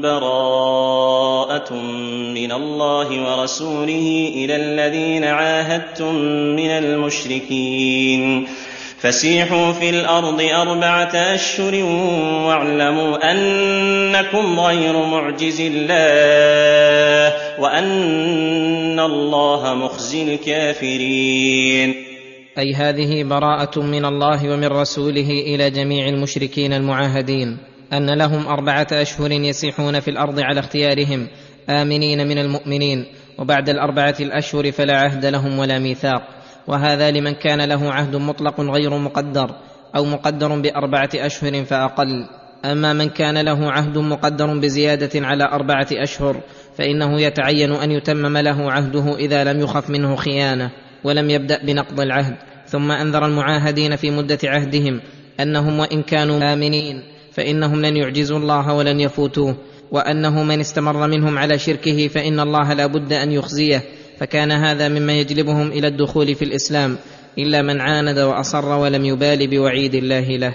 براءة من الله ورسوله إلى الذين عاهدتم من المشركين. فسيحوا في الأرض أربعة أشهر واعلموا أنكم غير معجز الله وأن الله مخزي الكافرين. أي هذه براءة من الله ومن رسوله إلى جميع المشركين المعاهدين. أن لهم أربعة أشهر يسيحون في الأرض على اختيارهم آمنين من المؤمنين وبعد الأربعة الأشهر فلا عهد لهم ولا ميثاق. وهذا لمن كان له عهد مطلق غير مقدر أو مقدر بأربعة أشهر فأقل. أما من كان له عهد مقدر بزيادة على أربعة أشهر فإنه يتعين أن يتمم له عهده إذا لم يخف منه خيانة ولم يبدأ بنقض العهد. ثم أنذر المعاهدين في مدة عهدهم أنهم وإن كانوا آمنين. فإنهم لن يعجزوا الله ولن يفوتوه وأنه من استمر منهم على شركه فإن الله لا بد أن يخزيه فكان هذا مما يجلبهم إلى الدخول في الإسلام إلا من عاند وأصر ولم يبال بوعيد الله له.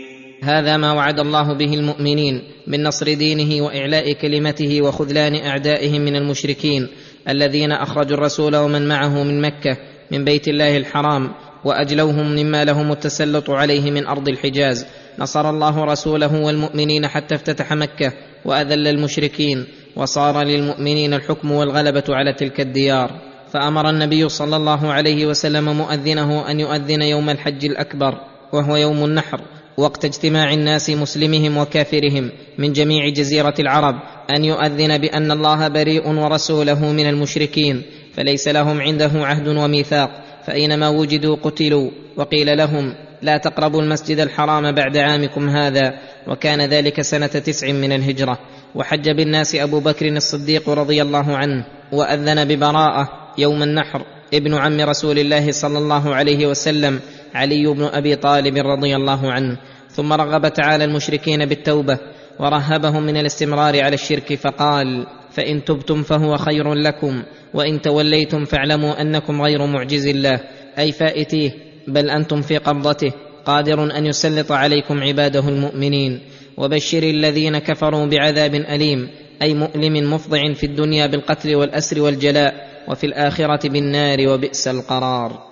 هذا ما وعد الله به المؤمنين من نصر دينه وإعلاء كلمته وخذلان أعدائهم من المشركين الذين أخرجوا الرسول ومن معه من مكة من بيت الله الحرام وأجلوهم مما لهم التسلط عليه من أرض الحجاز. نصر الله رسوله والمؤمنين حتى افتتح مكة وأذل المشركين وصار للمؤمنين الحكم والغلبة على تلك الديار. فأمر النبي صلى الله عليه وسلم مؤذنه أن يؤذن يوم الحج الأكبر وهو يوم النحر. وقت اجتماع الناس مسلمهم وكافرهم من جميع جزيرة العرب أن يؤذن بأن الله بريء ورسوله من المشركين فليس لهم عنده عهد وميثاق فاينما وجدوا قتلوا وقيل لهم لا تقربوا المسجد الحرام بعد عامكم هذا وكان ذلك سنة تسع من الهجرة. وحج بالناس أبو بكر الصديق رضي الله عنه وأذن ببراءة يوم النحر ابن عم رسول الله صلى الله عليه وسلم علي بن أبي طالب رضي الله عنه ثم رغب تعالى المشركين بالتوبة ورهبهم من الاستمرار على الشرك فقال فإن تبتم فهو خير لكم وإن توليتم فاعلموا أنكم غير معجز الله أي فائتيه بل أنتم في قبضته قادر أن يسلط عليكم عباده المؤمنين وبشر الذين كفروا بعذاب أليم أي مؤلم مفضع في الدنيا بالقتل والأسر والجلاء وفي الآخرة بالنار وبئس القرار.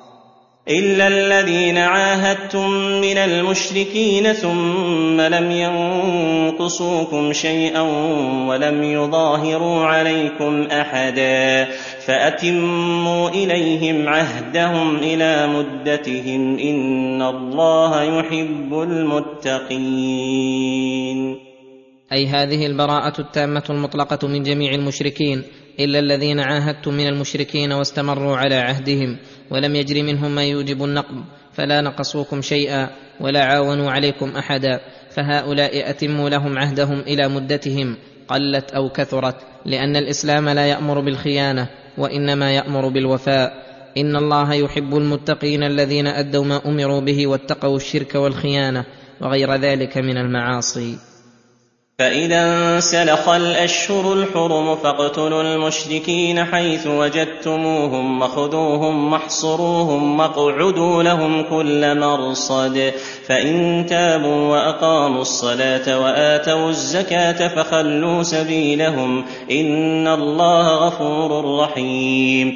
إلا الذين عاهدتم من المشركين ثم لم ينقصوكم شيئا ولم يظاهروا عليكم أحدا فأتموا إليهم عهدهم إلى مدتهم إن الله يحب المتقين. أي هذه البراءة التامة المطلقة من جميع المشركين إلا الذين عاهدتم من المشركين واستمروا على عهدهم ولم يجر منهم ما يوجب النقض فلا نقصوكم شيئا ولا عاونوا عليكم أحدا فهؤلاء أتموا لهم عهدهم إلى مدتهم قلت أو كثرت لأن الإسلام لا يأمر بالخيانة وإنما يأمر بالوفاء إن الله يحب المتقين الذين أدوا ما أمروا به واتقوا الشرك والخيانة وغير ذلك من المعاصي فإذا انسلخ الأشهر الحرم فاقتلوا المشركين حيث وجدتموهم وخذوهم واحصروهم واقعدوا لهم كل مرصد. فإن تابوا وأقاموا الصلاة وآتوا الزكاة فخلوا سبيلهم. إن الله غفور رحيم.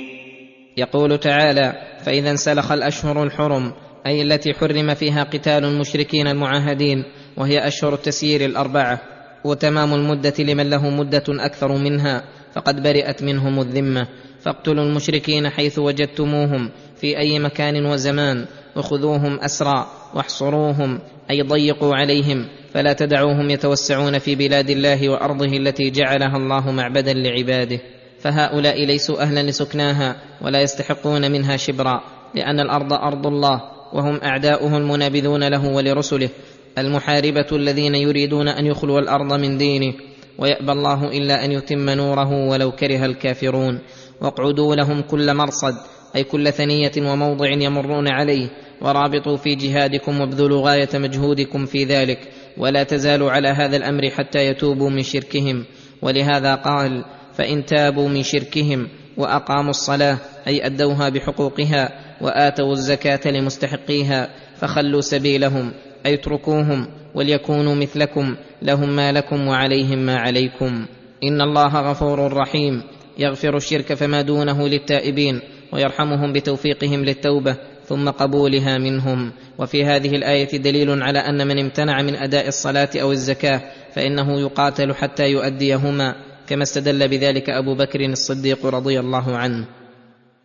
يقول تعالى فإذا انسلخ الأشهر الحرم أي التي حرم فيها قتال المشركين المعاهدين وهي أشهر التسيير الأربعة. وتمام المدة لمن له مدة أكثر منها فقد برئت منهم الذمة. فاقتلوا المشركين حيث وجدتموهم في أي مكان وزمان وخذوهم اسرى واحصروهم أي ضيقوا عليهم فلا تدعوهم يتوسعون في بلاد الله وأرضه التي جعلها الله معبدا لعباده. فهؤلاء ليسوا أهلا لسكناها ولا يستحقون منها شبرا لأن الأرض أرض الله وهم أعداؤه المنابذون له ولرسله. المحاربة الذين يريدون أن يخلوا الأرض من دينه ويأبى الله إلا أن يتم نوره ولو كره الكافرون. واقعدوا لهم كل مرصد أي كل ثنية وموضع يمرون عليه. ورابطوا في جهادكم وابذلوا غاية مجهودكم في ذلك. ولا تزالوا على هذا الأمر حتى يتوبوا من شركهم. ولهذا قال فإن تابوا من شركهم وأقاموا الصلاة أي أدوها بحقوقها وآتوا الزكاة لمستحقيها فخلوا سبيلهم. أي اتركوهم وليكونوا مثلكم لهم ما لكم وعليهم ما عليكم. إن الله غفور رحيم. يغفر الشرك فما دونه للتائبين ويرحمهم بتوفيقهم للتوبة ثم قبولها منهم. وفي هذه الآية دليل على أن من امتنع من أداء الصلاة أو الزكاة فإنه يقاتل حتى يؤديهما كما استدل بذلك أبو بكر الصديق رضي الله عنه.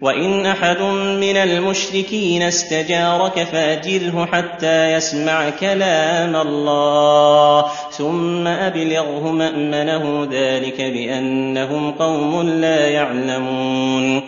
وان احد من المشركين استجارك فاجره حتى يسمع كلام الله ثم ابلغه مامنه ذلك بانهم قوم لا يعلمون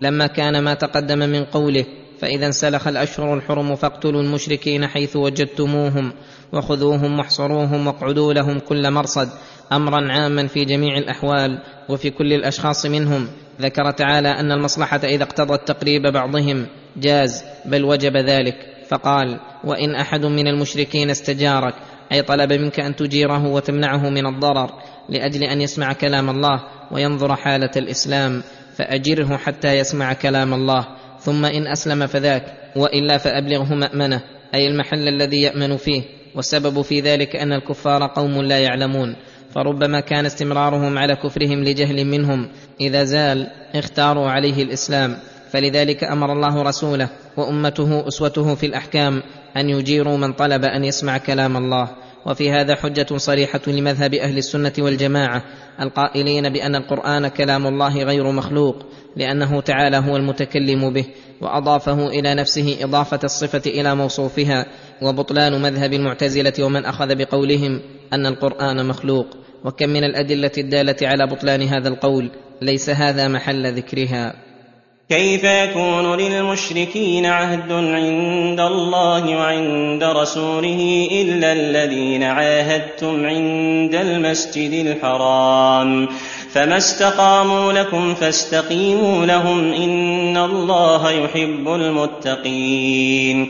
لما كان ما تقدم من قوله فاذا انسلخ الاشهر الحرم فاقتلوا المشركين حيث وجدتموهم وخذوهم واحصروهم واقعدوا لهم كل مرصد امرا عاما في جميع الاحوال وفي كل الاشخاص منهم ذكر تعالى أن المصلحة إذا اقتضت تقريب بعضهم جاز بل وجب ذلك. فقال وإن أحد من المشركين استجارك أي طلب منك أن تجيره وتمنعه من الضرر لأجل أن يسمع كلام الله وينظر حالة الإسلام فأجره حتى يسمع كلام الله ثم إن أسلم فذاك وإلا فأبلغه مأمنة أي المحل الذي يأمن فيه. والسبب في ذلك أن الكفار قوم لا يعلمون. فربما كان استمرارهم على كفرهم لجهل منهم. إذا زال اختاروا عليه الإسلام. فلذلك أمر الله رسوله وأمته أسوته في الأحكام أن يجيروا من طلب أن يسمع كلام الله. وفي هذا حجة صريحة لمذهب أهل السنة والجماعة القائلين بأن القرآن كلام الله غير مخلوق لأنه تعالى هو المتكلم به وأضافه إلى نفسه إضافة الصفة إلى موصوفها وبطلان مذهب المعتزلة ومن أخذ بقولهم أن القرآن مخلوق. وكم من الأدلة الدالة على بطلان هذا القول ليس هذا محل ذكرها. كيف يكون للمشركين عهد عند الله وعند رسوله إلا الذين عاهدتم عند المسجد الحرام؟ فما استقاموا لكم فاستقيموا لهم إن الله يحب المتقين.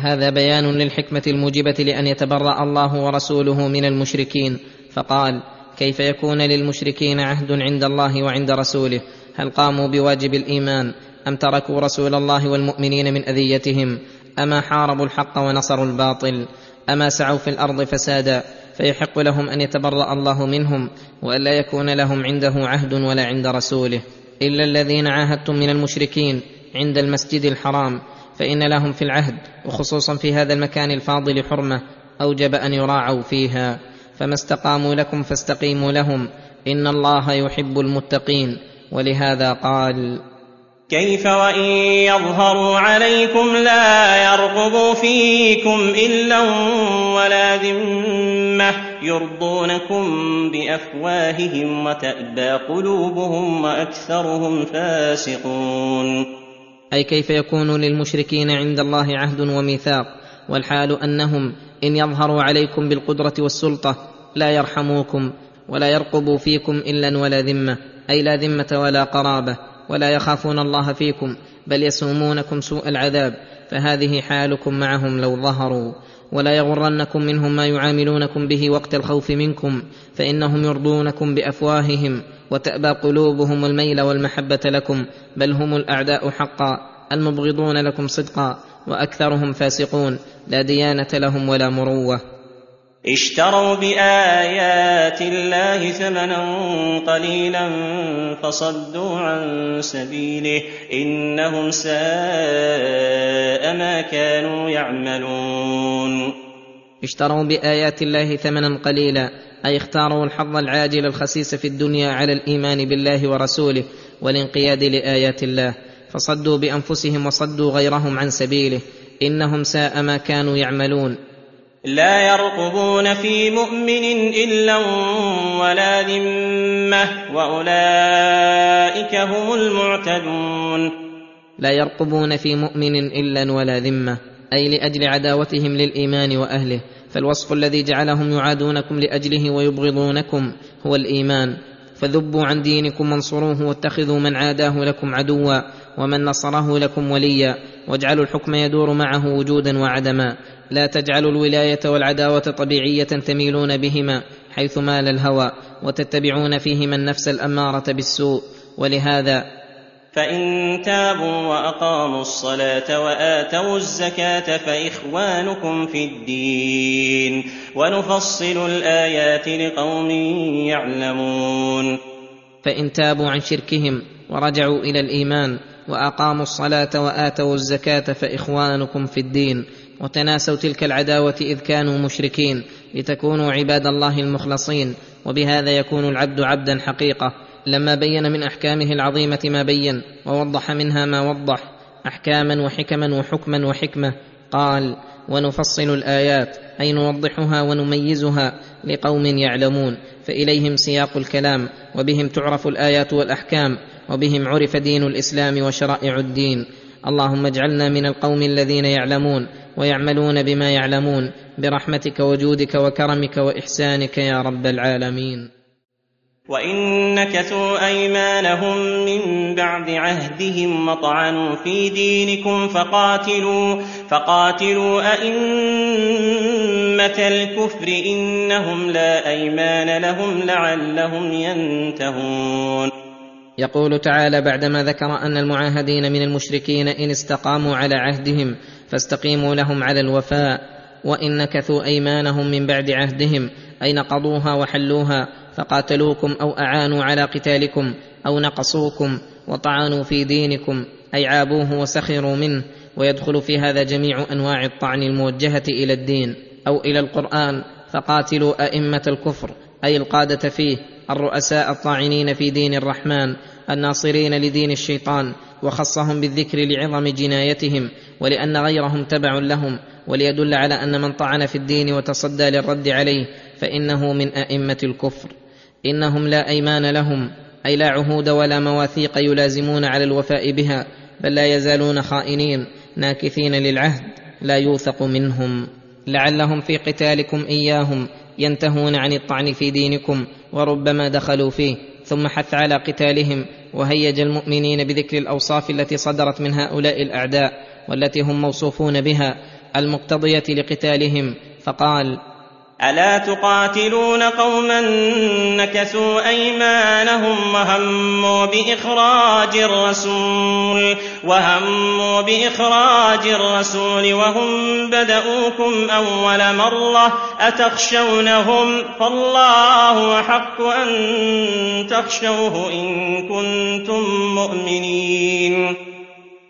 هذا بيان للحكمة الموجبة لأن يتبرأ الله ورسوله من المشركين. فقال كيف يكون للمشركين عهد عند الله وعند رسوله؟ هل قاموا بواجب الإيمان؟ أم تركوا رسول الله والمؤمنين من أذيتهم؟ أما حاربوا الحق ونصروا الباطل؟ أما سعوا في الأرض فسادا؟ فيحق لهم أن يتبرأ الله منهم والا يكون لهم عنده عهد ولا عند رسوله. إلا الذين عاهدتم من المشركين عند المسجد الحرام. فإن لهم في العهد وخصوصا في هذا المكان الفاضل حرمة أوجب أن يراعوا فيها. فما استقاموا لكم فاستقيموا لهم. إن الله يحب المتقين. ولهذا قال كيف وإن يظهروا عليكم لا يرغبوا فيكم إلا ولا ذمة يرضونكم بأفواههم وتأبى قلوبهم وأكثرهم فاسقون. أي كيف يكون للمشركين عند الله عهد وميثاق؟ والحال أنهم إن يظهروا عليكم بالقدرة والسلطة لا يرحموكم ولا يرقبوا فيكم إلا ولا ذمة أي لا ذمة ولا قرابة ولا يخافون الله فيكم بل يسومونكم سوء العذاب فهذه حالكم معهم لو ظهروا. ولا يغرنكم منهم ما يعاملونكم به وقت الخوف منكم فإنهم يرضونكم بأفواههم وتأبى قلوبهم الميل والمحبة لكم بل هم الأعداء حقا المبغضون لكم صدقا. وأكثرهم فاسقون لا ديانة لهم ولا مروة. اشتروا بآيات الله ثمنا قليلا فصدوا عن سبيله إنهم ساء ما كانوا يعملون. اشتروا بآيات الله ثمنا قليلا أي اختاروا الحظ العاجل الخسيس في الدنيا على الإيمان بالله ورسوله والانقياد لآيات الله. فصدوا بأنفسهم وصدوا غيرهم عن سبيله. إنهم ساء ما كانوا يعملون. لا يرقبون في مؤمن إلا ولا ذمة وأولئك هم المعتدون. لا يرقبون في مؤمن إلا ولا ذمة أي لأجل عداوتهم للإيمان وأهله. فالوصف الذي جعلهم يعادونكم لأجله ويبغضونكم هو الإيمان. فذبوا عن دينكم وانصروه واتخذوا من عاداه لكم عدوا. ومن نصره لكم وليا واجعلوا الحكم يدور معه وجودا وعدما. لا تجعلوا الولاية والعداوة طبيعية تميلون بهما حيث مال الهوى وتتبعون فيهما النفس الأمارة بالسوء. ولهذا فإن تابوا وأقاموا الصلاة وآتوا الزكاة فإخوانكم في الدين ونفصل الآيات لقوم يعلمون. فإن تابوا عن شركهم ورجعوا إلى الإيمان وأقاموا الصلاة وآتوا الزكاة فإخوانكم في الدين. وتناسوا تلك العداوة إذ كانوا مشركين لتكونوا عباد الله المخلصين. وبهذا يكون العبد عبدا حقيقة. لما بين من أحكامه العظيمة ما بين ووضح منها ما وضح أحكاما وحكما وحكما وحكمة قال ونفصل الآيات أي نوضحها ونميزها لقوم يعلمون فإليهم سياق الكلام وبهم تعرف الآيات والأحكام وبهم عرف دين الإسلام وشرائع الدين. اللهم اجعلنا من القوم الذين يعلمون ويعملون بما يعلمون برحمتك وجودك وكرمك وإحسانك يا رب العالمين. وإن نكثوا أيمانهم من بعد عهدهم وطعنوا في دينكم فقاتلوا فقاتلوا أئمة الكفر إنهم لا أيمان لهم لعلهم ينتهون. يقول تعالى بعدما ذكر أن المعاهدين من المشركين إن استقاموا على عهدهم فاستقيموا لهم على الوفاء وان نكثوا أيمانهم من بعد عهدهم أي نقضوها وحلوها. فقاتلوكم أو أعانوا على قتالكم أو نقصوكم وطعنوا في دينكم أي عابوه وسخروا منه ويدخل في هذا جميع أنواع الطعن الموجهة إلى الدين أو إلى القرآن فقاتلوا أئمة الكفر أي القادة فيه الرؤساء الطاعنين في دين الرحمن الناصرين لدين الشيطان وخصهم بالذكر لعظم جنايتهم ولأن غيرهم تبع لهم وليدل على أن من طعن في الدين وتصدى للرد عليه فإنه من أئمة الكفر. إنهم لا أيمان لهم أي لا عهود ولا مواثيق يلازمون على الوفاء بها بل لا يزالون خائنين ناكثين للعهد لا يوثق منهم. لعلهم في قتالكم إياهم ينتهون عن الطعن في دينكم وربما دخلوا فيه ثم حث على قتالهم وهيج المؤمنين بذكر الأوصاف التي صدرت من هؤلاء الأعداء والتي هم موصوفون بها المقتضية لقتالهم فقال ألا تقاتلون قوما نكثوا أيمانهم وهموا بإخراج الرسول وهموا بإخراج الرسول وهم بدؤوكم أول مرة أتخشونهم؟ فالله أحق أن تخشوه إن كنتم مؤمنين.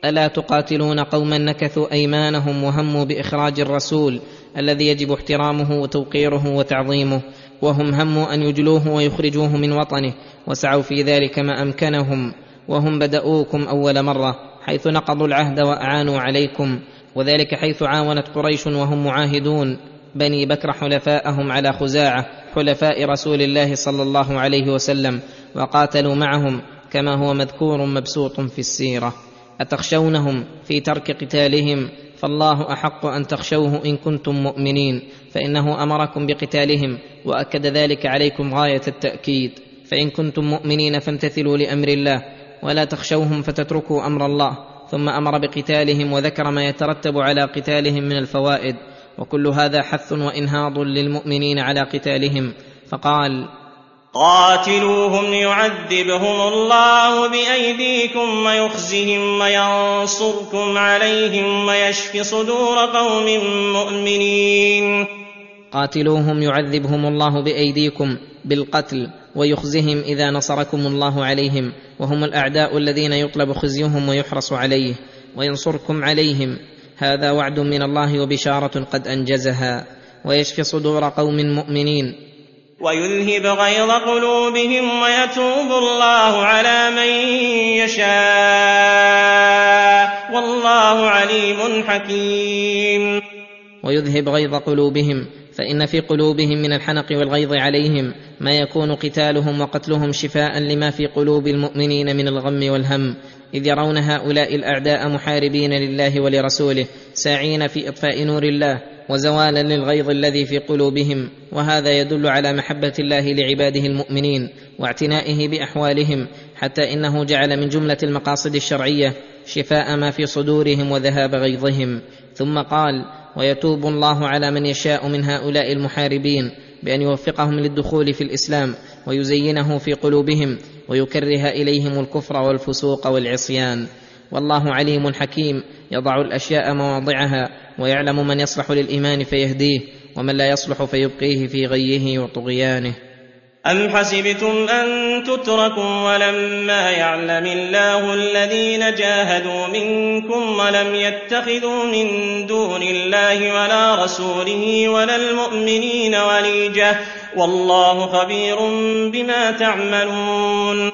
ألا تقاتلون قوما نكثوا أيمانهم وهموا بإخراج الرسول؟ الذي يجب احترامه وتوقيره وتعظيمه وهم هموا أن يجلوه ويخرجوه من وطنه وسعوا في ذلك ما أمكنهم وهم بداوكم أول مرة حيث نقضوا العهد وأعانوا عليكم وذلك حيث عاونت قريش وهم معاهدون بني بكر حلفاءهم على خزاعة حلفاء رسول الله صلى الله عليه وسلم وقاتلوا معهم كما هو مذكور مبسوط في السيرة. أتخشونهم في ترك قتالهم؟ فالله أحق أن تخشوه إن كنتم مؤمنين فإنه أمركم بقتالهم وأكد ذلك عليكم غاية التأكيد فإن كنتم مؤمنين فامتثلوا لأمر الله ولا تخشوهم فتتركوا أمر الله ثم أمر بقتالهم وذكر ما يترتب على قتالهم من الفوائد وكل هذا حث وإنهاض للمؤمنين على قتالهم فقال قاتلوهم يعذبهم الله بأيديكم ويخزهم وينصركم عليهم ويشف صدور قوم مؤمنين. قاتلوهم يعذبهم الله بأيديكم بالقتل ويخزهم إذا نصركم الله عليهم وهم الأعداء الذين يطلب خزيهم ويحرص عليه وينصركم عليهم. هذا وعد من الله وبشارة قد أنجزها ويشفي صدور قوم مؤمنين. ويذهب غيظ قلوبهم ويتوب الله على من يشاء والله عليم حكيم. ويذهب غيظ قلوبهم فإن في قلوبهم من الحنق والغيظ عليهم ما يكون قتالهم وقتلهم شفاء لما في قلوب المؤمنين من الغم والهم إذ يرون هؤلاء الأعداء محاربين لله ولرسوله ساعين في إطفاء نور الله وزوالا للغيظ الذي في قلوبهم وهذا يدل على محبة الله لعباده المؤمنين واعتنائه بأحوالهم حتى إنه جعل من جملة المقاصد الشرعية شفاء ما في صدورهم وذهاب غيظهم. ثم قال ويتوب الله على من يشاء من هؤلاء المحاربين بأن يوفقهم للدخول في الإسلام ويزينه في قلوبهم ويكره إليهم الكفر والفسوق والعصيان والله عليم حكيم. يضع الأشياء مواضعها ويعلم من يصلح للإيمان فيهديه ومن لا يصلح فيبقيه في غيه وطغيانه. أم حسبتم أن تتركوا ولما يعلم الله الذين جاهدوا منكم ولم يتخذوا من دون الله ولا رسوله ولا المؤمنين وليجة والله خبير بما تعملون.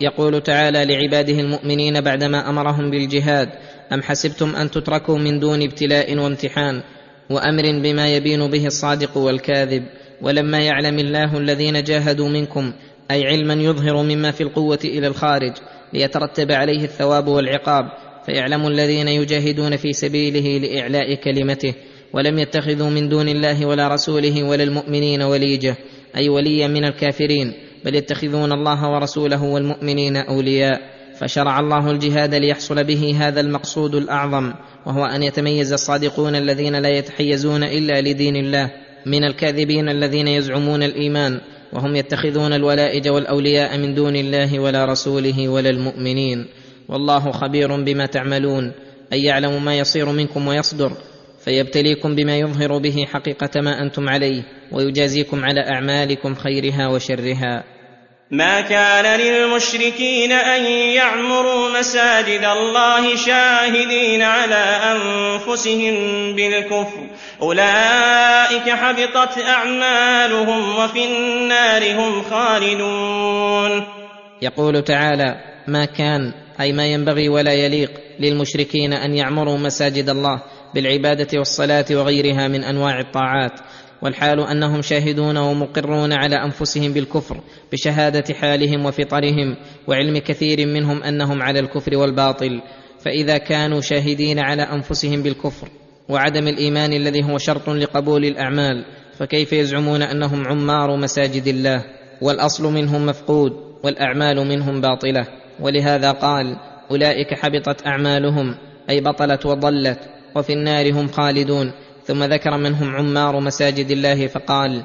يقول تعالى لعباده المؤمنين بعدما أمرهم بالجهاد أم حسبتم أن تتركوا من دون ابتلاء وامتحان وأمر بما يبين به الصادق والكاذب؟ ولما يعلم الله الذين جاهدوا منكم أي علما يظهر مما في القوة إلى الخارج ليترتب عليه الثواب والعقاب فيعلم الذين يجاهدون في سبيله لإعلاء كلمته ولم يتخذوا من دون الله ولا رسوله ولا المؤمنين وليجة أي وليا من الكافرين بل يتخذون الله ورسوله والمؤمنين أولياء. فشرع الله الجهاد ليحصل به هذا المقصود الأعظم وهو أن يتميز الصادقون الذين لا يتحيزون إلا لدين الله من الكاذبين الذين يزعمون الإيمان وهم يتخذون الولائج والأولياء من دون الله ولا رسوله ولا المؤمنين. والله خبير بما تعملون اي يعلم ما يصير منكم ويصدر فيبتليكم بما يظهر به حقيقة ما أنتم عليه ويجازيكم على أعمالكم خيرها وشرها. ما كان للمشركين أن يعمروا مساجد الله شاهدين على أنفسهم بالكفر. أولئك حبطت أعمالهم وفي النار هم خالدون. يقول تعالى ما كان أي ما ينبغي ولا يليق للمشركين أن يعمروا مساجد الله بالعبادة والصلاة وغيرها من أنواع الطاعات والحال أنهم شاهدون ومقرون على أنفسهم بالكفر بشهادة حالهم وفطرهم وعلم كثير منهم أنهم على الكفر والباطل. فإذا كانوا شاهدين على أنفسهم بالكفر وعدم الإيمان الذي هو شرط لقبول الأعمال فكيف يزعمون أنهم عمار مساجد الله؟ والأصل منهم مفقود والأعمال منهم باطلة. ولهذا قال أولئك حبطت أعمالهم أي بطلت وضلت وفي النار هم خالدون. ثم ذكر منهم عمار مساجد الله فقال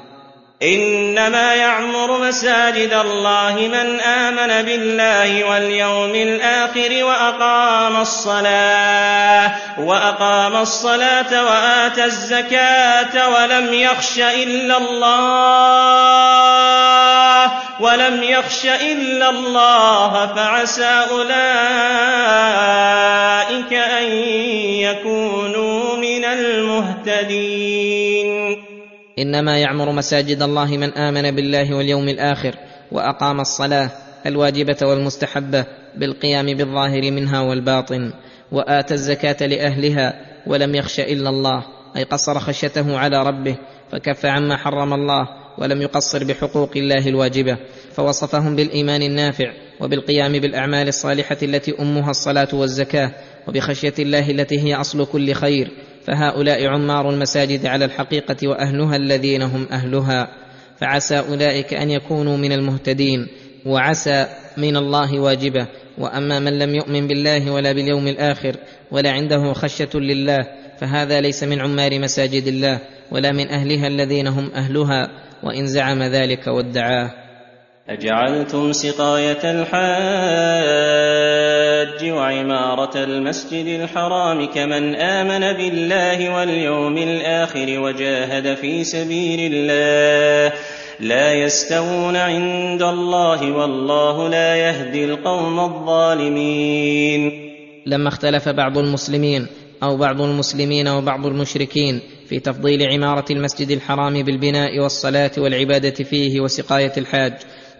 إنما يعمر مساجد الله من آمن بالله واليوم الآخر وأقام الصلاة وأقام الصلاة وآتى الزكاة ولم يخش إلا الله ولم يخش إلا الله فعسى أولئك أن يكونوا من المهتدين إنما يعمر مساجد الله من آمن بالله واليوم الآخر وأقام الصلاة الواجبة والمستحبة بالقيام بالظاهر منها والباطن واتى الزكاة لأهلها ولم يخش إلا الله أي قصر خشيته على ربه فكف عما حرم الله ولم يقصر بحقوق الله الواجبة فوصفهم بالإيمان النافع وبالقيام بالأعمال الصالحة التي أمها الصلاة والزكاة وبخشية الله التي هي أصل كل خير فهؤلاء عمار المساجد على الحقيقة وأهلها الذين هم أهلها. فعسى أولئك أن يكونوا من المهتدين وعسى من الله واجبة. وأما من لم يؤمن بالله ولا باليوم الآخر ولا عنده خشية لله فهذا ليس من عمار مساجد الله ولا من أهلها الذين هم أهلها. وإن زعم ذلك وادعاه. أجعلتم سقاية الحاج وعمارة المسجد الحرام كمن آمن بالله واليوم الآخر وجاهد في سبيل الله لا يستوون عند الله والله لا يهدي القوم الظالمين. لما اختلف بعض المسلمين أو بعض المسلمين وبعض المشركين في تفضيل عمارة المسجد الحرام بالبناء والصلاة والعبادة فيه وسقاية الحاج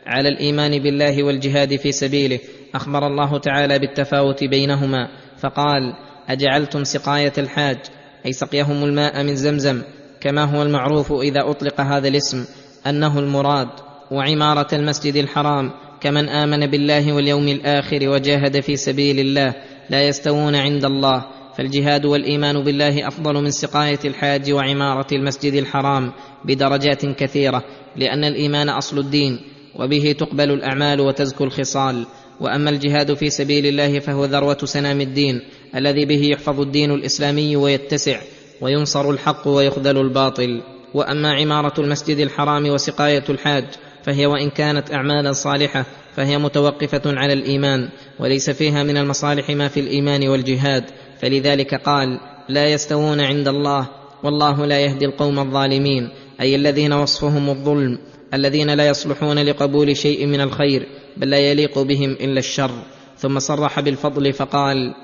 على الإيمان بالله والجهاد في سبيله أخبر الله تعالى بالتفاوت بينهما فقال أجعلتم سقاية الحاج أي سقيهم الماء من زمزم كما هو المعروف إذا أطلق هذا الاسم أنه المراد وعمارة المسجد الحرام كمن آمن بالله واليوم الآخر وجاهد في سبيل الله لا يستوون عند الله فالجهاد والإيمان بالله أفضل من سقاية الحاج وعمارة المسجد الحرام بدرجات كثيرة لأن الإيمان أصل الدين وبه تقبل الأعمال وتزكو الخصال. وأما الجهاد في سبيل الله فهو ذروة سنام الدين الذي به يحفظ الدين الإسلامي ويتسع وينصر الحق ويخذل الباطل. وأما عمارة المسجد الحرام وسقاية الحاج فهي وإن كانت أعمالا صالحة فهي متوقفة على الإيمان وليس فيها من المصالح ما في الإيمان والجهاد. فلذلك قال لا يستوون عند الله والله لا يهدي القوم الظالمين أي الذين وصفهم الظلم. الذين لا يصلحون لقبول شيء من الخير بل لا يليق بهم إلا الشر. ثم صرح بالفضل فقال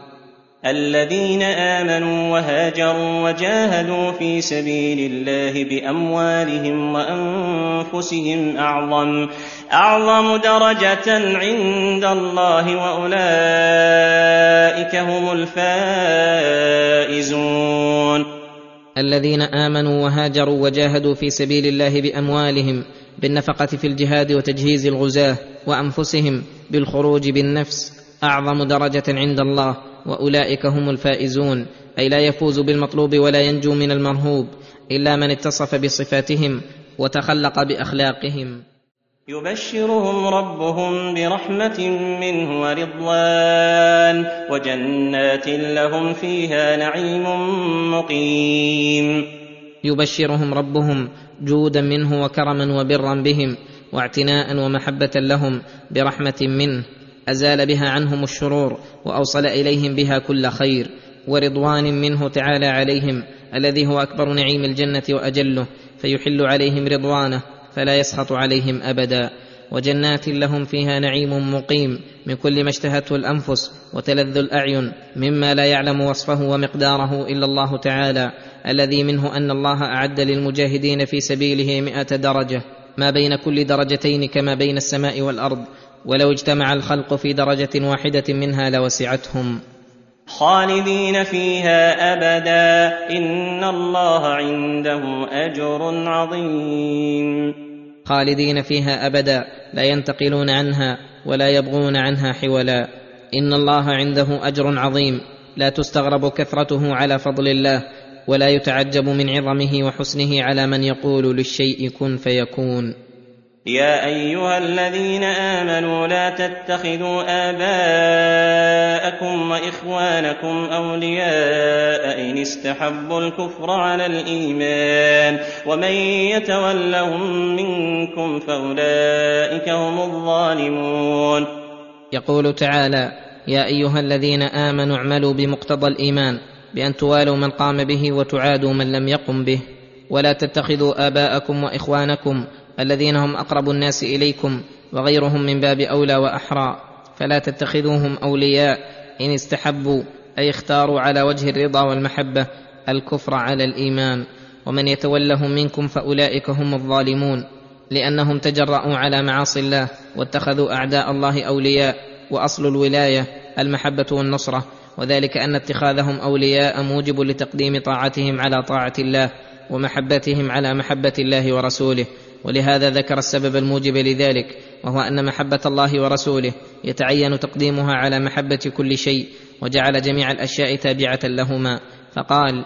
الذين آمنوا وهاجروا وجاهدوا في سبيل الله بأموالهم وأنفسهم أعظم أعظم درجة عند الله وأولئك هم الفائزون. الذين آمنوا وهاجروا وجاهدوا في سبيل الله بأموالهم بالنفقة في الجهاد وتجهيز الغزاة وأنفسهم بالخروج بالنفس أعظم درجة عند الله وأولئك هم الفائزون. أي لا يفوز بالمطلوب ولا ينجو من المرهوب إلا من اتصف بصفاتهم وتخلق بأخلاقهم. يبشرهم ربهم برحمة منه ورضوان وجنات لهم فيها نعيم مقيم. يبشرهم ربهم جودا منه وكرما وبرا بهم واعتناء ومحبة لهم برحمة منه. أزال بها عنهم الشرور وأوصل إليهم بها كل خير. ورضوان منه تعالى عليهم الذي هو أكبر نعيم الجنة وأجله. فيحل عليهم رضوانه فلا يسخط عليهم أبدا. وجنات لهم فيها نعيم مقيم من كل ما اشتهته الأنفس وتلذ الأعين مما لا يعلم وصفه ومقداره إلا الله تعالى الذي منه أن الله أعد للمجاهدين في سبيله مائه درجة ما بين كل درجتين كما بين السماء والأرض ولو اجتمع الخلق في درجة واحدة منها لوسعتهم. خالدين فيها أبدا إن الله عنده أجر عظيم. خالدين فيها أبدا لا ينتقلون عنها ولا يبغون عنها حولا. إن الله عنده أجر عظيم. لا تستغرب كثرته على فضل الله ولا يتعجب من عظمه وحسنه على من يقول للشيء كن فيكون. يا أيها الذين آمنوا لا تتخذوا آباءكم وإخوانكم أولياء إن استحبوا الكفر على الإيمان ومن يتولهم منكم فأولئك هم الظالمون. يقول تعالى يا أيها الذين آمنوا اعملوا بمقتضى الإيمان بأن توالوا من قام به وتعادوا من لم يقم به. ولا تتخذوا آباءكم وإخوانكم الذين هم أقرب الناس إليكم وغيرهم من باب أولى وأحرى فلا تتخذوهم أولياء إن استحبوا أي اختاروا على وجه الرضا والمحبة الكفر على الإيمان. ومن يتولهم منكم فأولئك هم الظالمون لأنهم تجرأوا على معاصي الله واتخذوا أعداء الله أولياء وأصل الولاية المحبة والنصرة. وذلك أن اتخاذهم أولياء موجب لتقديم طاعتهم على طاعة الله ومحبتهم على محبة الله ورسوله. ولهذا ذكر السبب الموجب لذلك وهو أن محبة الله ورسوله يتعين تقديمها على محبة كل شيء وجعل جميع الأشياء تابعة لهما. فقال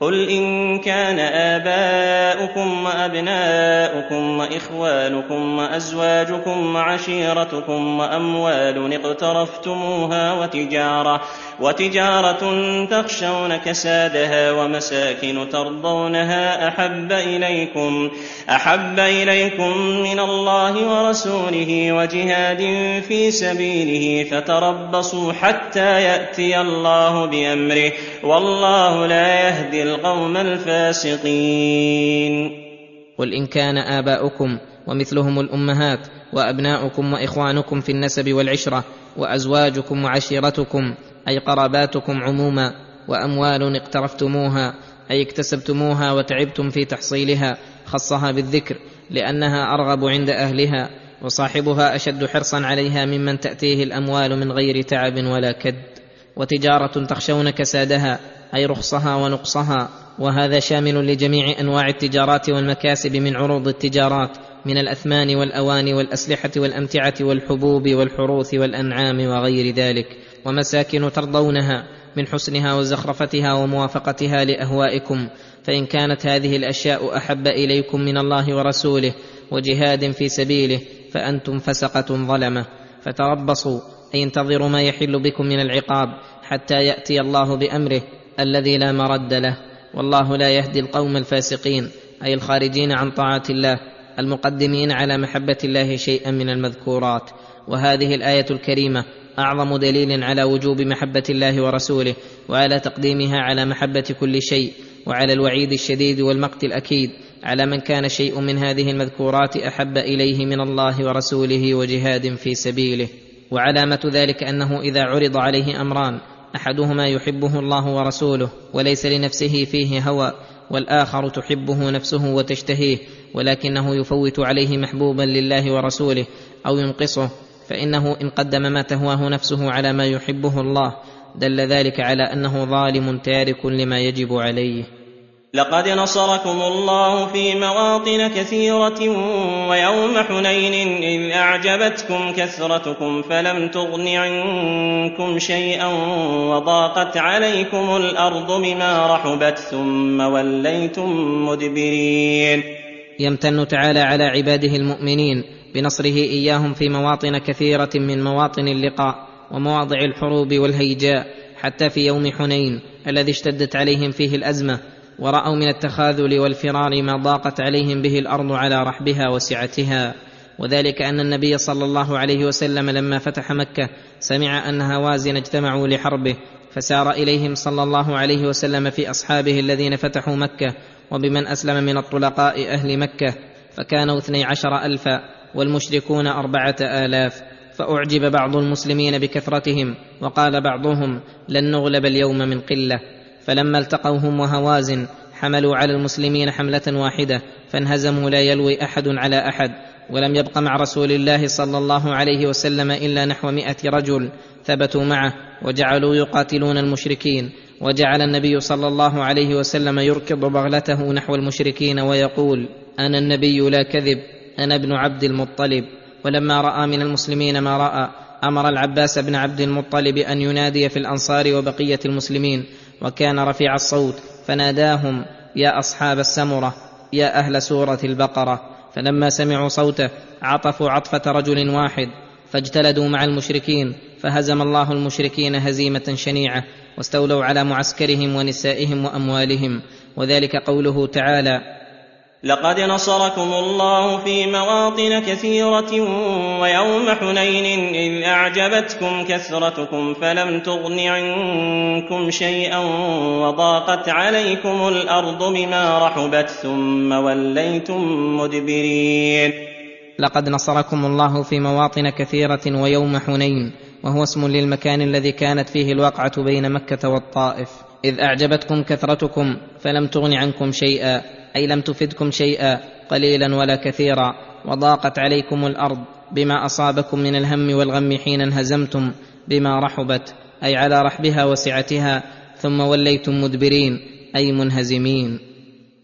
قل إن كان آباؤكم وأبناؤكم وإخوانكم وأزواجكم وعشيرتكم وأموال اقترفتموها وتجارة وتجارة تخشون كسادها ومساكن ترضونها أحب إليكم أحب إليكم من الله ورسوله وجهاد في سبيله فتربصوا حتى يأتي الله بأمره والله لا يهدي القوم الفاسقين. قل إن كان آباؤكم ومثلهم الأمهات وأبناؤكم وإخوانكم في النسب والعشرة وأزواجكم وعشيرتكم أي قراباتكم عموما وأموال اقترفتموها أي اكتسبتموها وتعبتم في تحصيلها خصها بالذكر لأنها أرغب عند أهلها وصاحبها أشد حرصا عليها ممن تأتيه الأموال من غير تعب ولا كد. وتجارة تخشون كسادها أي رخصها ونقصها. وهذا شامل لجميع أنواع التجارات والمكاسب من عروض التجارات من الأثمان والاواني والأسلحة والأمتعة والحبوب والحروث والأنعام وغير ذلك ومساكن ترضونها من حسنها وزخرفتها وموافقتها لأهوائكم فإن كانت هذه الأشياء أحب إليكم من الله ورسوله وجهاد في سبيله فأنتم فسقة ظلمة. فتربصوا أي انتظروا ما يحل بكم من العقاب حتى يأتي الله بأمره الذي لا مرد له. والله لا يهدي القوم الفاسقين أي الخارجين عن طاعة الله المقدمين على محبة الله شيئا من المذكورات. وهذه الآية الكريمة أعظم دليل على وجوب محبة الله ورسوله وعلى تقديمها على محبة كل شيء وعلى الوعيد الشديد والمقت الأكيد على من كان شيء من هذه المذكورات أحب إليه من الله ورسوله وجهاد في سبيله. وعلامة ذلك أنه إذا عرض عليه أمران أحدهما يحبه الله ورسوله وليس لنفسه فيه هوى والآخر تحبه نفسه وتشتهيه ولكنه يفوت عليه محبوبا لله ورسوله أو ينقصه فإنه إن قدم ما تهواه نفسه على ما يحبه الله دل ذلك على أنه ظالم تارك لما يجب عليه. لقد نصركم الله في مواطن كثيرة ويوم حنين إذ أعجبتكم كثرتكم فلم تغن عنكم شيئا وضاقت عليكم الأرض بما رحبت ثم وليتم مدبرين. يمتن تعالى على عباده المؤمنين بنصره إياهم في مواطن كثيرة من مواطن اللقاء ومواضع الحروب والهيجاء حتى في يوم حنين الذي اشتدت عليهم فيه الأزمة ورأوا من التخاذل والفرار ما ضاقت عليهم به الأرض على رحبها وسعتها. وذلك أن النبي صلى الله عليه وسلم لما فتح مكة سمع أن هوازن اجتمعوا لحربه فسار إليهم صلى الله عليه وسلم في أصحابه الذين فتحوا مكة وبمن أسلم من الطلقاء أهل مكة فكانوا اثني عشر ألفا والمشركون أربعة آلاف. فأعجب بعض المسلمين بكثرتهم وقال بعضهم لن نغلب اليوم من قلة. فلما التقوا هم وهوازن حملوا على المسلمين حملة واحدة فانهزموا لا يلوي أحد على أحد ولم يبق مع رسول الله صلى الله عليه وسلم إلا نحو مائه رجل ثبتوا معه وجعلوا يقاتلون المشركين وجعل النبي صلى الله عليه وسلم يركض بغلته نحو المشركين ويقول أنا النبي لا كذب أنا ابن عبد المطلب. ولما رأى من المسلمين ما رأى أمر العباس بن عبد المطلب أن ينادي في الأنصار وبقية المسلمين وكان رفيع الصوت فناداهم يا أصحاب السمرة يا أهل سورة البقرة. فلما سمعوا صوته عطفوا عطفة رجل واحد فاجتلدوا مع المشركين فهزم الله المشركين هزيمة شنيعة واستولوا على معسكرهم ونسائهم وأموالهم. وذلك قوله تعالى لقد نصركم الله في مواطن كثيرة ويوم حنين إذ أعجبتكم كثرتكم فلم تغن عنكم شيئا وضاقت عليكم الأرض بما رحبت ثم وليتم مدبرين. لقد نصركم الله في مواطن كثيرة ويوم حنين وهو اسم للمكان الذي كانت فيه الواقعة بين مكة والطائف. إذ أعجبتكم كثرتكم فلم تغن عنكم شيئا أي لم تفدكم شيئا قليلا ولا كثيرا وضاقت عليكم الأرض بما أصابكم من الهم والغم حين انهزمتم بما رحبت أي على رحبها وسعتها ثم وليتم مدبرين أي منهزمين.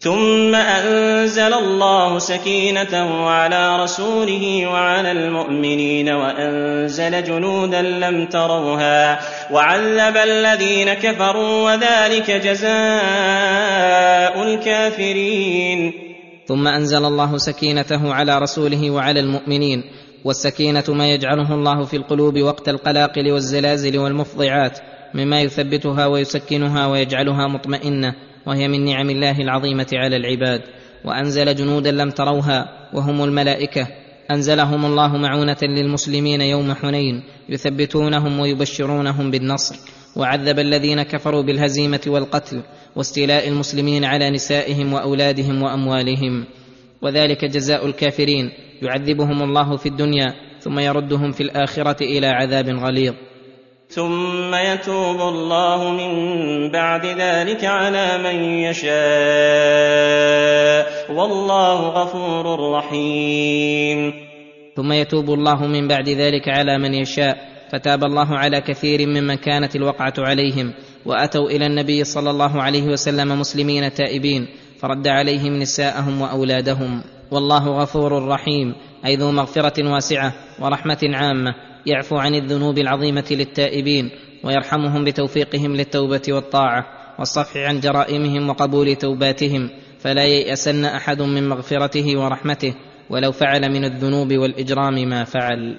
ثم أنزل الله سكينته على رسوله وعلى المؤمنين وأنزل جنودا لم تروها وعذب الذين كفروا وذلك جزاء الكافرين. ثم أنزل الله سكينته على رسوله وعلى المؤمنين والسكينة ما يجعله الله في القلوب وقت القلاقل والزلازل والمفضعات مما يثبتها ويسكنها ويجعلها مطمئنة وهي من نعم الله العظيمة على العباد وأنزل جنودا لم تروها وهم الملائكة. أنزلهم الله معونة للمسلمين يوم حنين يثبتونهم ويبشرونهم بالنصر. وعذب الذين كفروا بالهزيمة والقتل واستيلاء المسلمين على نسائهم وأولادهم وأموالهم. وذلك جزاء الكافرين يعذبهم الله في الدنيا ثم يردهم في الآخرة إلى عذاب غليظ. ثم يتوب الله من بعد ذلك على من يشاء. والله غفور رحيم. ثم يتوب الله من بعد ذلك على من يشاء. فتاب الله على كثير ممن كانت الوقعة عليهم. وأتوا إلى النبي صلى الله عليه وسلم مسلمين تائبين. فرد عليهم نساءهم وأولادهم. والله غفور رحيم. أي ذو مغفرة واسعة ورحمة عامة. يعفو عن الذنوب العظيمة للتائبين ويرحمهم بتوفيقهم للتوبة والطاعة والصفح عن جرائمهم وقبول توباتهم فلا ييأسن أحد من مغفرته ورحمته ولو فعل من الذنوب والإجرام ما فعل.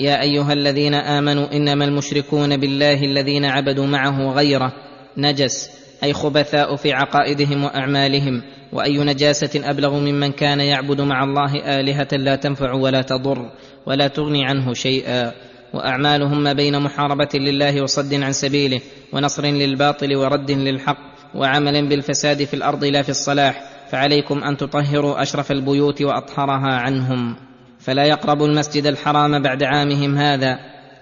يا أيها الذين آمنوا إنما المشركون بالله الذين عبدوا معه غيره نجس أي خبثاء في عقائدهم وأعمالهم وأي نجاسة أبلغ ممن كان يعبد مع الله آلهة لا تنفع ولا تضر ولا تغني عنه شيئا. وأعمالهم ما بين محاربة لله وصد عن سبيله ونصر للباطل ورد للحق وعمل بالفساد في الأرض لا في الصلاح فعليكم أن تطهروا أشرف البيوت وأطهرها عنهم. فلا يقربوا المسجد الحرام بعد عامهم هذا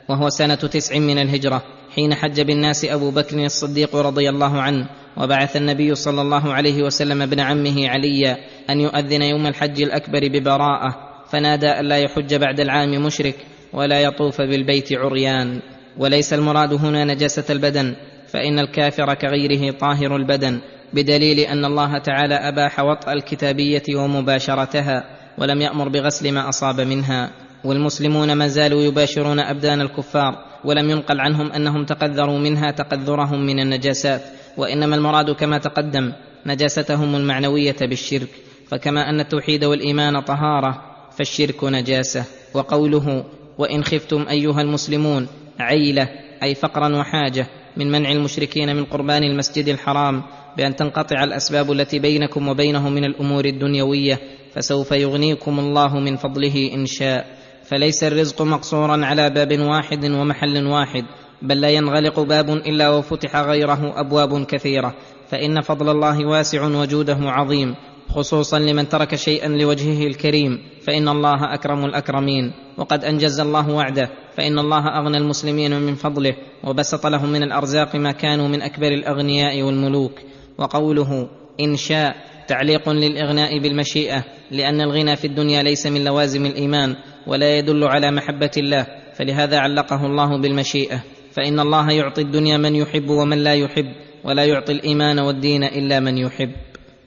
وهو سنة تسع من الهجرة حين حج بالناس أبو بكر الصديق رضي الله عنه وبعث النبي صلى الله عليه وسلم ابن عمه عليا أن يؤذن يوم الحج الأكبر ببراءة فنادى الا يحج بعد العام مشرك ولا يطوف بالبيت عريان. وليس المراد هنا نجاسة البدن فإن الكافر كغيره طاهر البدن بدليل أن الله تعالى أباح وطأ الكتابية ومباشرتها. ولم يأمر بغسل ما أصاب منها. والمسلمون ما زالوا يباشرون أبدان الكفار ولم ينقل عنهم أنهم تقذروا منها تقذرهم من النجاسات. وإنما المراد كما تقدم نجاستهم المعنوية بالشرك. فكما أن التوحيد والإيمان طهارة فالشرك نجاسة. وقوله وإن خفتم أيها المسلمون عيلة أي فقرا وحاجة من منع المشركين من قربان المسجد الحرام بأن تنقطع الأسباب التي بينكم وبينه من الأمور الدنيوية فسوف يغنيكم الله من فضله إن شاء. فليس الرزق مقصورا على باب واحد ومحل واحد بل لا ينغلق باب إلا وفتح غيره أبواب كثيرة. فإن فضل الله واسع وجوده عظيم خصوصا لمن ترك شيئا لوجهه الكريم. فإن الله أكرم الأكرمين. وقد أنجز الله وعده. فإن الله أغنى المسلمين من فضله وبسط لهم من الأرزاق ما كانوا من أكبر الأغنياء والملوك. وقوله إن شاء تعليق للإغناء بالمشيئة لأن الغنى في الدنيا ليس من لوازم الإيمان ولا يدل على محبة الله فلهذا علقه الله بالمشيئة. فإن الله يعطي الدنيا من يحب ومن لا يحب ولا يعطي الإيمان والدين إلا من يحب.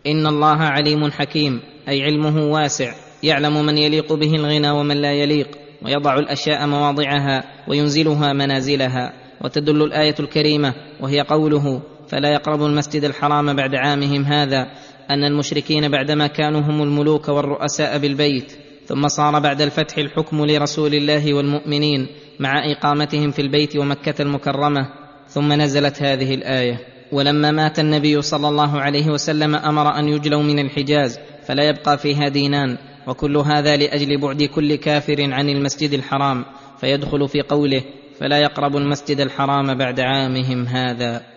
إن الله عليم حكيم أي علمه واسع يعلم من يليق به الغنى ومن لا يليق ويضع الأشياء مواضعها وينزلها منازلها وتدل الآية الكريمة وهي قوله فلا يقربوا المسجد الحرام بعد عامهم هذا أن المشركين بعدما كانوا هم الملوك والرؤساء بالبيت ثم صار بعد الفتح الحكم لرسول الله والمؤمنين مع إقامتهم في البيت ومكة المكرمة ثم نزلت هذه الآية ولما مات النبي صلى الله عليه وسلم أمر أن يجلوا من الحجاز فلا يبقى فيها دينان وكل هذا لأجل بعد كل كافر عن المسجد الحرام فيدخل في قوله فلا يقربوا المسجد الحرام بعد عامهم هذا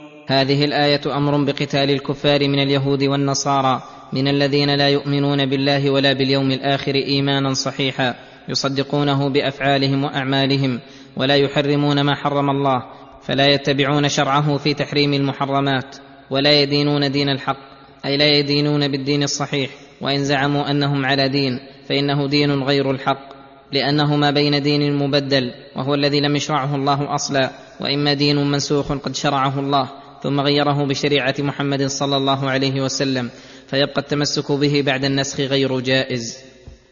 هذه الآية أمر بقتال الكفار من اليهود والنصارى من الذين لا يؤمنون بالله ولا باليوم الآخر إيمانا صحيحا يصدقونه بأفعالهم وأعمالهم ولا يحرمون ما حرم الله فلا يتبعون شرعه في تحريم المحرمات ولا يدينون دين الحق أي لا يدينون بالدين الصحيح وإن زعموا أنهم على دين فإنه دين غير الحق لأنه ما بين دين مبدل وهو الذي لم يشرعه الله أصلا وإما دين منسوخ قد شرعه الله ثم غيره بشريعة محمد صلى الله عليه وسلم فيبقى التمسك به بعد النسخ غير جائز.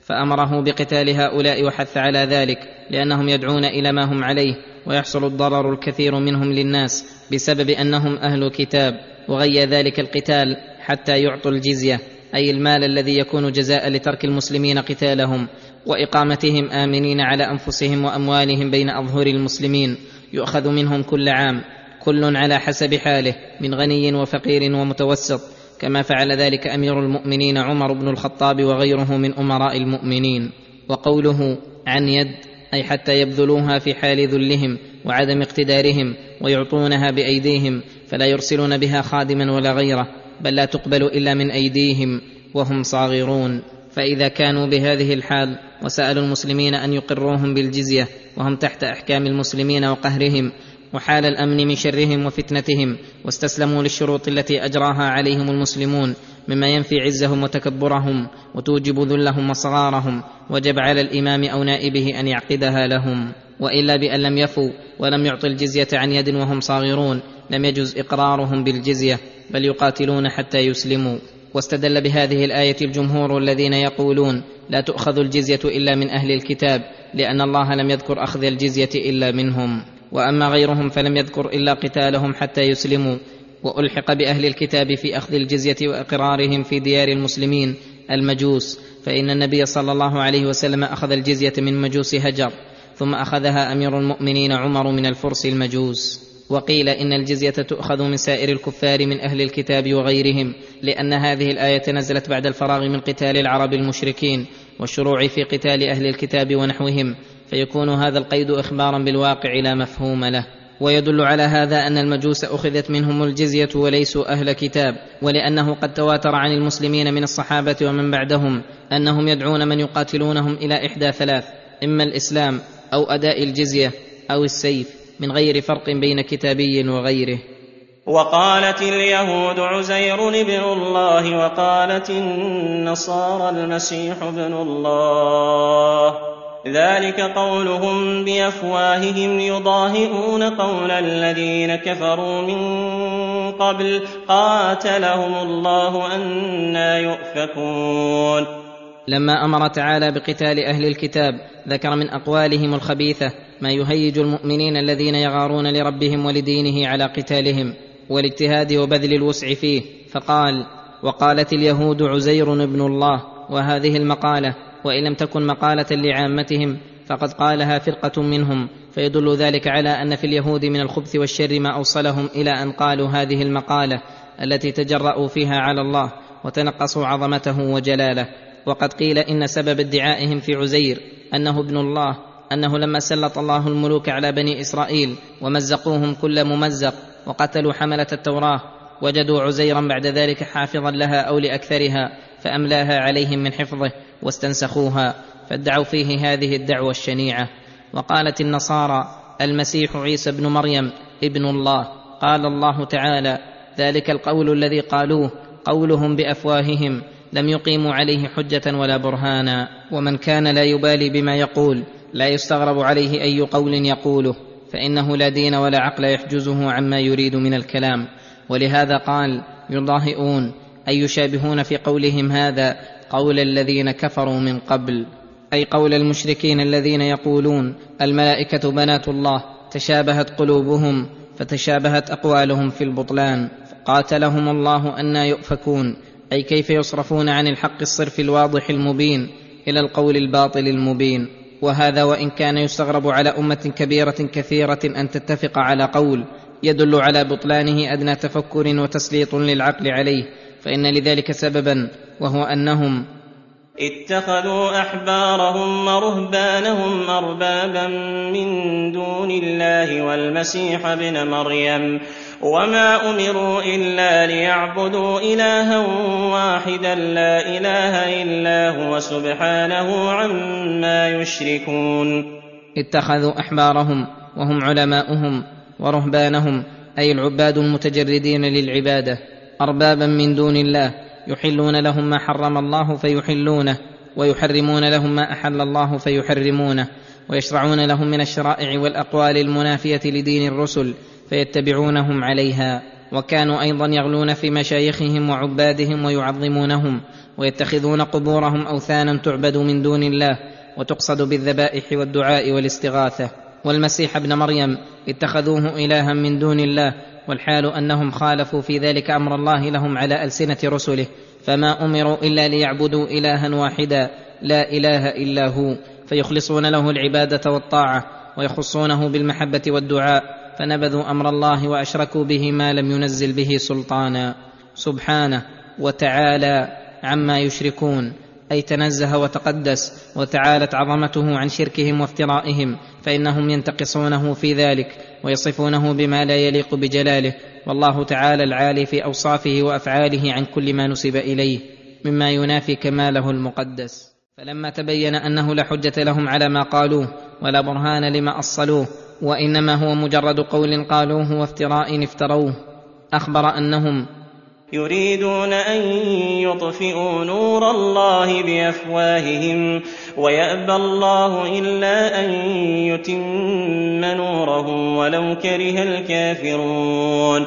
فأمره بقتال هؤلاء وحث على ذلك لأنهم يدعون إلى ما هم عليه ويحصل الضرر الكثير منهم للناس بسبب أنهم أهل كتاب وغي ذلك القتال حتى يعطوا الجزية أي المال الذي يكون جزاء لترك المسلمين قتالهم وإقامتهم آمنين على أنفسهم وأموالهم بين أظهر المسلمين يؤخذ منهم كل عام. كل على حسب حاله من غني وفقير ومتوسط كما فعل ذلك أمير المؤمنين عمر بن الخطاب وغيره من أمراء المؤمنين. وقوله عن يد أي حتى يبذلوها في حال ذلهم وعدم اقتدارهم ويعطونها بأيديهم فلا يرسلون بها خادما ولا غيره بل لا تقبل إلا من أيديهم وهم صاغرون. فإذا كانوا بهذه الحال وسألوا المسلمين أن يقروهم بالجزية وهم تحت أحكام المسلمين وقهرهم وحال الأمن من شرهم وفتنتهم واستسلموا للشروط التي أجراها عليهم المسلمون مما ينفي عزهم وتكبرهم وتوجب ذلهم وصغارهم وجب على الإمام أو نائبه أن يعقدها لهم. وإلا بأن لم يفوا ولم يعطوا الجزية عن يد وهم صاغرون لم يجز إقرارهم بالجزية بل يقاتلون حتى يسلموا. واستدل بهذه الآية الجمهور الذين يقولون لا تؤخذ الجزية إلا من أهل الكتاب لأن الله لم يذكر أخذ الجزية إلا منهم. وأما غيرهم فلم يذكر إلا قتالهم حتى يسلموا وألحق بأهل الكتاب في أخذ الجزية وإقرارهم في ديار المسلمين المجوس. فإن النبي صلى الله عليه وسلم أخذ الجزية من مجوس هجر ثم أخذها أمير المؤمنين عمر من الفرس المجوس. وقيل إن الجزية تؤخذ من سائر الكفار من أهل الكتاب وغيرهم لأن هذه الآية نزلت بعد الفراغ من قتال العرب المشركين والشروع في قتال أهل الكتاب ونحوهم. فيكون هذا القيد إخبارا بالواقع لا مفهوم له. ويدل على هذا أن المجوس أخذت منهم الجزية وليسوا أهل كتاب ولأنه قد تواتر عن المسلمين من الصحابة ومن بعدهم أنهم يدعون من يقاتلونهم إلى إحدى ثلاث إما الإسلام أو أداء الجزية أو السيف من غير فرق بين كتابي وغيره. وقالت اليهود عزير ابن الله وقالت النصارى المسيح ابن الله. ذلك قولهم بأفواههم يضاهئون قول الذين كفروا من قبل قاتلهم الله أنا يؤفكون. لما أمر تعالى بقتال أهل الكتاب ذكر من أقوالهم الخبيثة ما يهيج المؤمنين الذين يغارون لربهم ولدينه على قتالهم والاجتهاد وبذل الوسع فيه فقال وقالت اليهود عزير ابن الله وهذه المقالة وإن لم تكن مقالة لعامتهم فقد قالها فرقة منهم فيدل ذلك على أن في اليهود من الخبث والشر ما أوصلهم إلى أن قالوا هذه المقالة التي تجرأوا فيها على الله وتنقصوا عظمته وجلاله. وقد قيل إن سبب ادعائهم في عزير أنه ابن الله أنه لما سلط الله الملوك على بني إسرائيل ومزقوهم كل ممزق وقتلوا حملة التوراة وجدوا عزيرا بعد ذلك حافظا لها أو لأكثرها فأملاها عليهم من حفظه. واستنسخوها فادعوا فيه هذه الدعوة الشنيعة. وقالت النصارى المسيح عيسى ابن مريم ابن الله. قال الله تعالى ذلك القول الذي قالوه قولهم بأفواههم لم يقيموا عليه حجة ولا برهانا. ومن كان لا يبالي بما يقول لا يستغرب عليه أي قول يقوله. فإنه لا دين ولا عقل يحجزه عما يريد من الكلام. ولهذا قال يضاهئون أي يشابهون في قولهم هذا قول الذين كفروا من قبل أي قول المشركين الذين يقولون الملائكة بنات الله تشابهت قلوبهم فتشابهت أقوالهم في البطلان قاتلهم الله أنا يؤفكون أي كيف يصرفون عن الحق الصرف الواضح المبين إلى القول الباطل المبين. وهذا وإن كان يستغرب على أمة كبيرة كثيرة أن تتفق على قول يدل على بطلانه أدنى تفكر وتسليط للعقل عليه فإن لذلك سببا وهو أنهم اتخذوا أحبارهم ورهبانهم اربابا من دون الله والمسيح ابن مريم. وما أمروا إلا ليعبدوا الها واحدا لا إله إلا هو سبحانه عما يشركون. اتخذوا أحبارهم وهم علماؤهم ورهبانهم أي العباد المتجردين للعبادة. اربابا من دون الله يحلون لهم ما حرم الله فيحلونه ويحرمون لهم ما أحل الله فيحرمونه ويشرعون لهم من الشرائع والأقوال المنافية لدين الرسل فيتبعونهم عليها وكانوا أيضا يغلون في مشايخهم وعبادهم ويعظمونهم ويتخذون قبورهم اوثانا تعبد من دون الله وتقصد بالذبائح والدعاء والاستغاثة. والمسيح ابن مريم اتخذوه الها من دون الله والحال أنهم خالفوا في ذلك أمر الله لهم على ألسنة رسله فما أمروا إلا ليعبدوا إلها واحدا لا إله إلا هو فيخلصون له العبادة والطاعة ويخصونه بالمحبة والدعاء فنبذوا أمر الله وأشركوا به ما لم ينزل به سلطانا. سبحانه وتعالى عما يشركون أي تنزه وتقدس وتعالت عظمته عن شركهم وافترائهم فإنهم ينتقصونه في ذلك. ويصفونه بما لا يليق بجلاله. والله تعالى العالي في أوصافه وأفعاله عن كل ما نسب إليه مما ينافي كماله المقدس. فلما تبين أنه لا حجة لهم على ما قالوه ولا برهان لما أصلوه وإنما هو مجرد قول قالوه وافتراء افتروه أخبر أنهم يريدون أن يطفئوا نور الله بأفواههم ويأبى الله إلا أن يتم نوره ولو كره الكافرون.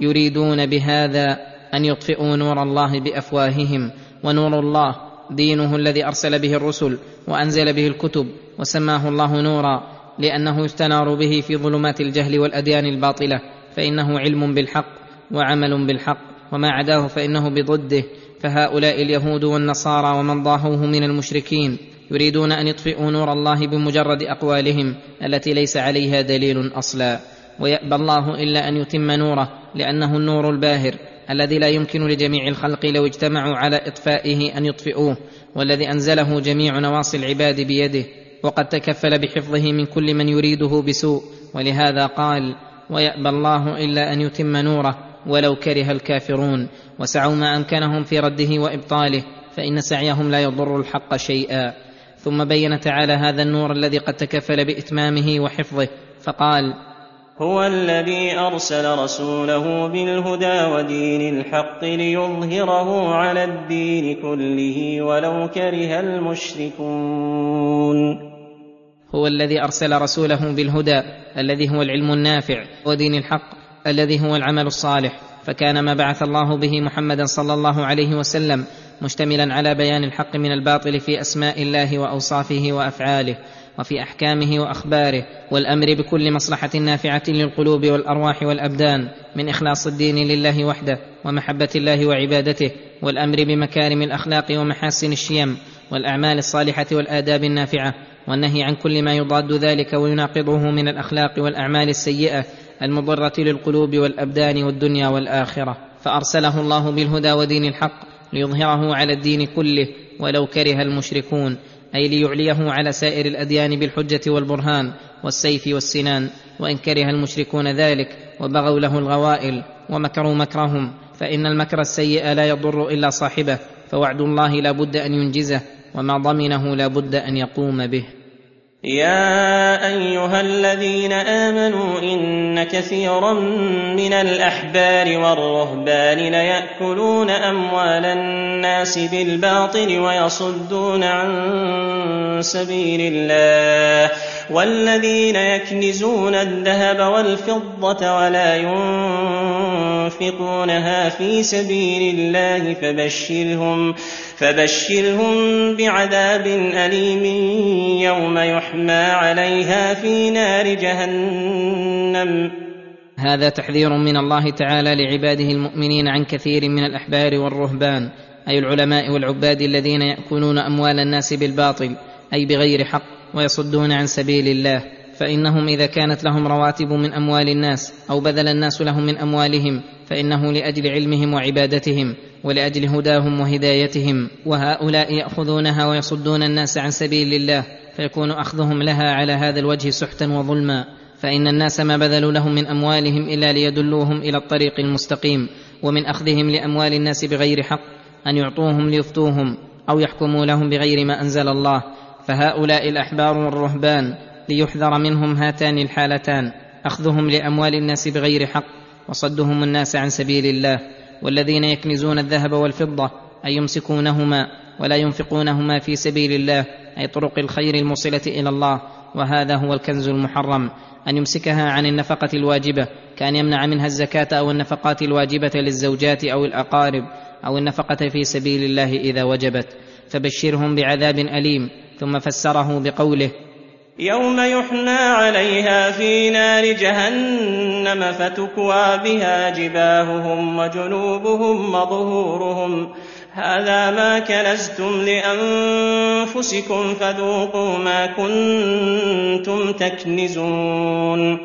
يريدون بهذا أن يطفئوا نور الله بأفواههم ونور الله دينه الذي أرسل به الرسل وأنزل به الكتب وسماه الله نورا لأنه يستنار به في ظلمات الجهل والأديان الباطلة فإنه علم بالحق وعمل بالحق وما عداه فإنه بضده فهؤلاء اليهود والنصارى ومن ضاهوه من المشركين. يريدون أن يطفئوا نور الله بمجرد أقوالهم التي ليس عليها دليل أصلا. ويأبى الله إلا أن يتم نوره لأنه النور الباهر الذي لا يمكن لجميع الخلق لو اجتمعوا على إطفائه أن يطفئوه والذي أنزله جميع نواصي العباد بيده. وقد تكفل بحفظه من كل من يريده بسوء ولهذا قال ويأبى الله إلا أن يتم نوره ولو كره الكافرون. وسعوا ما أمكنهم في رده وإبطاله فإن سعيهم لا يضر الحق شيئا. ثم بين تعالى هذا النور الذي قد تكفل بإتمامه وحفظه فقال هو الذي أرسل رسوله بالهدى ودين الحق ليظهره على الدين كله ولو كره المشركون. هو الذي أرسل رسوله بالهدى الذي هو العلم النافع ودين الحق الذي هو العمل الصالح فكان ما بعث الله به محمدا صلى الله عليه وسلم مشتملا على بيان الحق من الباطل في أسماء الله وأوصافه وأفعاله وفي أحكامه وأخباره والأمر بكل مصلحة نافعة للقلوب والأرواح والأبدان من إخلاص الدين لله وحده ومحبة الله وعبادته والأمر بمكارم الأخلاق ومحاسن الشيم والأعمال الصالحة والآداب النافعة والنهي عن كل ما يضاد ذلك ويناقضه من الأخلاق والأعمال السيئة المضرة للقلوب والأبدان والدنيا والآخرة فأرسله الله بالهدى ودين الحق ليظهره على الدين كله ولو كره المشركون أي ليعليه على سائر الأديان بالحجة والبرهان والسيف والسنان وإن كره المشركون ذلك وبغوا له الغوائل ومكروا مكرهم فإن المكر السيء لا يضر إلا صاحبه فوعد الله لا بد أن ينجزه وما ضمنه لا بد أن يقوم به. يا ايها الذين امنوا ان كثيرا من الاحبار والرهبان لياكلون اموال الناس بالباطل ويصدون عن سبيل الله والذين يكنزون الذهب والفضه ولا ينفقونها في سبيل الله فبشرهم فبشرهم بعذاب أليم يوم يحمى عليها في نار جهنم. هذا تحذير من الله تعالى لعباده المؤمنين عن كثير من الأحبار والرهبان أي العلماء والعباد الذين يأكلون أموال الناس بالباطل أي بغير حق ويصدون عن سبيل الله. فإنهم إذا كانت لهم رواتب من أموال الناس أو بذل الناس لهم من أموالهم فإنه لأجل علمهم وعبادتهم ولأجل هداهم وهدايتهم وهؤلاء يأخذونها ويصدون الناس عن سبيل الله فيكون أخذهم لها على هذا الوجه سحتا وظلما فإن الناس ما بذلوا لهم من أموالهم إلا ليدلوهم إلى الطريق المستقيم ومن أخذهم لأموال الناس بغير حق أن يعطوهم ليفتوهم أو يحكموا لهم بغير ما أنزل الله فهؤلاء الأحبار والرهبان ليحذر منهم هاتان الحالتان. أخذهم لأموال الناس بغير حق وصدهم الناس عن سبيل الله. والذين يكنزون الذهب والفضة أي يمسكونهما ولا ينفقونهما في سبيل الله أي طرق الخير الموصلة إلى الله. وهذا هو الكنز المحرم. أن يمسكها عن النفقة الواجبة كأن يمنع منها الزكاة أو النفقات الواجبة للزوجات أو الأقارب أو النفقة في سبيل الله إذا وجبت. فبشرهم بعذاب أليم ثم فسره بقوله يوم يحمى عليها في نار جهنم فتكوى بها جباههم وجنوبهم وظهورهم. هذا ما كنزتم لأنفسكم فذوقوا ما كنتم تكنزون.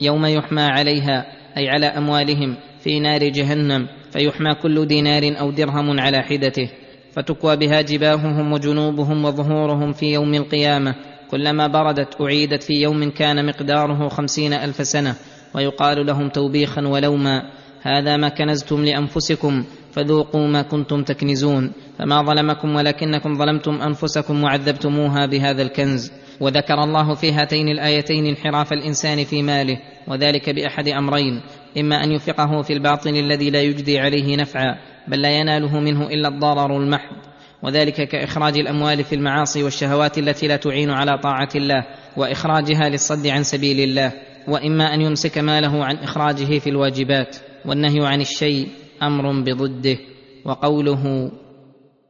يوم يحمى عليها أي على أموالهم في نار جهنم فيحمى كل دينار أو درهم على حدته فتكوى بها جباههم وجنوبهم وظهورهم في يوم القيامة. كلما بردت أعيدت في يوم كان مقداره خمسين ألف سنة ويقال لهم توبيخا ولوما هذا ما كنزتم لأنفسكم فذوقوا ما كنتم تكنزون فما ظلمكم ولكنكم ظلمتم أنفسكم وعذبتموها بهذا الكنز. وذكر الله في هاتين الآيتين انحراف الإنسان في ماله وذلك بأحد أمرين إما أن ينفقه في الباطل الذي لا يجدي عليه نفعا بل لا يناله منه إلا الضرر المحض. وذلك كإخراج الأموال في المعاصي والشهوات التي لا تعين على طاعة الله وإخراجها للصد عن سبيل الله وإما أن يمسك ماله عن إخراجه في الواجبات والنهي عن الشيء أمر بضده وقوله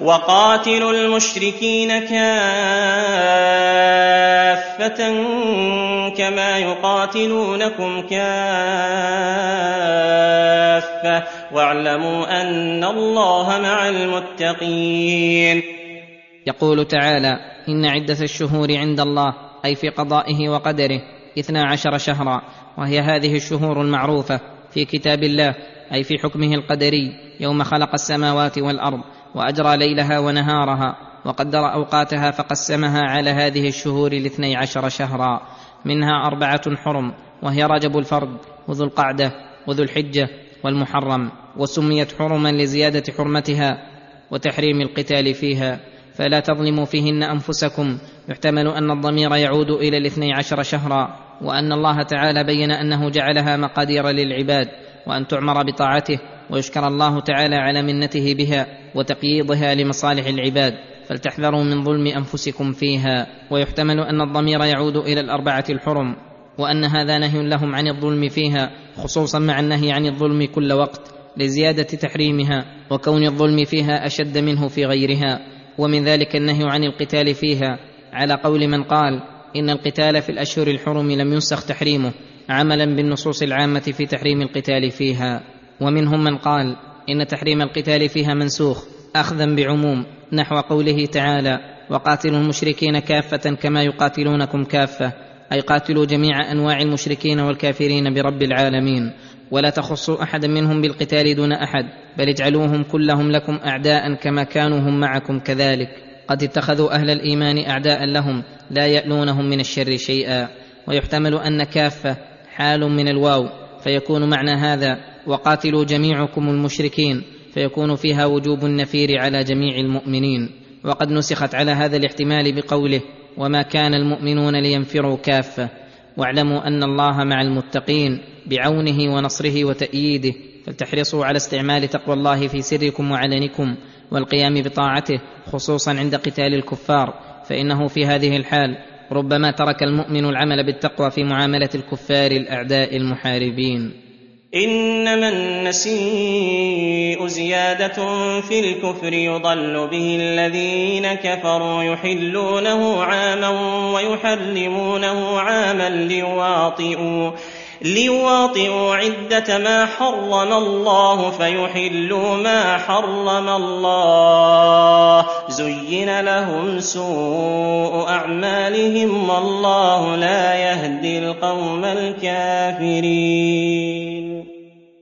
وقاتلوا المشركين كافة كما يقاتلونكم كافة. واعلموا أن الله مع المتقين. يقول تعالى إن عدة الشهور عند الله أي في قضائه وقدره اثنا عشر شهرا وهي هذه الشهور المعروفة في كتاب الله أي في حكمه القدري يوم خلق السماوات والأرض. وأجرى ليلها ونهارها وقدر أوقاتها فقسمها على هذه الشهور الاثني عشر شهرا. منها أربعة حرم وهي رجب الفرد وذو القعدة وذو الحجة والمحرم. وسميت حرما لزيادة حرمتها وتحريم القتال فيها. فلا تظلموا فيهن أنفسكم. يحتمل أن الضمير يعود إلى الاثني عشر شهرا. وأن الله تعالى بين أنه جعلها مقادير للعباد وأن تعمر بطاعته ويشكر الله تعالى على منته بها وتقييضها لمصالح العباد. فلتحذروا من ظلم أنفسكم فيها. ويحتمل أن الضمير يعود إلى الأربعة الحرم. وأن هذا نهي لهم عن الظلم فيها خصوصا مع النهي عن الظلم كل وقت لزيادة تحريمها وكون الظلم فيها أشد منه في غيرها. ومن ذلك النهي عن القتال فيها. على قول من قال إن القتال في الأشهر الحرم لم ينسخ تحريمه عملا بالنصوص العامة في تحريم القتال فيها. ومنهم من قال إن تحريم القتال فيها منسوخ اخذا بعموم نحو قوله تعالى وقاتلوا المشركين كافة كما يقاتلونكم كافة أي قاتلوا جميع أنواع المشركين والكافرين برب العالمين. ولا تخصوا احدا منهم بالقتال دون أحد بل اجعلوهم كلهم لكم اعداء كما كانوا هم معكم كذلك. قد اتخذوا أهل الإيمان اعداء لهم لا يألونهم من الشر شيئا. ويحتمل أن كافة حال من الواو فيكون معنى هذا وقاتلوا جميعكم المشركين فيكون فيها وجوب النفير على جميع المؤمنين. وقد نسخت على هذا الاحتمال بقوله وما كان المؤمنون لينفروا كافة. واعلموا أن الله مع المتقين بعونه ونصره وتأييده. فلتحرصوا على استعمال تقوى الله في سركم وعلنكم والقيام بطاعته خصوصا عند قتال الكفار. فإنه في هذه الحال ربما ترك المؤمن العمل بالتقوى في معاملة الكفار الأعداء المحاربين. إنما النسيء زيادة في الكفر يضل به الذين كفروا يحلونه عاما ويحرمونه عاما ليواطئوا ليواطئوا عدة ما حرم الله فيحلوا ما حرم الله. زين لهم سوء أعمالهم والله لا يهدي القوم الكافرين.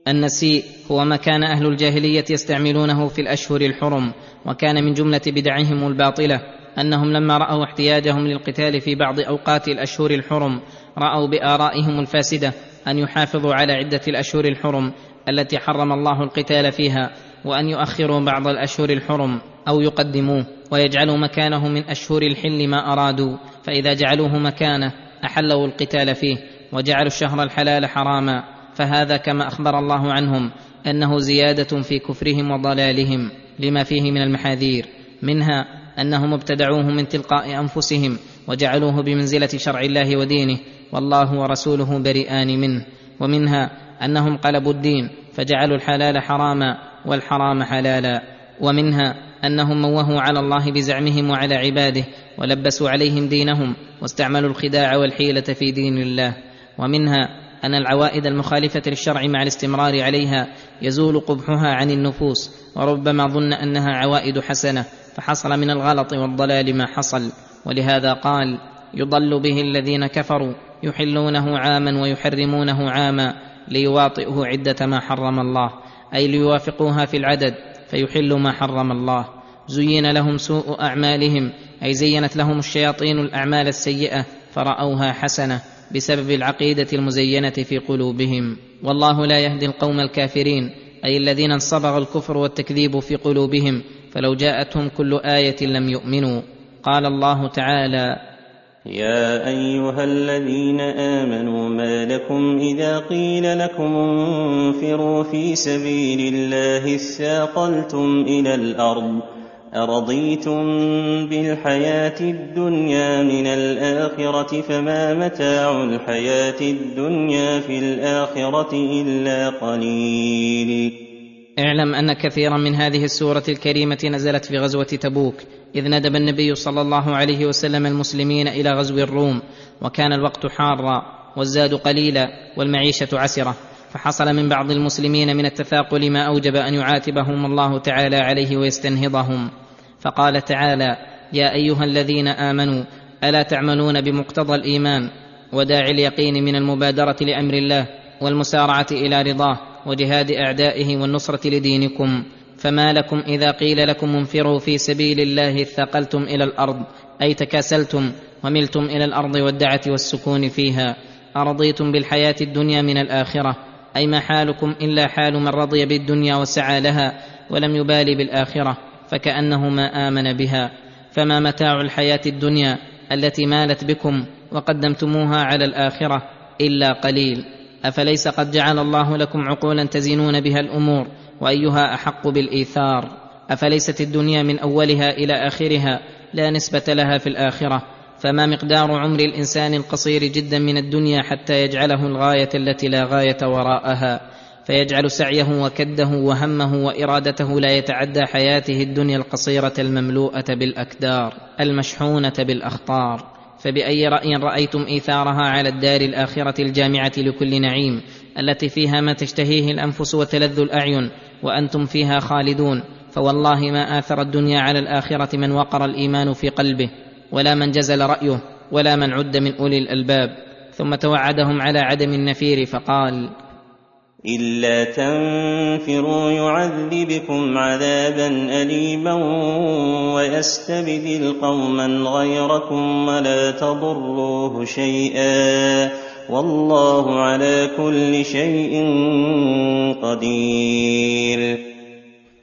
النسيء هو ما كان أهل الجاهلية يستعملونه في الأشهر الحرم وكان من جملة بدعهم الباطلة أنهم لما رأوا احتياجهم للقتال في بعض أوقات الأشهر الحرم رأوا بآرائهم الفاسدة أن يحافظوا على عدة الأشهر الحرم التي حرم الله القتال فيها وأن يؤخروا بعض الأشهر الحرم أو يقدموه ويجعلوا مكانه من أشهر الحل ما أرادوا فإذا جعلوه مكانه أحلوا القتال فيه وجعلوا الشهر الحلال حراما. فهذا كما أخبر الله عنهم أنه زيادة في كفرهم وضلالهم لما فيه من المحاذير منها أنهم ابتدعوه من تلقاء أنفسهم وجعلوه بمنزلة شرع الله ودينه والله ورسوله بريئان منه ومنها أنهم قلبوا الدين فجعلوا الحلال حراما والحرام حلالا ومنها أنهم موهوا على الله بزعمهم وعلى عباده ولبسوا عليهم دينهم واستعملوا الخداع والحيلة في دين الله ومنها أن العوائد المخالفة للشرع مع الاستمرار عليها يزول قبحها عن النفوس وربما ظن أنها عوائد حسنة فحصل من الغلط والضلال ما حصل. ولهذا قال يضل به الذين كفروا يحلونه عاما ويحرمونه عاما ليواطئوا عدة ما حرم الله أي ليوافقوها في العدد فيحلوا ما حرم الله. زين لهم سوء أعمالهم أي زينت لهم الشياطين الأعمال السيئة فرأوها حسنة. بسبب العقيدة المزينة في قلوبهم. والله لا يهدي القوم الكافرين أي الذين انصبغ الكفر والتكذيب في قلوبهم فلو جاءتهم كل آية لم يؤمنوا. قال الله تعالى يا أيها الذين آمنوا ما لكم إذا قيل لكم انفروا في سبيل الله اثاقلتم إلى الأرض أرضيتم بالحياة الدنيا من الآخرة فما متاع الحياة الدنيا في الآخرة إلا قليل. اعلم أن كثيرا من هذه السورة الكريمة نزلت في غزوة تبوك، إذ ندب النبي صلى الله عليه وسلم المسلمين إلى غزو الروم، وكان الوقت حارا والزاد قليلا والمعيشة عسرة، فحصل من بعض المسلمين من التثاقل ما أوجب أن يعاتبهم الله تعالى عليه ويستنهضهم. فقال تعالى يا أيها الذين آمنوا ألا تعملون بمقتضى الإيمان وداعي اليقين من المبادرة لأمر الله والمسارعة إلى رضاه وجهاد أعدائه والنصرة لدينكم. فما لكم إذا قيل لكم انفروا في سبيل الله اثقلتم إلى الأرض أي تكاسلتم وملتم إلى الأرض والدعة والسكون فيها. أرضيتم بالحياة الدنيا من الآخرة. أي ما حالكم إلا حال من رضي بالدنيا وسعى لها ولم يبالي بالآخرة فكأنه ما آمن بها فما متاع الحياة الدنيا التي مالت بكم وقدمتموها على الآخرة إلا قليل أفليس قد جعل الله لكم عقولا تزنون بها الأمور وأيها أحق بالإيثار أفليست الدنيا من أولها إلى آخرها لا نسبة لها في الآخرة فما مقدار عمر الإنسان القصير جدا من الدنيا حتى يجعله الغاية التي لا غاية وراءها. فيجعل سعيه وكده وهمه وإرادته لا يتعدى حياته الدنيا القصيرة المملوءة بالأكدار المشحونة بالأخطار. فبأي رأي رأيتم إيثارها على الدار الآخرة الجامعة لكل نعيم التي فيها ما تشتهيه الأنفس وتلذ الأعين وأنتم فيها خالدون. فوالله ما آثر الدنيا على الآخرة من وقر الإيمان في قلبه. ولا من جزل رأيه ولا من عد من أولي الألباب. ثم توعدهم على عدم النفير فقال الا تنفروا يعذبكم عذابا اليما ويستبدل قوما غيركم ولا تضروه شيئا والله على كل شيء قدير.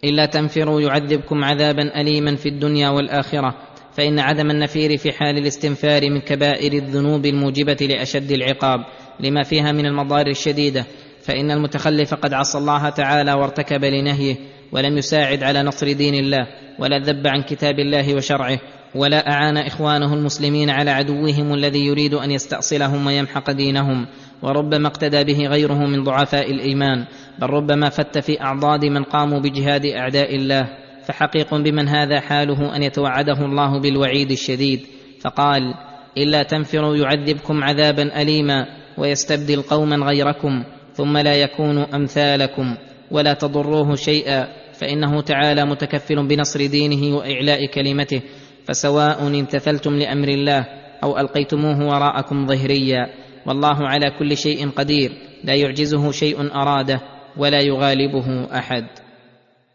الا تنفروا يعذبكم عذابا اليما في الدنيا والاخره. فإن عدم النفير في حال الاستنفار من كبائر الذنوب الموجبة لأشد العقاب لما فيها من المضار الشديدة فإن المتخلف قد عصى الله تعالى وارتكب لنهيه ولم يساعد على نصر دين الله ولا ذب عن كتاب الله وشرعه ولا أعان إخوانه المسلمين على عدوهم الذي يريد أن يستأصلهم ويمحق دينهم وربما اقتدى به غيره من ضعفاء الإيمان بل ربما فت في أعضاد من قاموا بجهاد أعداء الله. فحقيق بمن هذا حاله أن يتوعده الله بالوعيد الشديد فقال إلا تنفروا يعذبكم عذابا اليما ويستبدل قوما غيركم ثم لا يكونوا أمثالكم ولا تضروه شيئا فإنه تعالى متكفل بنصر دينه وإعلاء كلمته فسواء امتثلتم لأمر الله أو ألقيتموه وراءكم ظهريا والله على كل شيء قدير لا يعجزه شيء أراده ولا يغالبه أحد.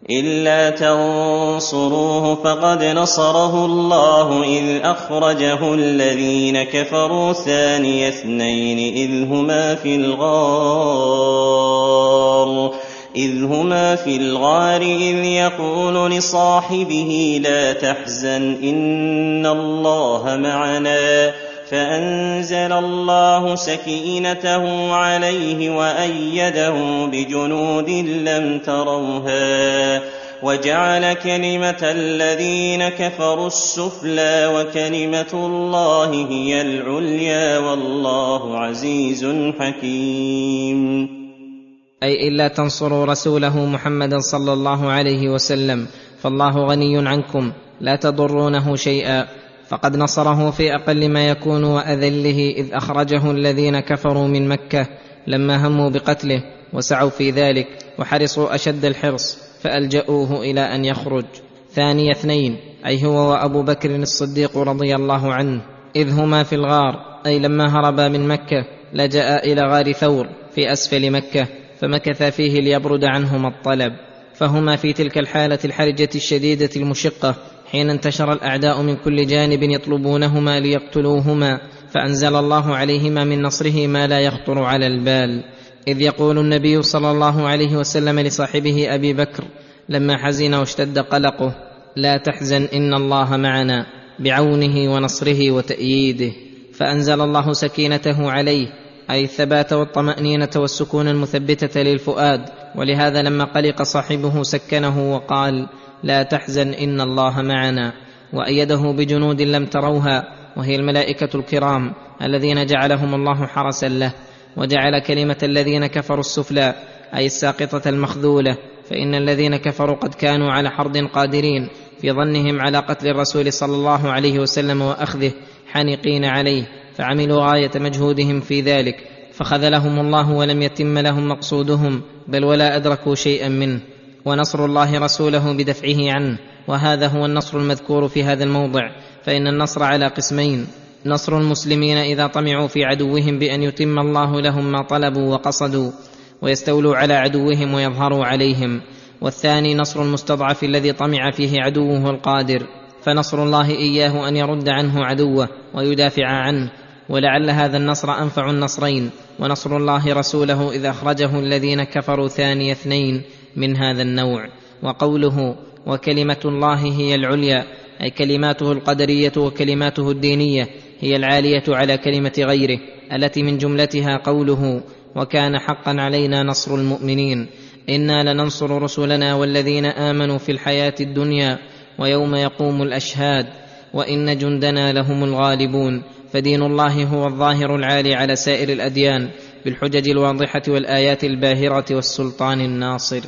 إلا تنصروه فقد نصره الله إذ أخرجه الذين كفروا ثاني اثنين إذ هما في الغار إذ هما في الغار إذ يقول لصاحبه لا تحزن إن الله معنا فأنزل الله سكينته عليه وأيده بجنود لم تروها وجعل كلمة الذين كفروا السفلى وكلمة الله هي العليا والله عزيز حكيم. أي إلا تنصروا رسوله محمدا صلى الله عليه وسلم فالله غني عنكم لا تضرونه شيئا. فقد نصره في أقل ما يكون وأذله إذ أخرجه الذين كفروا من مكة لما هموا بقتله وسعوا في ذلك وحرصوا أشد الحرص فألجأوه إلى أن يخرج. ثاني اثنين أي هو وأبو بكر الصديق رضي الله عنه إذ هما في الغار أي لما هربا من مكة لجأ إلى غار ثور في أسفل مكة فمكثا فيه ليبرد عنهما الطلب. فهما في تلك الحالة الحرجة الشديدة المشقة حين انتشر الأعداء من كل جانب يطلبونهما ليقتلوهما فأنزل الله عليهما من نصره ما لا يخطر على البال. إذ يقول النبي صلى الله عليه وسلم لصاحبه أبي بكر لما حزن واشتد قلقه لا تحزن إن الله معنا بعونه ونصره وتأييده. فأنزل الله سكينته عليه أي الثبات والطمأنينة والسكون المثبتة للفؤاد. ولهذا لما قلق صاحبه سكنه وقال لا تحزن إن الله معنا. وأيده بجنود لم تروها وهي الملائكة الكرام الذين جعلهم الله حرسا له. وجعل كلمة الذين كفروا السفلى أي الساقطة المخذولة. فإن الذين كفروا قد كانوا على حرد قادرين في ظنهم على قتل الرسول صلى الله عليه وسلم وأخذه حانقين عليه. فعملوا غاية مجهودهم في ذلك. فخذلهم الله ولم يتم لهم مقصودهم بل ولا أدركوا شيئا منه. ونصر الله رسوله بدفعه عنه وهذا هو النصر المذكور في هذا الموضع فإن النصر على قسمين نصر المسلمين إذا طمعوا في عدوهم بأن يتم الله لهم ما طلبوا وقصدوا ويستولوا على عدوهم ويظهروا عليهم والثاني نصر المستضعف الذي طمع فيه عدوه القادر فنصر الله إياه أن يرد عنه عدوه ويدافع عنه ولعل هذا النصر أنفع النصرين ونصر الله رسوله إذا أخرجه الذين كفروا ثاني اثنين من هذا النوع وقوله وكلمة الله هي العليا أي كلماته القدرية وكلماته الدينية هي العالية على كلمة غيره التي من جملتها قوله وكان حقا علينا نصر المؤمنين إنا لننصر رسلنا والذين آمنوا في الحياة الدنيا ويوم يقوم الأشهاد وإن جندنا لهم الغالبون فدين الله هو الظاهر العالي على سائر الأديان بالحجج الواضحة والآيات الباهرة والسلطان الناصر.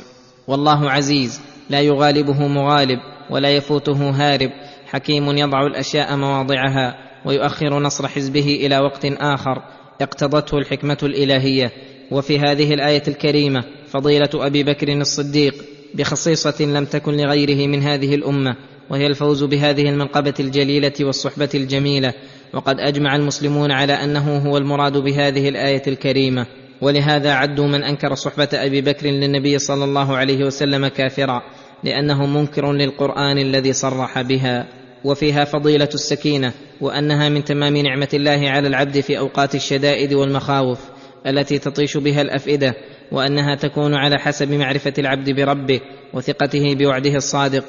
والله عزيز لا يغالبه مغالب ولا يفوته هارب. حكيم يضع الأشياء مواضعها ويؤخر نصر حزبه إلى وقت آخر. اقتضته الحكمة الإلهية. وفي هذه الآية الكريمة فضيلة أبي بكر الصديق بخصيصة لم تكن لغيره من هذه الأمة وهي الفوز بهذه المنقبة الجليلة والصحبة الجميلة. وقد أجمع المسلمون على أنه هو المراد بهذه الآية الكريمة. ولهذا عدوا من أنكر صحبة أبي بكر للنبي صلى الله عليه وسلم كافرا لأنه منكر للقرآن الذي صرح بها. وفيها فضيلة السكينة وأنها من تمام نعمة الله على العبد في أوقات الشدائد والمخاوف التي تطيش بها الأفئدة وأنها تكون على حسب معرفة العبد بربه وثقته بوعده الصادق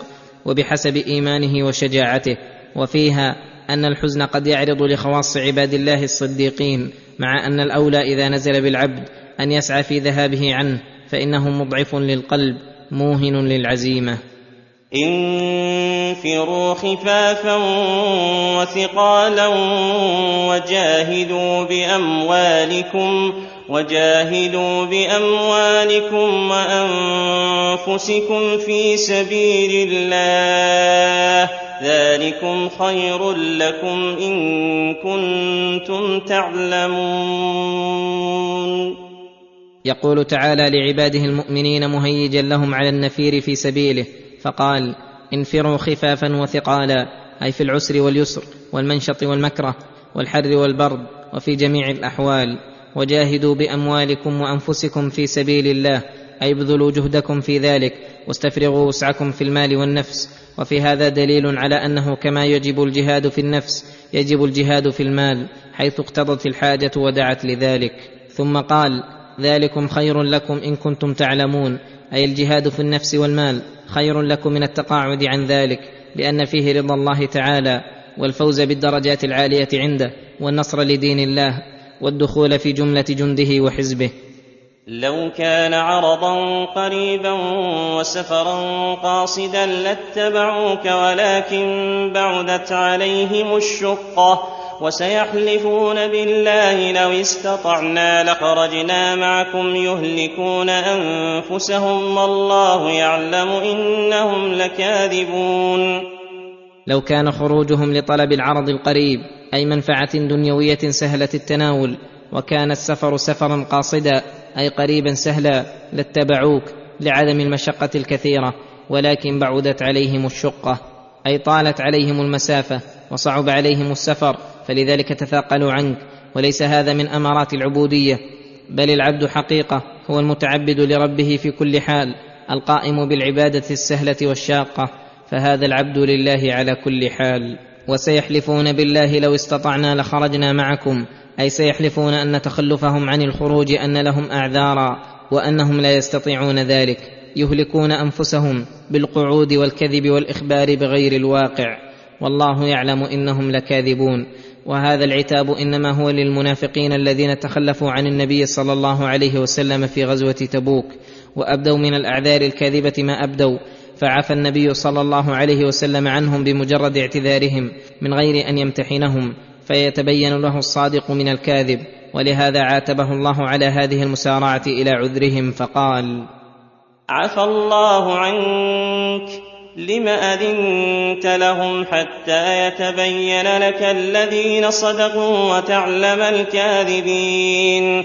وبحسب إيمانه وشجاعته. وفيها أن الحزن قد يعرض لخواص عباد الله الصديقين مع أن الأولى إذا نزل بالعبد أن يسعى في ذهابه عنه فإنه مضعف للقلب موهن للعزيمة. انفروا خفافا وثقالا وجاهدوا بأموالكم وجاهدوا بأموالكم وأنفسكم في سبيل الله. ذلكم خير لكم ان كنتم تعلمون يقول تعالى لعباده المؤمنين مهيجا لهم على النفير في سبيله فقال انفروا خفافا وثقالا أي في العسر واليسر والمنشط والمكره والحر والبرد وفي جميع الأحوال وجاهدوا بأموالكم وأنفسكم في سبيل الله أي ابذلوا جهدكم في ذلك واستفرغوا وسعكم في المال والنفس. وفي هذا دليل على أنه كما يجب الجهاد في النفس يجب الجهاد في المال حيث اقتضت الحاجة ودعت لذلك. ثم قال ذلكم خير لكم إن كنتم تعلمون. أي الجهاد في النفس والمال خير لكم من التقاعد عن ذلك لأن فيه رضا الله تعالى والفوز بالدرجات العالية عنده والنصر لدين الله والدخول في جملة جنده وحزبه. لو كان عرضا قريبا وسفرا قاصدا لاتبعوك ولكن بعدت عليهم الشقة وسيحلفون بالله لو استطعنا. لخرجنا معكم يهلكون أنفسهم والله يعلم إنهم لكاذبون. لو كان خروجهم لطلب العرض القريب أي منفعة دنيوية سهله التناول وكان السفر سفرا قاصدا أي قريبا سهلا لاتبعوك لعدم المشقة الكثيرة ولكن بعدت عليهم الشقة أي طالت عليهم المسافة وصعب عليهم السفر فلذلك تثاقلوا عنك وليس هذا من أمارات العبودية بل العبد حقيقة هو المتعبد لربه في كل حال القائم بالعبادة السهلة والشاقة فهذا العبد لله على كل حال. وسيحلفون بالله لو استطعنا لخرجنا معكم أي سيحلفون أن تخلفهم عن الخروج أن لهم أعذارا وأنهم لا يستطيعون ذلك يهلكون أنفسهم بالقعود والكذب والإخبار بغير الواقع. والله يعلم إنهم لكاذبون. وهذا العتاب إنما هو للمنافقين الذين تخلفوا عن النبي صلى الله عليه وسلم في غزوة تبوك وأبدوا من الأعذار الكاذبة ما أبدوا. فعفى النبي صلى الله عليه وسلم عنهم بمجرد اعتذارهم من غير أن يمتحنهم. فيتبين له الصادق من الكاذب ولهذا عاتبه الله على هذه المسارعة إلى عذرهم فقال عفى الله عنك لم أذنت لهم حتى يتبين لك الذين صدقوا وتعلم الكاذبين.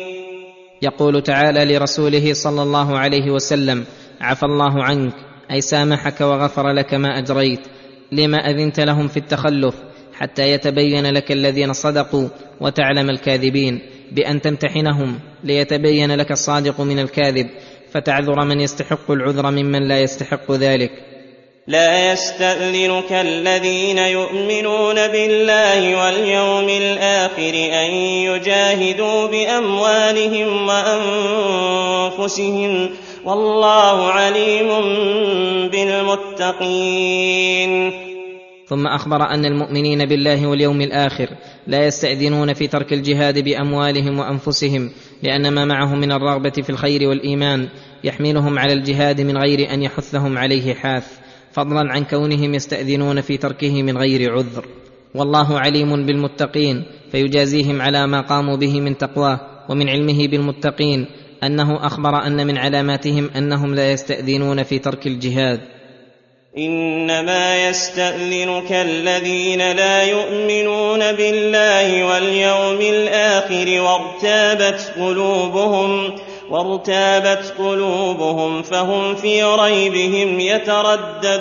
يقول تعالى لرسوله صلى الله عليه وسلم عفى الله عنك أي سامحك وغفر لك ما أجريت لما أذنت لهم في التخلف حتى يتبين لك الذين صدقوا وتعلم الكاذبين بأن تمتحنهم ليتبين لك الصادق من الكاذب فتعذر من يستحق العذر ممن لا يستحق ذلك. لا يستأذنك الذين يؤمنون بالله واليوم الآخر أن يجاهدوا بأموالهم وأنفسهم والله عليم بالمتقين. ثم أخبر أن المؤمنين بالله واليوم الآخر لا يستأذنون في ترك الجهاد بأموالهم وأنفسهم لأن ما معهم من الرغبة في الخير والإيمان يحملهم على الجهاد من غير أن يحثهم عليه حاث. فضلا عن كونهم يستأذنون في تركه من غير عذر. والله عليم بالمتقين فيجازيهم على ما قاموا به من تقواه ومن علمه بالمتقين أنه أخبر أن من علاماتهم أنهم لا يستأذنون في ترك الجهاد. إنما يستأذنك الذين لا يؤمنون بالله واليوم الآخر وارتابت قلوبهم وارتابت قلوبهم فهم في ريبهم يترددون.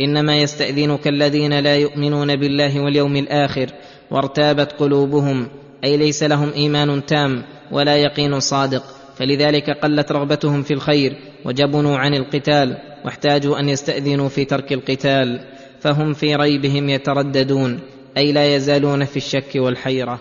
إنما يستأذنك الذين لا يؤمنون بالله واليوم الآخر وارتابت قلوبهم أي ليس لهم إيمان تام ولا يقين صادق. فلذلك قلت رغبتهم في الخير وجبنوا عن القتال واحتاجوا أن يستأذنوا في ترك القتال فهم في ريبهم يترددون أي لا يزالون في الشك والحيرة.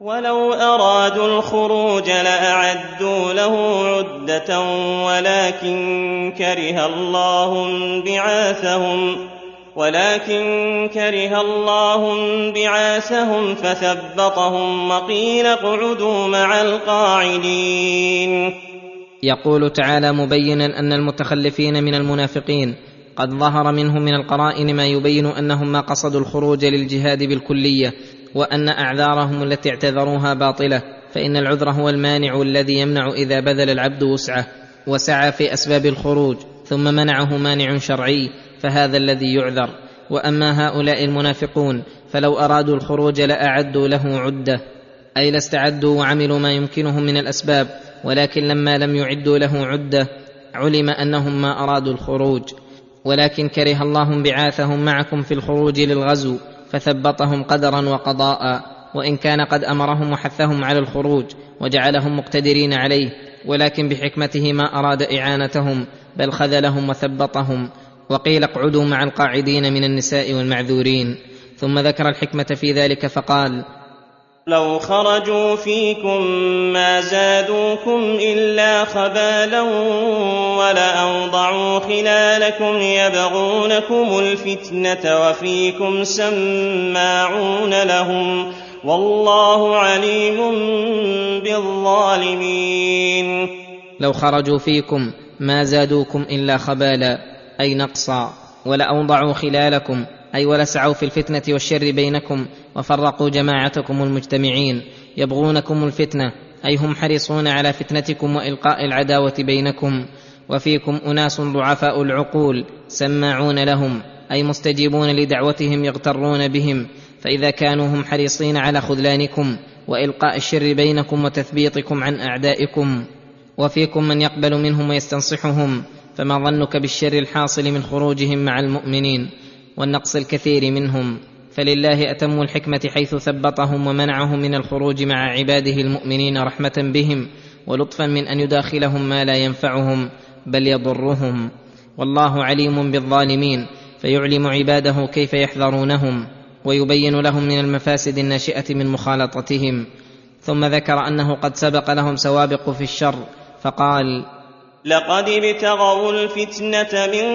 ولو أرادوا الخروج لأعدوا له عدة ولكن كره الله بعاثهم ولكن كره الله بعاثهم فثبطهم وقيل اقعدوا مع القاعدين. يقول تعالى مبينا أن المتخلفين من المنافقين قد ظهر منهم من القرائن ما يبين أنهم ما قصدوا الخروج للجهاد بالكلية وأن أعذارهم التي اعتذروها باطلة فإن العذر هو المانع الذي يمنع إذا بذل العبد وسعه وسعى في أسباب الخروج ثم منعه مانع شرعي فهذا الذي يعذر. وأما هؤلاء المنافقون فلو أرادوا الخروج لأعدوا له عدة. أي لاستعدوا وعملوا ما يمكنهم من الأسباب ولكن لما لم يعدوا له عدة علم أنهم ما أرادوا الخروج. ولكن كره الله انبعاثهم معكم في الخروج للغزو فثبطهم قدرا وقضاء. وإن كان قد أمرهم وحثهم على الخروج وجعلهم مقتدرين عليه ولكن بحكمته ما أراد إعانتهم بل خذلهم وثبطهم. وقيل اقعدوا مع القاعدين من النساء والمعذورين ثم ذكر الحكمة في ذلك فقال لو خرجوا فيكم ما زادوكم إلا خبالا ولاوضعوا خلالكم يبغونكم الفتنة وفيكم سماعون لهم والله عليم بالظالمين. لو خرجوا فيكم ما زادوكم إلا خبالا أي نقصا ولاوضعوا خلالكم أي ولسعوا في الفتنة والشر بينكم وفرقوا جماعتكم المجتمعين يبغونكم الفتنة أي هم حريصون على فتنتكم وإلقاء العداوة بينكم. وفيكم أناس ضعفاء العقول سماعون لهم أي مستجيبون لدعوتهم يغترون بهم. فإذا كانوا هم حريصين على خذلانكم وإلقاء الشر بينكم وتثبيطكم عن أعدائكم. وفيكم من يقبل منهم ويستنصحهم فما ظنك بالشر الحاصل من خروجهم مع المؤمنين والنقص الكثير منهم. فلله أتم الحكمة حيث ثبطهم ومنعهم من الخروج مع عباده المؤمنين رحمة بهم ولطفا من أن يداخلهم ما لا ينفعهم بل يضرهم. والله عليم بالظالمين فيعلم عباده كيف يحذرونهم ويبين لهم من المفاسد الناشئة من مخالطتهم. ثم ذكر أنه قد سبق لهم سوابق في الشر فقال لقد ابتغوا الفتنة من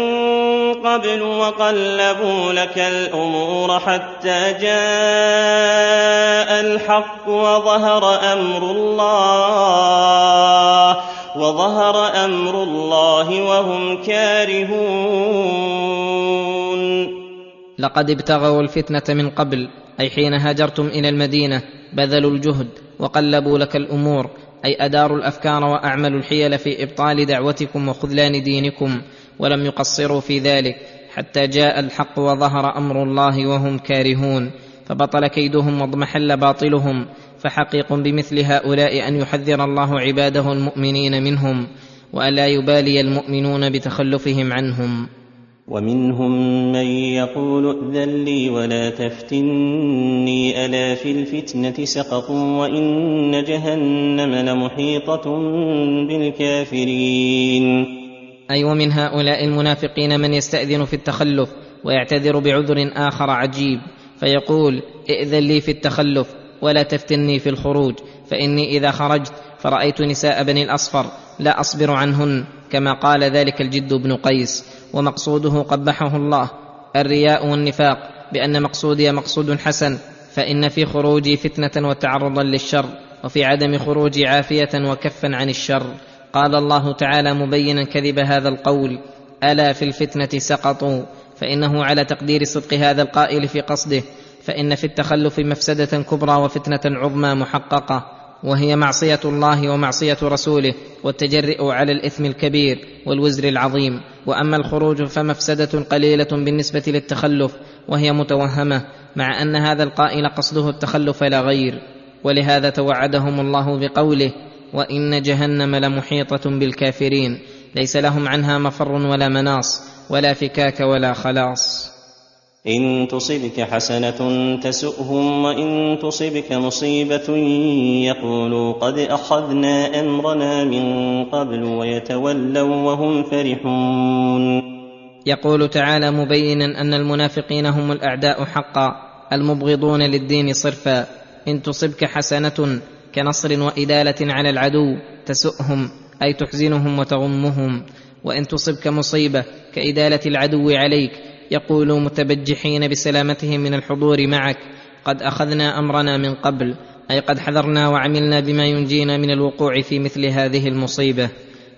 قبل وقلبوا لك الأمور حتى جاء الحق وظهر أمر الله وظهر أمر الله وهم كارهون. لقد ابتغوا الفتنة من قبل أي حين هاجرتم إلى المدينة بذلوا الجهد وقلبوا لك الأمور أي أداروا الأفكار وأعملوا الحيل في إبطال دعوتكم وخذلان دينكم ولم يقصروا في ذلك حتى جاء الحق وظهر أمر الله وهم كارهون. فبطل كيدهم واضمحل باطلهم فحقيق بمثل هؤلاء أن يحذر الله عباده المؤمنين منهم وألا يبالي المؤمنون بتخلفهم عنهم. ومنهم من يقول ائذن لي ولا تفتني ألا في الفتنة سقطوا وإن جهنم لمحيطة بالكافرين. أي ومن هؤلاء المنافقين من يستأذن في التخلف ويعتذر بعذر آخر عجيب فيقول ائذن لي في التخلف ولا تفتني في الخروج فإني إذا خرجت فرأيت نساء بني الأصفر لا أصبر عنهن. كما قال ذلك الجد بن قيس ومقصوده قبحه الله الرياء والنفاق بأن مقصودي مقصود حسن فإن في خروجي فتنة وتعرضا للشر وفي عدم خروجي عافية وكفا عن الشر. قال الله تعالى مبينا كذب هذا القول ألا في الفتنة سقطوا فإنه على تقدير صدق هذا القائل في قصده فإن في التخلف مفسدة كبرى وفتنة عظمى محققة. وهي معصية الله ومعصية رسوله والتجرئ على الإثم الكبير والوزر العظيم. وأما الخروج فمفسده قليلة بالنسبة للتخلف وهي متوهمة مع أن هذا القائل قصده التخلف لا غير. ولهذا توعدهم الله بقوله وإن جهنم لمحيطة بالكافرين. ليس لهم عنها مفر ولا مناص ولا فكاك ولا خلاص. إن تصبك حسنة تسؤهم وإن تصبك مصيبة يقولوا قد أخذنا أمرنا من قبل ويتولوا وهم فرحون. يقول تعالى مبينا أن المنافقين هم الأعداء حقا المبغضون للدين صرفا. إن تصبك حسنة كنصر وإدالة على العدو تسؤهم أي تحزنهم وتغمهم. وإن تصبك مصيبة كإدالة العدو عليك يقولوا متبجحين بسلامتهم من الحضور معك. قد أخذنا أمرنا من قبل أي قد حذرنا وعملنا بما ينجينا من الوقوع في مثل هذه المصيبة.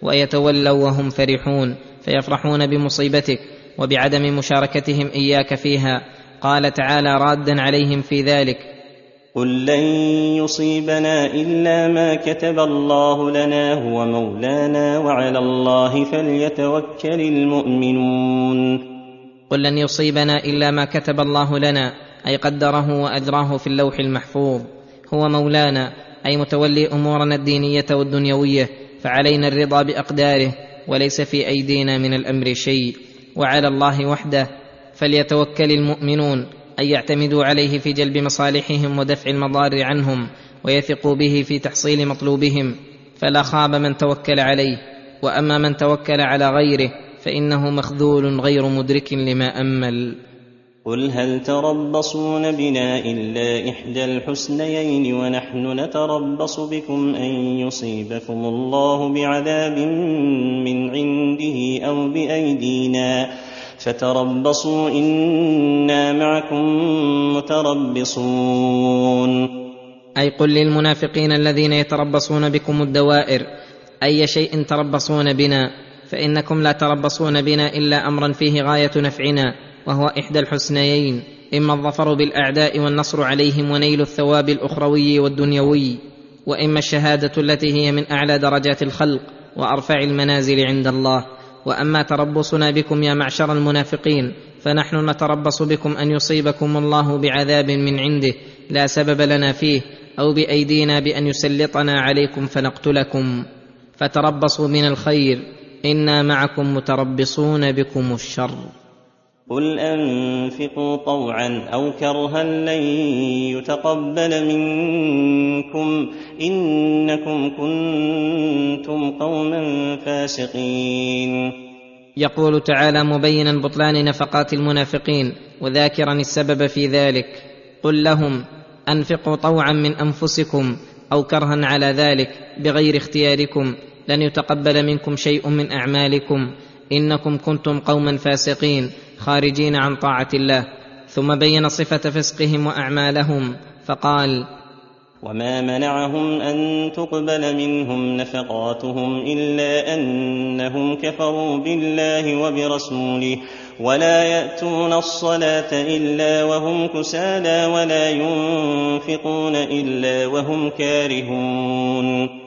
ويتولوا وهم فرحون فيفرحون بمصيبتك وبعدم مشاركتهم إياك فيها. قال تعالى رادا عليهم في ذلك قل لن يصيبنا إلا ما كتب الله لنا هو مولانا وعلى الله فليتوكل المؤمنون. قل لن يصيبنا إلا ما كتب الله لنا أي قدره وأجراه في اللوح المحفوظ. هو مولانا أي متولي أمورنا الدينية والدنيوية فعلينا الرضا بأقداره وليس في أيدينا من الأمر شيء. وعلى الله وحده فليتوكل المؤمنون أن يعتمدوا عليه في جلب مصالحهم ودفع المضار عنهم ويثقوا به في تحصيل مطلوبهم. فلا خاب من توكل عليه وأما من توكل على غيره فإنه مخذول غير مدرك لما أمل. قل هل تربصون بنا إلا إحدى الحسنيين ونحن نتربص بكم أن يصيبكم الله بعذاب من عنده أو بأيدينا؟ فتربصوا إنا معكم متربصون. أي قل للمنافقين الذين يتربصون بكم الدوائر أي شيء تربصون بنا؟ فإنكم لا تربصون بنا إلا أمرا فيه غاية نفعنا وهو إحدى الحسنيين. إما الظفر بالأعداء والنصر عليهم ونيل الثواب الأخروي والدنيوي وإما الشهادة التي هي من أعلى درجات الخلق وأرفع المنازل عند الله. وأما تربصنا بكم يا معشر المنافقين فنحن نتربص بكم أن يصيبكم الله بعذاب من عنده لا سبب لنا فيه أو بأيدينا بأن يسلطنا عليكم فنقتلكم. فتربصوا من الخير. إنا معكم متربصون بكم الشر. قل أنفقوا طوعا أو كرها لن يتقبل منكم إنكم كنتم قوما فاسقين. يقول تعالى مبينا بطلان نفقات المنافقين وذاكرا السبب في ذلك. قل لهم أنفقوا طوعا من أنفسكم أو كرها على ذلك بغير اختياركم. لن يتقبل منكم شيء من أعمالكم. إنكم كنتم قوما فاسقين خارجين عن طاعة الله. ثم بين صفة فسقهم وأعمالهم فقال وما منعهم ان تقبل منهم نفقاتهم الا انهم كفروا بالله وبرسوله ولا ياتون الصلاه الا وهم كسالى ولا ينفقون الا وهم كارهون.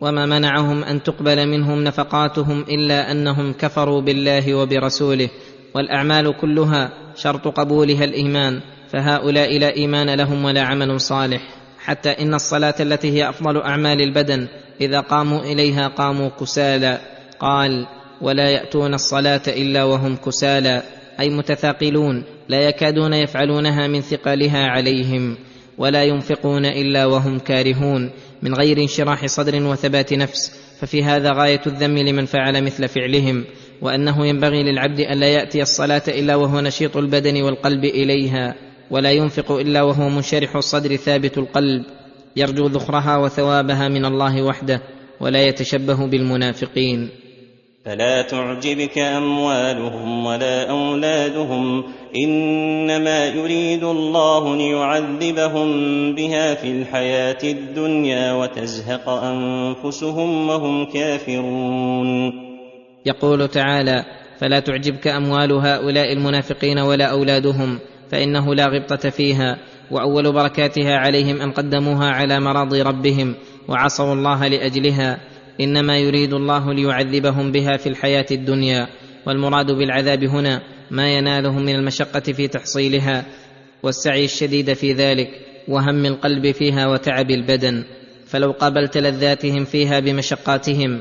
وما منعهم أن تقبل منهم نفقاتهم إلا أنهم كفروا بالله وبرسوله والأعمال كلها شرط قبولها الإيمان فهؤلاء لا إيمان لهم ولا عمل صالح. حتى إن الصلاة التي هي أفضل أعمال البدن إذا قاموا إليها قاموا كسالى قال ولا يأتون الصلاة إلا وهم كسالى أي متثاقلون لا يكادون يفعلونها من ثقلها عليهم ولا ينفقون إلا وهم كارهون. من غير انشراح صدر وثبات نفس ففي هذا غاية الذم لمن فعل مثل فعلهم وأنه ينبغي للعبد ان لا يأتي الصلاة إلا وهو نشيط البدن والقلب إليها ولا ينفق إلا وهو منشرح الصدر ثابت القلب يرجو ذخرها وثوابها من الله وحده ولا يتشبه بالمنافقين. فلا تعجبك أموالهم ولا أولادهم إنما يريد الله ليعذبهم بها في الحياة الدنيا وتزهق أنفسهم وهم كافرون. يقول تعالى فلا تعجبك أموال هؤلاء المنافقين ولا أولادهم فإنه لا غبطة فيها وأول بركاتها عليهم أن قدموها على مراضي ربهم وعصوا الله لأجلها. إنما يريد الله ليعذبهم بها في الحياة الدنيا والمراد بالعذاب هنا ما ينالهم من المشقة في تحصيلها والسعي الشديد في ذلك وهم القلب فيها وتعب البدن. فلو قابلت لذاتهم فيها بمشقاتهم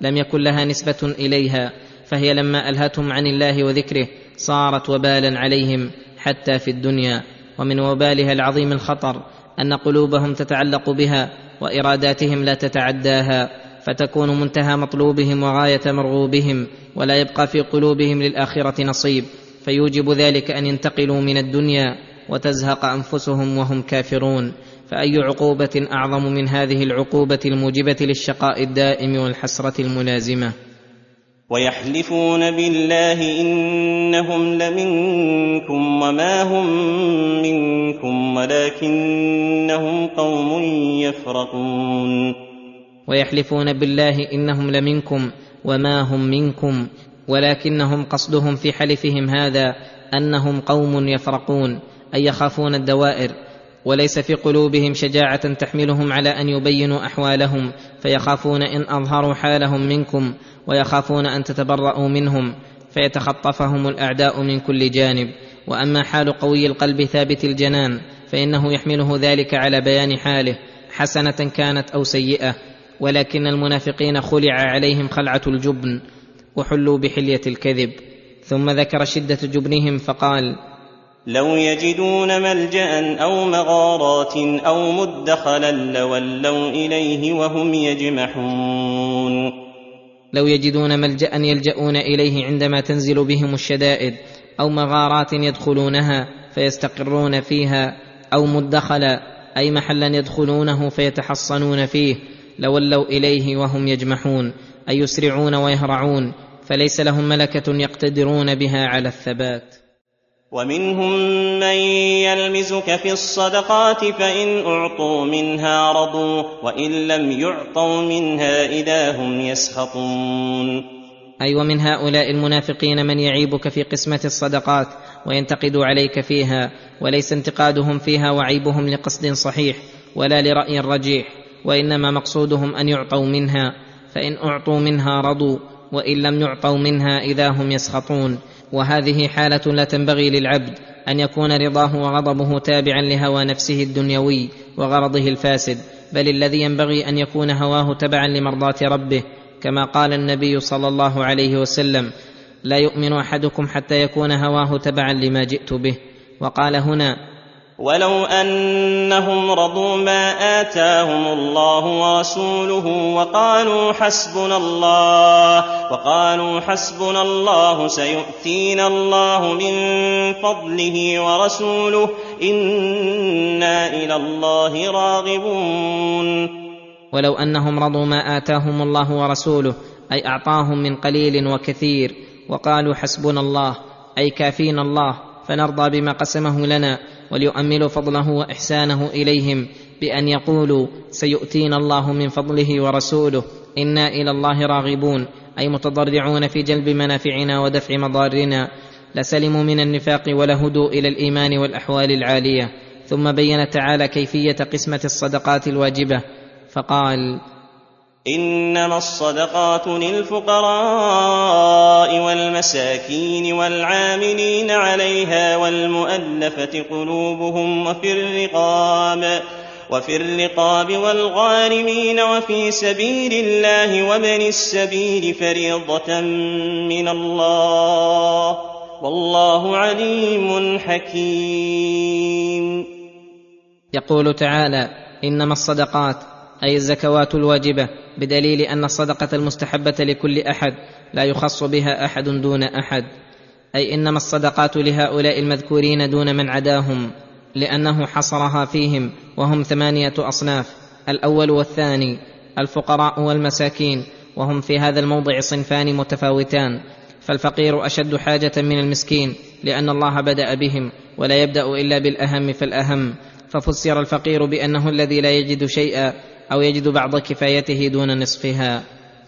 لم يكن لها نسبة إليها فهي لما ألهتهم عن الله وذكره صارت وبالا عليهم حتى في الدنيا. ومن وبالها العظيم الخطر أن قلوبهم تتعلق بها وإراداتهم لا تتعداها. فتكون منتهى مطلوبهم وغاية مرغوبهم ولا يبقى في قلوبهم للآخرة نصيب فيوجب ذلك أن ينتقلوا من الدنيا وتزهق أنفسهم وهم كافرون. فأي عقوبة أعظم من هذه العقوبة الموجبة للشقاء الدائم والحسرة الملازمة؟ ويحلفون بالله إنهم لمنكم وما هم منكم ولكنهم قوم يفرقون. ويحلفون بالله إنهم لمنكم وما هم منكم ولكنهم قصدهم في حلفهم هذا أنهم قوم يفرقون أي يخافون الدوائر وليس في قلوبهم شجاعة تحملهم على أن يبينوا أحوالهم فيخافون إن أظهروا حالهم منكم ويخافون أن تتبرأوا منهم فيتخطفهم الأعداء من كل جانب. وأما حال قوي القلب ثابت الجنان فإنه يحمله ذلك على بيان حاله حسنة كانت أو سيئة. ولكن المنافقين خلع عليهم خلعة الجبن وحلوا بحلية الكذب. ثم ذكر شدة جبنهم فقال لو يجدون ملجأ أو مغارات أو مدخلا لولوا إليه وهم يجمحون. لو يجدون ملجأ يلجؤون إليه عندما تنزل بهم الشدائد أو مغارات يدخلونها فيستقرون فيها أو مدخلا أي محلا يدخلونه فيتحصنون فيه لولوا إليه وهم يجمحون اي يسرعون ويهرعون فليس لهم ملكة يقتدرون بها على الثبات. ومنهم من يلمزك في الصدقات فإن أعطوا منها رضوا وإن لم يعطوا منها إذا هم يسخطون. أي أيوة ومن هؤلاء المنافقين من يعيبك في قسمة الصدقات وينتقد عليك فيها وليس انتقادهم فيها وعيبهم لقصد صحيح ولا لرأي رجيح. وإنما مقصودهم أن يعطوا منها فإن أعطوا منها رضوا وإن لم يعطوا منها إذا هم يسخطون. وهذه حالة لا تنبغي للعبد أن يكون رضاه وغضبه تابعا لهوى نفسه الدنيوي وغرضه الفاسد بل الذي ينبغي أن يكون هواه تبعا لمرضاة ربه كما قال النبي صلى الله عليه وسلم لا يؤمن أحدكم حتى يكون هواه تبعا لما جئت به وقال هنا ولو انهم رضوا ما اتاهم الله ورسوله وقالوا حسبنا الله وقالوا حسبنا الله سيؤتينا الله من فضله ورسوله أنا إلى الله راغبون ولو انهم رضوا ما اتاهم الله ورسوله أي أعطاهم من قليل وكثير وقالوا حسبنا الله أي كافينا الله فنرضى بما قسمه لنا. وليؤملوا فضله وإحسانه إليهم بأن يقولوا سيؤتينا الله من فضله ورسوله إنا إلى الله راغبون أي متضرعون في جلب منافعنا ودفع مضارنا. لسلموا من النفاق ولهدوا إلى الإيمان والأحوال العالية. ثم بين تعالى كيفية قسمة الصدقات الواجبة. فقال إنما الصدقات للفقراء والمساكين والعاملين عليها والمؤلفة قلوبهم وفي الرقاب وفي الرقاب والغارمين وفي سبيل الله وابن السبيل فريضة من الله. والله عليم حكيم. يقول تعالى إنما الصدقات أي الزكوات الواجبة بدليل أن الصدقة المستحبة لكل أحد لا يخص بها أحد دون أحد. أي إنما الصدقات لهؤلاء المذكورين دون من عداهم لأنه حصرها فيهم وهم ثمانية أصناف الأول والثاني الفقراء والمساكين وهم في هذا الموضع صنفان متفاوتان. فالفقير أشد حاجة من المسكين لأن الله بدأ بهم ولا يبدأ إلا بالأهم فالأهم. ففسر الفقير بأنه الذي لا يجد شيئا أو يجد بعض كفايته دون نصفها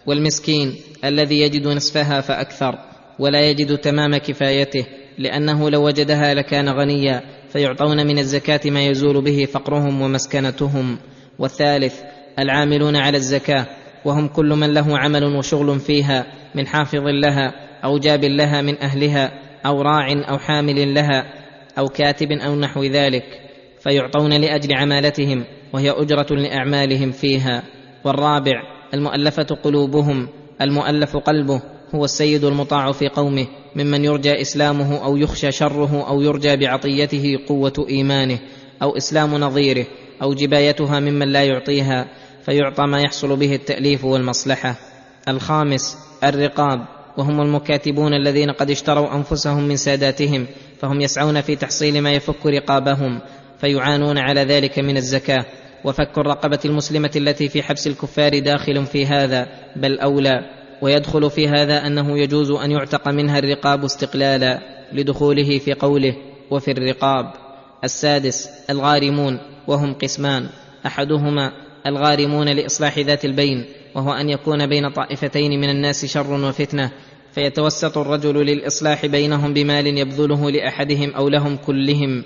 والمسكين الذي يجد نصفها فأكثر ولا يجد تمام كفايته لأنه لو وجدها لكان غنيا فيعطون من الزكاة ما يزول به فقرهم ومسكنتهم. والثالث العاملون على الزكاة وهم كل من له عمل وشغل فيها من حافظ لها أو جاب لها من أهلها أو راع أو حامل لها أو كاتب أو نحو ذلك فيعطون لأجل عمالتهم. وهي أجرة لأعمالهم فيها. والرابع المؤلفة قلوبهم. المؤلف قلبه هو السيد المطاع في قومه ممن يرجى إسلامه أو يخشى شره أو يرجى بعطيته قوة إيمانه أو إسلام نظيره أو جبايتها ممن لا يعطيها فيعطى ما يحصل به التأليف والمصلحة. الخامس الرقاب. وهم المكاتبون الذين قد اشتروا أنفسهم من ساداتهم فهم يسعون في تحصيل ما يفك رقابهم. فيعانون على ذلك من الزكاة. وفك الرقبة المسلمة التي في حبس الكفار داخل في هذا بل أولى. ويدخل في هذا أنه يجوز أن يعتق منها الرقاب استقلالا لدخوله في قوله وفي الرقاب. السادس الغارمون وهم قسمان. أحدهما الغارمون لإصلاح ذات البين وهو أن يكون بين طائفتين من الناس شر وفتنة. فيتوسط الرجل للإصلاح بينهم بمال يبذله لأحدهم أو لهم كلهم.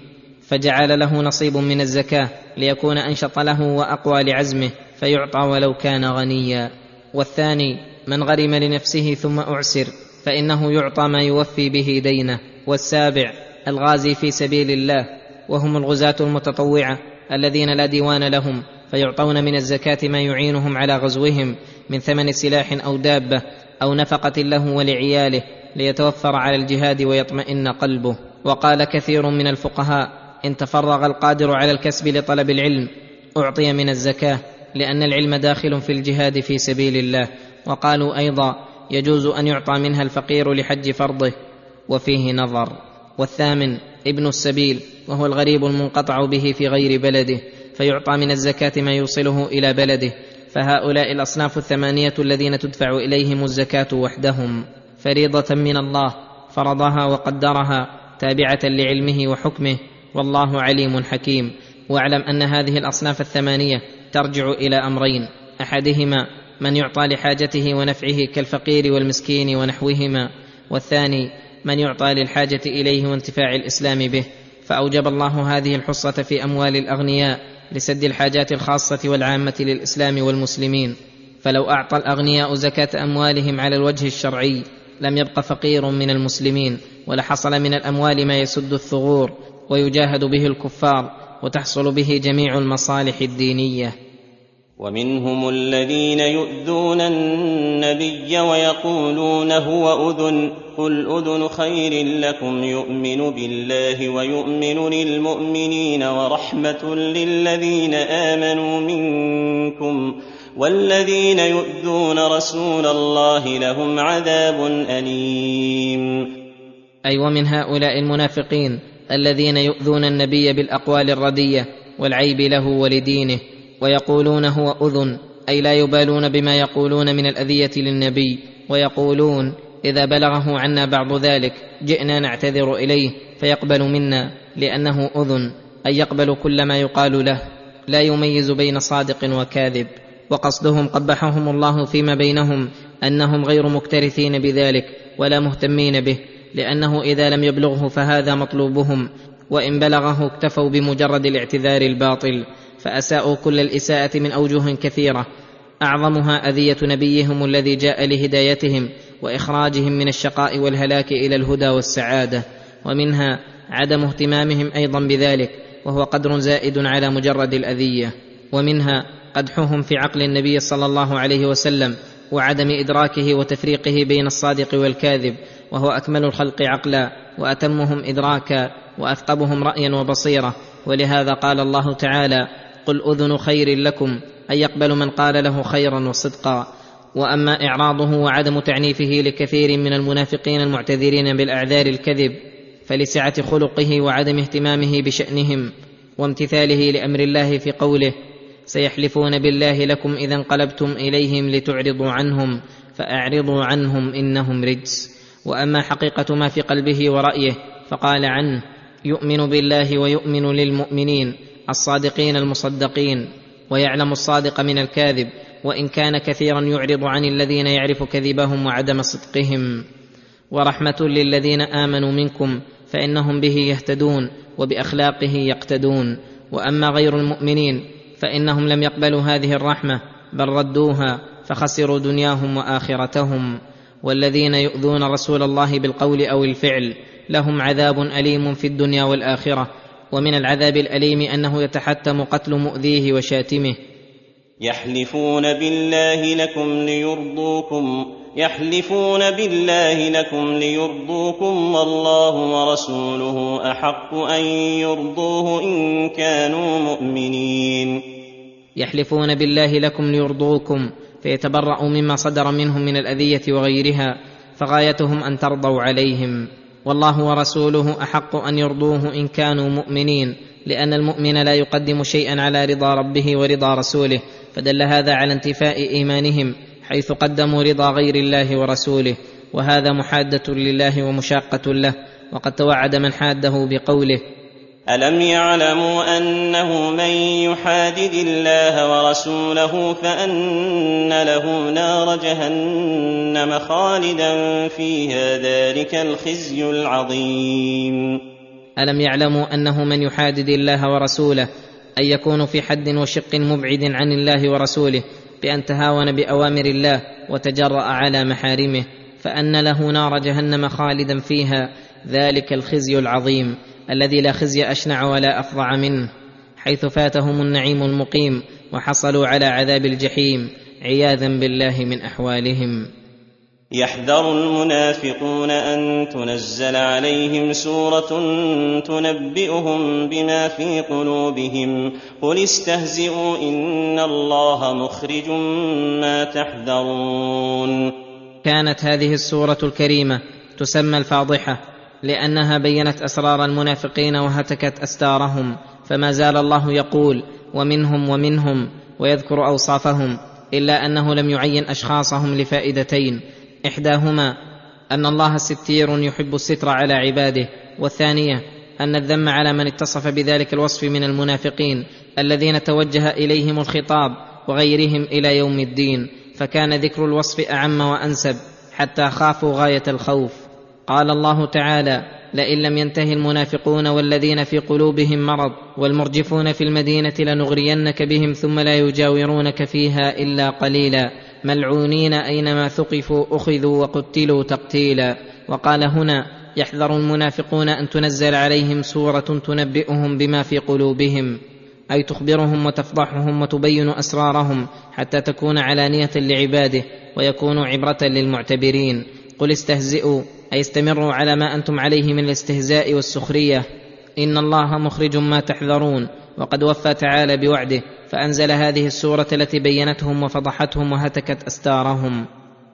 فجعل له نصيب من الزكاة ليكون أنشط له وأقوى لعزمه فيعطى ولو كان غنيا. والثاني من غرم لنفسه ثم أعسر فإنه يعطى ما يوفي به دينه. والسابع الغازي في سبيل الله وهم الغزاة المتطوعة الذين لا ديوان لهم فيعطون من الزكاة ما يعينهم على غزوهم من ثمن سلاح أو دابة أو نفقة له ولعياله ليتوفر على الجهاد ويطمئن قلبه. وقال كثير من الفقهاء إن تفرغ القادر على الكسب لطلب العلم أعطي من الزكاة لأن العلم داخل في الجهاد في سبيل الله. وقالوا أيضا يجوز أن يعطى منها الفقير لحج فرضه. وفيه نظر. والثامن ابن السبيل وهو الغريب المنقطع به في غير بلده فيعطى من الزكاة ما يوصله إلى بلده. فهؤلاء الأصناف الثمانية الذين تدفع إليهم الزكاة وحدهم. فريضة من الله فرضها وقدرها تابعة لعلمه وحكمه. والله عليم حكيم. واعلم أن هذه الأصناف الثمانية ترجع إلى أمرين. أحدهما من يعطى لحاجته ونفعه كالفقير والمسكين ونحوهما. والثاني من يعطى للحاجة إليه وانتفاع الإسلام به. فأوجب الله هذه الحصة في أموال الأغنياء لسد الحاجات الخاصة والعامة للإسلام والمسلمين. فلو أعطى الأغنياء زكاة أموالهم على الوجه الشرعي لم يبق فقير من المسلمين ولحصل من الأموال ما يسد الثغور. ويجاهد به الكفار وتحصل به جميع المصالح الدينية. ومنهم الذين يؤذون النبي ويقولون هو أذن قل أذن خير لكم يؤمن بالله ويؤمن للمؤمنين ورحمة للذين آمنوا منكم والذين يؤذون رسول الله لهم عذاب أليم. أي ومن هؤلاء المنافقين الذين يؤذون النبي بالأقوال الردية والعيب له ولدينه ويقولون هو أذن أي لا يبالون بما يقولون من الأذية للنبي ويقولون إذا بلغه عنا بعض ذلك جئنا نعتذر إليه فيقبل منا لأنه أذن أي يقبل كل ما يقال له لا يميز بين صادق وكاذب. وقصدهم قبحهم الله فيما بينهم أنهم غير مكترثين بذلك ولا مهتمين به. لأنه إذا لم يبلغه فهذا مطلوبهم وإن بلغه اكتفوا بمجرد الاعتذار الباطل فأساءوا كل الإساءة من أوجه كثيرة. أعظمها أذية نبيهم الذي جاء لهدايتهم وإخراجهم من الشقاء والهلاك إلى الهدى والسعادة. ومنها عدم اهتمامهم أيضا بذلك وهو قدر زائد على مجرد الأذية. ومنها قدحهم في عقل النبي صلى الله عليه وسلم وعدم إدراكه وتفريقه بين الصادق والكاذب. وهو أكمل الخلق عقلا وأتمهم إدراكا وأثقبهم رأيا وبصيرة. ولهذا قال الله تعالى قل أذن خير لكم أن يقبل من قال له خيرا وصدقا. وأما إعراضه وعدم تعنيفه لكثير من المنافقين المعتذرين بالأعذار الكذب فلسعة خلقه وعدم اهتمامه بشأنهم وامتثاله لأمر الله في قوله سيحلفون بالله لكم إذا انقلبتم إليهم لتعرضوا عنهم فأعرضوا عنهم إنهم رجس. وأما حقيقة ما في قلبه ورأيه فقال عنه يؤمن بالله ويؤمن للمؤمنين الصادقين المصدقين ويعلم الصادق من الكاذب وإن كان كثيرا يعرض عن الذين يعرف كذبهم وعدم صدقهم. ورحمة للذين آمنوا منكم فإنهم به يهتدون وبأخلاقه يقتدون. وأما غير المؤمنين فإنهم لم يقبلوا هذه الرحمة بل ردوها فخسروا دنياهم وآخرتهم. والذين يؤذون رسول الله بالقول أو الفعل لهم عذاب أليم في الدنيا والآخرة ومن العذاب الأليم أنه يتحتم قتل مؤذيه وشاتمه. يحلفون بالله لكم ليرضوكم يحلفون بالله لكم ليرضوكم والله ورسوله أحق أن يرضوه إن كانوا مؤمنين. يحلفون بالله لكم ليرضوكم فيتبرأوا مما صدر منهم من الأذية وغيرها فغايتهم أن ترضوا عليهم. والله ورسوله أحق أن يرضوه إن كانوا مؤمنين لأن المؤمن لا يقدم شيئا على رضا ربه ورضا رسوله فدل هذا على انتفاء إيمانهم حيث قدموا رضا غير الله ورسوله وهذا محادة لله ومشاقة له وقد توعد من حاده بقوله الم يعلموا انه من يحادد الله ورسوله فان له نار جهنم خالدا فيها ذلك الخزي العظيم الم يعلموا انه من يحادد الله ورسوله ان يكون في حد وشق مبعد عن الله ورسوله بان تهاون باوامر الله وتجرا على محارمه فان له نار جهنم خالدا فيها ذلك الخزي العظيم الذي لا خزي أشنع ولا افظع منه حيث فاتهم النعيم المقيم وحصلوا على عذاب الجحيم عياذا بالله من أحوالهم. يحذر المنافقون أن تنزل عليهم سورة تنبئهم بما في قلوبهم. قل استهزئوا إن الله مخرج ما تحذرون. كانت هذه السورة الكريمة تسمى الفاضحة لأنها بينت أسرار المنافقين وهتكت أستارهم فما زال الله يقول ومنهم ومنهم ويذكر أوصافهم إلا أنه لم يعين أشخاصهم لفائدتين إحداهما أن الله ستير يحب الستر على عباده والثانية أن الذم على من اتصف بذلك الوصف من المنافقين الذين توجه إليهم الخطاب وغيرهم إلى يوم الدين فكان ذكر الوصف أعم وأنسب حتى خافوا غاية الخوف. قال الله تعالى لئن لم ينته المنافقون والذين في قلوبهم مرض والمرجفون في المدينة لنغرينك بهم ثم لا يجاورونك فيها إلا قليلا. ملعونين أينما ثقفوا أخذوا وقتلوا تقتيلا. وقال هنا يحذر المنافقون أن تنزل عليهم سورة تنبئهم بما في قلوبهم أي تخبرهم وتفضحهم وتبين أسرارهم حتى تكون علانية لعباده ويكونوا عبرة للمعتبرين. قل استهزئوا أي استمروا على ما أنتم عليه من الاستهزاء والسخرية. إن الله مخرج ما تحذرون وقد وفى تعالى بوعده فأنزل هذه السورة التي بينتهم وفضحتهم وهتكت أستارهم.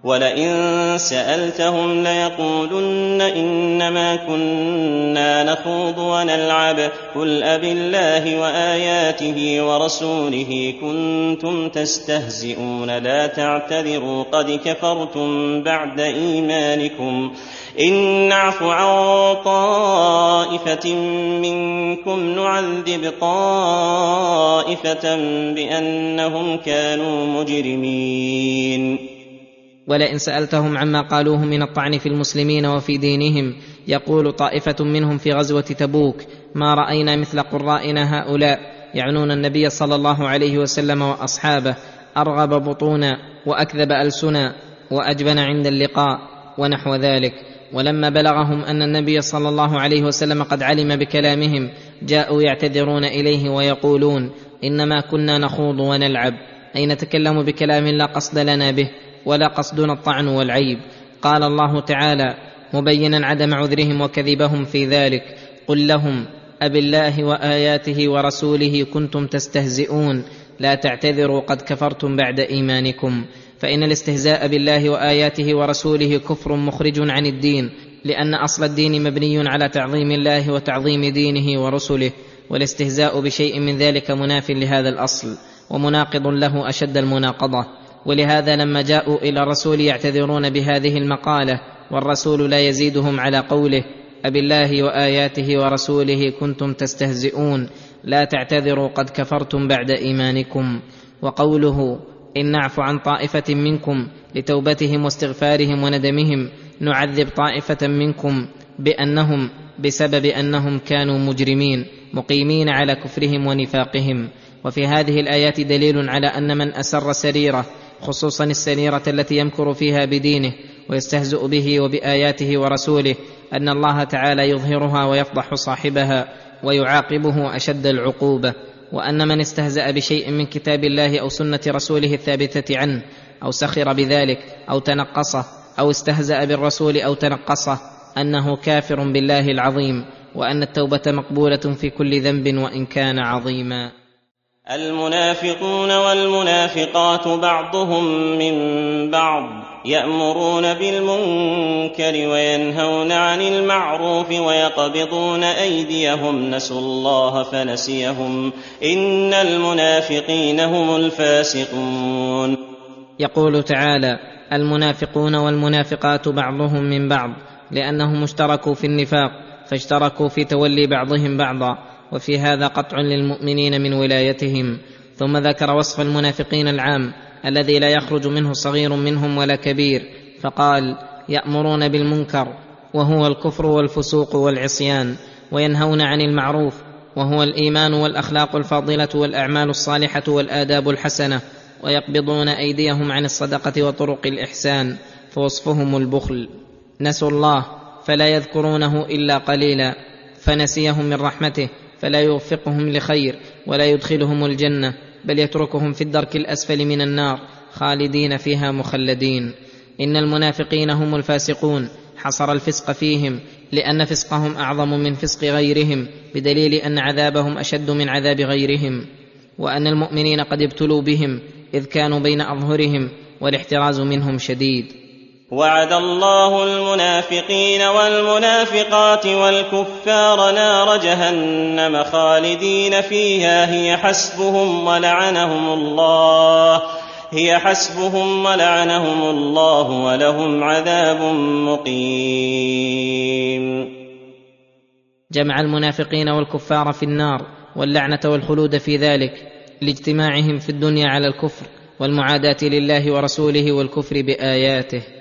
ولئن سألتهم ليقولن إنما كنا نخوض ونلعب قل أب الله وآياته ورسوله كنتم تستهزئون لا تعتذروا قد كفرتم بعد إيمانكم إن نعف عن طائفة منكم نعذب طائفة بأنهم كانوا مجرمين ولئن سألتهم عما قالوه من الطعن في المسلمين وفي دينهم يقول طائفة منهم في غزوة تبوك ما رأينا مثل قرائنا هؤلاء يعنون النبي صلى الله عليه وسلم وأصحابه أرغب بطونا وأكذب ألسنا وأجبن عند اللقاء ونحو ذلك. ولما بلغهم أن النبي صلى الله عليه وسلم قد علم بكلامهم جاءوا يعتذرون إليه ويقولون إنما كنا نخوض ونلعب اي نتكلم بكلام لا قصد لنا به؟ ولا قصدنا الطعن والعيب. قال الله تعالى مبينا عدم عذرهم وكذبهم في ذلك. قل لهم أب الله وآياته ورسوله كنتم تستهزئون. لا تعتذروا قد كفرتم بعد إيمانكم. فإن الاستهزاء بالله وآياته ورسوله كفر مخرج عن الدين لأن أصل الدين مبني على تعظيم الله وتعظيم دينه ورسله والاستهزاء بشيء من ذلك مناف لهذا الأصل ومناقض له أشد المناقضة. ولهذا لما جاءوا إلى الرسول يعتذرون بهذه المقالة والرسول لا يزيدهم على قوله أبالله وآياته ورسوله كنتم تستهزئون لا تعتذروا قد كفرتم بعد إيمانكم. وقوله إن نعف عن طائفة منكم لتوبتهم واستغفارهم وندمهم نعذب طائفة منكم بأنهم بسبب أنهم كانوا مجرمين مقيمين على كفرهم ونفاقهم. وفي هذه الآيات دليل على أن من أسر سريرة خصوصا السريرة التي يمكر فيها بدينه ويستهزئ به وبآياته ورسوله أن الله تعالى يظهرها ويفضح صاحبها ويعاقبه أشد العقوبة وأن من استهزأ بشيء من كتاب الله أو سنة رسوله الثابتة عنه أو سخر بذلك أو تنقصه أو استهزأ بالرسول أو تنقصه أنه كافر بالله العظيم وأن التوبة مقبولة في كل ذنب وإن كان عظيما. المنافقون والمنافقات بعضهم من بعض يأمرون بالمنكر وينهون عن المعروف ويقبضون أيديهم نسوا الله فنسيهم إن المنافقين هم الفاسقون يقول تعالى المنافقون والمنافقات بعضهم من بعض لأنهم اشتركوا في النفاق فاشتركوا في تولي بعضهم بعضا وفي هذا قطع للمؤمنين من ولايتهم. ثم ذكر وصف المنافقين العام الذي لا يخرج منه صغير منهم ولا كبير فقال يأمرون بالمنكر وهو الكفر والفسوق والعصيان وينهون عن المعروف وهو الإيمان والأخلاق الفاضلة والأعمال الصالحة والآداب الحسنة ويقبضون أيديهم عن الصدقة وطرق الإحسان فوصفهم البخل. نسوا الله فلا يذكرونه إلا قليلا فنسيهم من رحمته فلا يوفقهم لخير ولا يدخلهم الجنة بل يتركهم في الدرك الأسفل من النار خالدين فيها مخلدين. إن المنافقين هم الفاسقون حصر الفسق فيهم لأن فسقهم أعظم من فسق غيرهم بدليل أن عذابهم أشد من عذاب غيرهم. وأن المؤمنين قد ابتلوا بهم إذ كانوا بين أظهرهم والاحتراز منهم شديد. وعد الله المنافقين والمنافقات والكفار نار جهنم خالدين فيها هي حسبهم ولعنهم الله هي حسبهم ولعنهم الله ولهم عذاب مقيم. جمع المنافقين والكفار في النار واللعنة والخلود في ذلك لاجتماعهم في الدنيا على الكفر والمعاداة لله ورسوله والكفر بآياته.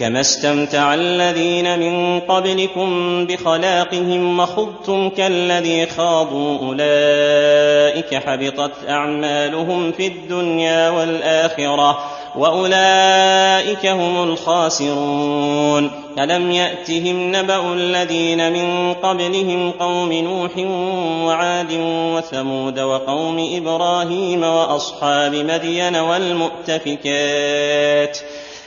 كما استمتع الذين من قبلكم بخلاقهم وخضتم كالذي خاضوا اولئك حبطت اعمالهم في الدنيا والاخره واولئك هم الخاسرون الم ياتهم نبا الذين من قبلهم قوم نوح وعاد وثمود وقوم إبراهيم واصحاب مدين والمؤتفكات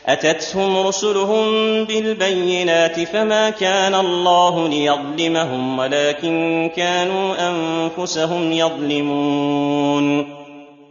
أتتهم رسلهم بالبينات فما كان الله ليظلمهم ولكن كانوا أنفسهم يظلمون.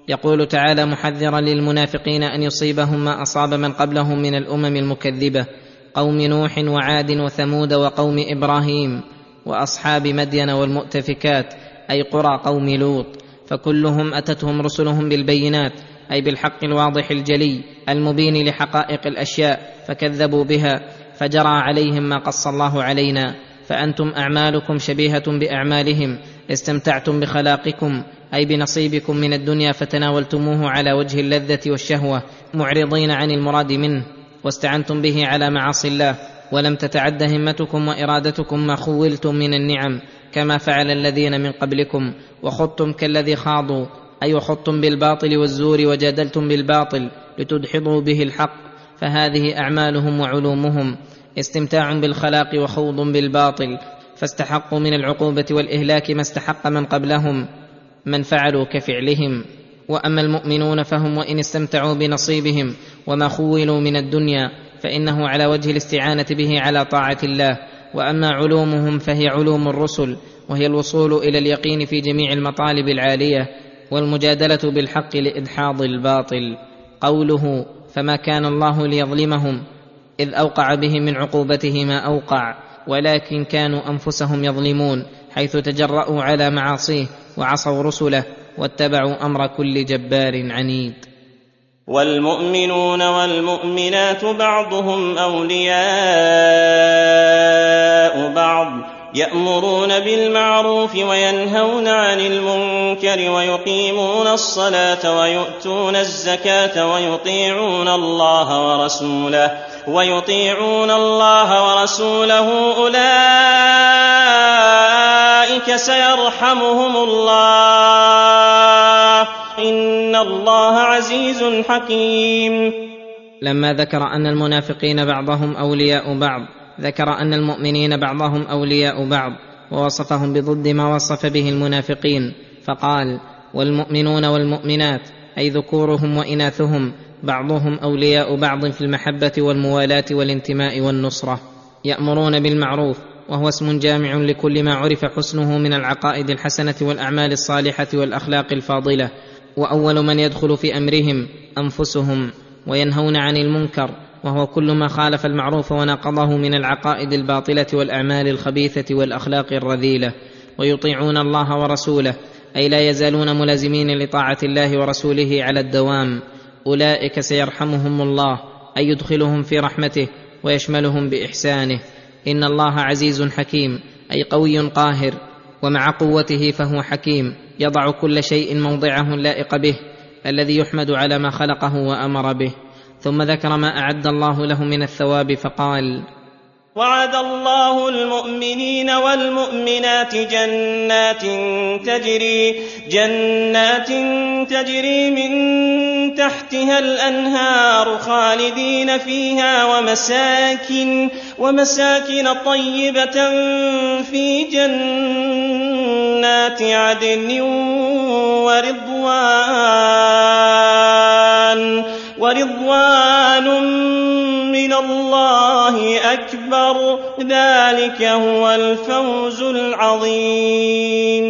يقول تعالى محذرا للمنافقين أن يصيبهم ما أصاب من قبلهم من الأمم المكذبة قوم نوح وعاد وثمود وقوم إبراهيم وأصحاب مدين والمؤتفكات أي قرى قوم لوط فكلهم أتتهم رسلهم بالبينات أي بالحق الواضح الجلي المبين لحقائق الأشياء فكذبوا بها فجرى عليهم ما قص الله علينا فأنتم أعمالكم شبيهة بأعمالهم استمتعتم بخلاقكم أي بنصيبكم من الدنيا فتناولتموه على وجه اللذة والشهوة معرضين عن المراد منه واستعنتم به على معاصي الله ولم تتعد همتكم وإرادتكم ما خولتم من النعم كما فعل الذين من قبلكم وخضتم كالذي خاضوا أي وخضتم بالباطل والزور وجادلتم بالباطل لتدحضوا به الحق فهذه أعمالهم وعلومهم. استمتاع بالخلاق وخوض بالباطل فاستحقوا من العقوبة والإهلاك ما استحق من قبلهم من فعلوا كفعلهم. وأما المؤمنون فهم وإن استمتعوا بنصيبهم وما خولوا من الدنيا فإنه على وجه الاستعانة به على طاعة الله. وأما علومهم فهي علوم الرسل وهي الوصول إلى اليقين في جميع المطالب العالية. والمجادلة بالحق لإدحاض الباطل. قوله فما كان الله ليظلمهم إذ أوقع بهم من عقوبته ما أوقع ولكن كانوا أنفسهم يظلمون حيث تجرأوا على معاصيه وعصوا رسله واتبعوا أمر كل جبار عنيد. والمؤمنون والمؤمنات بعضهم أولياء بعض يأمرون بالمعروف وينهون عن المنكر ويقيمون الصلاة ويؤتون الزكاة ويطيعون الله ورسوله ويطيعون الله ورسوله أولئك سيرحمهم الله. إن الله عزيز حكيم. لما ذكر أن المنافقين بعضهم أولياء بعض ذكر أن المؤمنين بعضهم أولياء بعض ووصفهم بضد ما وصف به المنافقين فقال والمؤمنون والمؤمنات أي ذكورهم وإناثهم بعضهم أولياء بعض في المحبة والموالاة والانتماء والنصرة يأمرون بالمعروف وهو اسم جامع لكل ما عرف حسنه من العقائد الحسنة والأعمال الصالحة والأخلاق الفاضلة وأول من يدخل في أمرهم أنفسهم وينهون عن المنكر وهو كل ما خالف المعروف وناقضه من العقائد الباطلة والأعمال الخبيثة والأخلاق الرذيلة. ويطيعون الله ورسوله. أي لا يزالون ملازمين لطاعة الله ورسوله على الدوام. أولئك سيرحمهم الله. أي يدخلهم في رحمته ويشملهم بإحسانه. إن الله عزيز حكيم. أي قوي قاهر. ومع قوته فهو حكيم. يضع كل شيء موضعه اللائق به. الذي يحمد على ما خلقه وأمر به. ثم ذكر ما أعد الله له من الثواب فقال وعد الله المؤمنين والمؤمنات جنات تجري جنات تجري من تحتها الأنهار خالدين فيها ومساكن ومساكن طيبة في جنات عدن ورضوان ورضوان من الله أكبر. ذلك هو الفوز العظيم.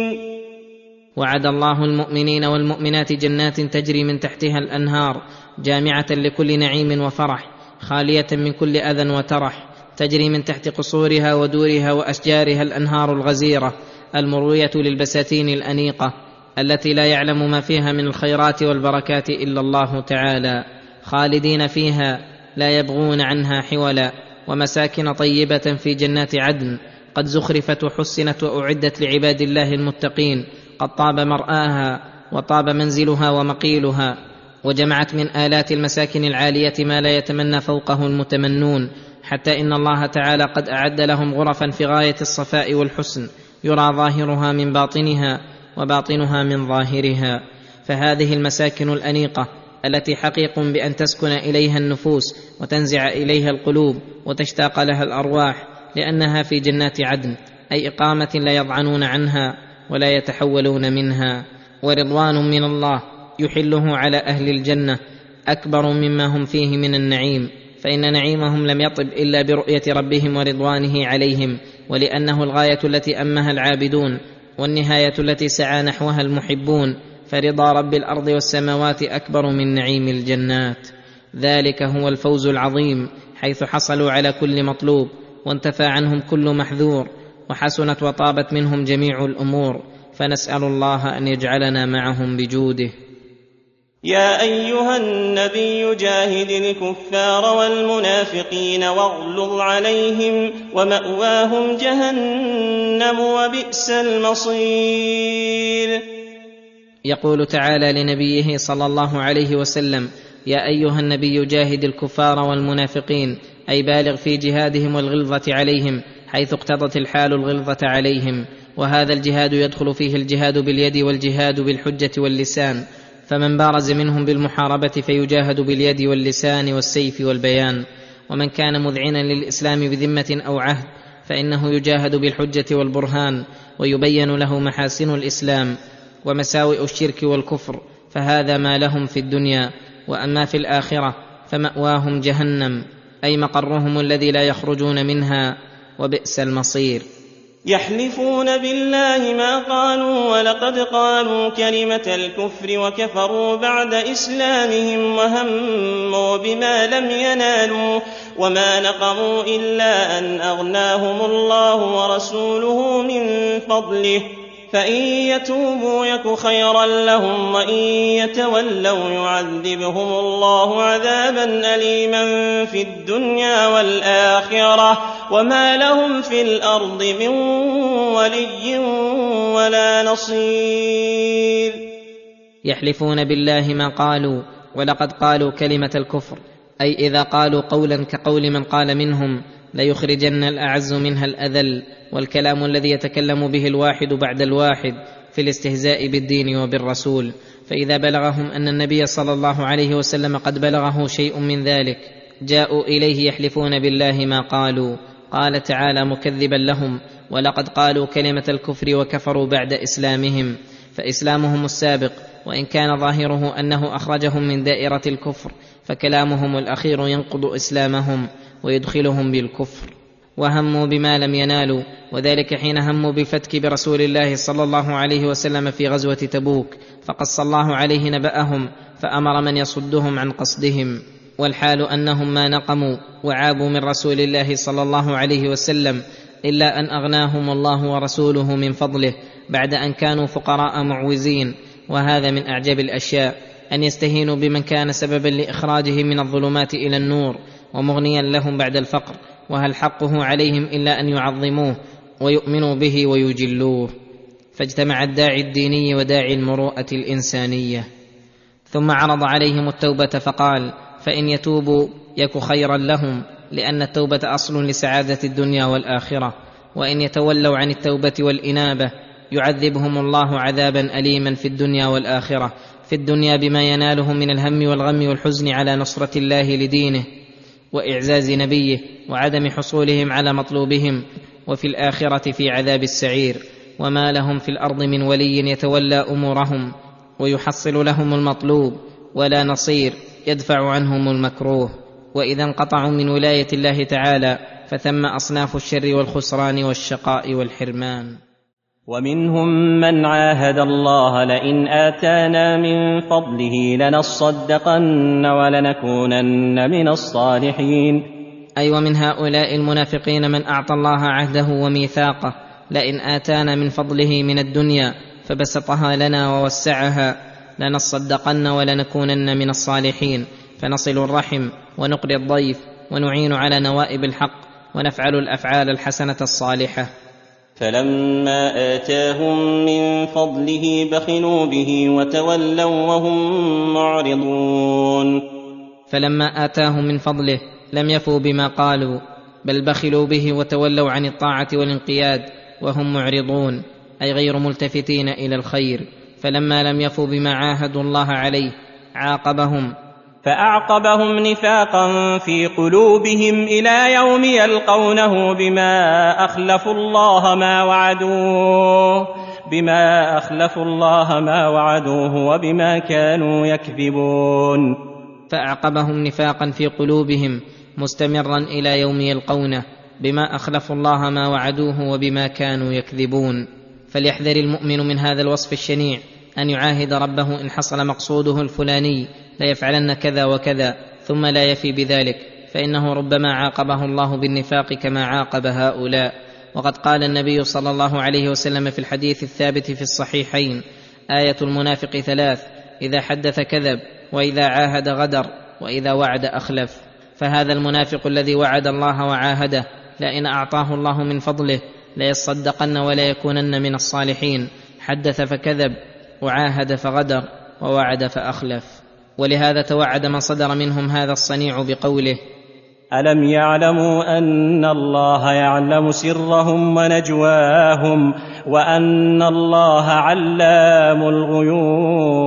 وعد الله المؤمنين والمؤمنات جنات تجري من تحتها الأنهار جامعة لكل نعيم وفرح خالية من كل أذى وترح تجري من تحت قصورها ودورها وأشجارها الأنهار الغزيرة المروية للبساتين الأنيقة التي لا يعلم ما فيها من الخيرات والبركات إلا الله تعالى. خالدين فيها لا يبغون عنها حولا. ومساكن طيبة في جنات عدن. قد زخرفت وحسنت وأعدت لعباد الله المتقين. قد طاب مرآها وطاب منزلها ومقيلها. وجمعت من آلات المساكن العالية ما لا يتمنى فوقه المتمنون. حتى إن الله تعالى قد أعد لهم غرفا في غاية الصفاء والحسن. يرى ظاهرها من باطنها وباطنها من ظاهرها. فهذه المساكن الأنيقة. التي حقيق بأن تسكن إليها النفوس وتنزع إليها القلوب وتشتاق لها الأرواح لأنها في جنات عدن أي إقامة لا يضعنون عنها ولا يتحولون منها. ورضوان من الله يحله على أهل الجنة أكبر مما هم فيه من النعيم. فإن نعيمهم لم يطب إلا برؤية ربهم ورضوانه عليهم ولأنه الغاية التي أمها العابدون والنهاية التي سعى نحوها المحبون. فرضا رب الأرض والسماوات أكبر من نعيم الجنات. ذلك هو الفوز العظيم حيث حصلوا على كل مطلوب وانتفى عنهم كل محذور وحسنت وطابت منهم جميع الأمور. فنسأل الله أن يجعلنا معهم بجوده. يا أيها النبي جاهد الكفار والمنافقين واغلظ عليهم ومأواهم جهنم وبئس المصير. يقول تعالى لنبيه صلى الله عليه وسلم يا أيها النبي جاهد الكفار والمنافقين أي بالغ في جهادهم والغلظة عليهم حيث اقتضت الحال الغلظة عليهم. وهذا الجهاد يدخل فيه الجهاد باليد والجهاد بالحجة واللسان. فمن بارز منهم بالمحاربة فيجاهد باليد واللسان والسيف والبيان. ومن كان مذعنا للإسلام بذمة أو عهد فإنه يجاهد بالحجة والبرهان ويبين له محاسن الإسلام. ومساوئ الشرك والكفر فهذا ما لهم في الدنيا وأما في الآخرة فمأواهم جهنم أي مقرهم الذي لا يخرجون منها وبئس المصير. يحلفون بالله ما قالوا ولقد قالوا كلمة الكفر وكفروا بعد إسلامهم وهموا بما لم ينالوا وما نقموا إلا أن أغناهم الله ورسوله من فضله. فإن يتوبوا يك خيرا لهم وإن يتولوا يعذبهم الله عذابا أليما في الدنيا والآخرة وما لهم في الأرض من ولي ولا نصير يحلفون بالله ما قالوا ولقد قالوا كلمة الكفر أي إذا قالوا قولا كقول من قال منهم ليخرجن الاعز منها الاذل والكلام الذي يتكلم به الواحد بعد الواحد في الاستهزاء بالدين وبالرسول. فإذا بلغهم أن النبي صلى الله عليه وسلم قد بلغه شيء من ذلك جاءوا إليه يحلفون بالله ما قالوا. قال تعالى مكذبا لهم ولقد قالوا كلمة الكفر وكفروا بعد إسلامهم. فإسلامهم السابق وإن كان ظاهره أنه أخرجهم من دائرة الكفر فكلامهم الأخير ينقض إسلامهم ويدخلهم بالكفر. وهموا بما لم ينالوا وذلك حين هموا بالفتك برسول الله صلى الله عليه وسلم في غزوة تبوك فقص الله عليه نبأهم فأمر من يصدهم عن قصدهم. والحال أنهم ما نقموا وعابوا من رسول الله صلى الله عليه وسلم إلا أن أغناهم الله ورسوله من فضله بعد أن كانوا فقراء معوزين. وهذا من أعجب الأشياء أن يستهينوا بمن كان سببا لاخراجهم من الظلمات إلى النور ومغنيا لهم بعد الفقر. وهل حقه عليهم إلا أن يعظموه ويؤمنوا به ويجلوه. فاجتمع الداعي الديني وداعي المروءة الإنسانية. ثم عرض عليهم التوبة فقال فإن يتوبوا يك خيرا لهم لأن التوبة أصل لسعادة الدنيا والآخرة. وإن يتولوا عن التوبة والإنابة يعذبهم الله عذابا أليما في الدنيا والآخرة. في الدنيا بما ينالهم من الهم والغم والحزن على نصرة الله لدينه. وإعزاز نبيه وعدم حصولهم على مطلوبهم وفي الآخرة في عذاب السعير وما لهم في الأرض من ولي يتولى أمورهم ويحصل لهم المطلوب ولا نصير يدفع عنهم المكروه. وإذا انقطعوا من ولاية الله تعالى فثم أصناف الشر والخسران والشقاء والحرمان. ومنهم من عاهد الله لئن آتانا من فضله لنصدقن ولنكونن من الصالحين. اي أيوة ومن هؤلاء المنافقين من أعطى الله عهده وميثاقه لئن آتانا من فضله من الدنيا فبسطها لنا ووسعها لنصدقن ولنكونن من الصالحين. فنصل الرحم ونقري الضيف ونعين على نوائب الحق ونفعل الأفعال الحسنة الصالحة. فلما آتاهم من فضله بخلوا به وتولوا وهم معرضون. فلما آتاهم من فضله لم يفوا بما قالوا بل بخلوا به وتولوا عن الطاعة والانقياد وهم معرضون أي غير ملتفتين إلى الخير. فلما لم يفوا بما عاهدوا الله عليه عاقبهم فأعقبهم نفاقا في قلوبهم إلى يوم يلقونه بما أخلفوا الله ما وعدوه بما أخلفوا الله ما وعدوه وبما كانوا يكذبون. فأعقبهم نفاقا في قلوبهم مستمرا إلى يوم يلقونه بما أخلفوا الله ما وعدوه وبما كانوا يكذبون. فليحذر المؤمن من هذا الوصف الشنيع أن يعاهد ربه إن حصل مقصوده الفلاني ليفعلن كذا وكذا ثم لا يفي بذلك. فإنه ربما عاقبه الله بالنفاق كما عاقب هؤلاء. وقد قال النبي صلى الله عليه وسلم في الحديث الثابت في الصحيحين آية المنافق ثلاث إذا حدث كذب وإذا عاهد غدر وإذا وعد أخلف. فهذا المنافق الذي وعد الله وعاهده لئن أعطاه الله من فضله ليصدقن ولا يكونن من الصالحين. حدث فكذب وعاهد فغدر ووعد فأخلف. ولهذا توعد من صدر منهم هذا الصنيع بقوله ألم يعلموا أن الله يعلم سرهم ونجواهم وأن الله علام الغيوب؟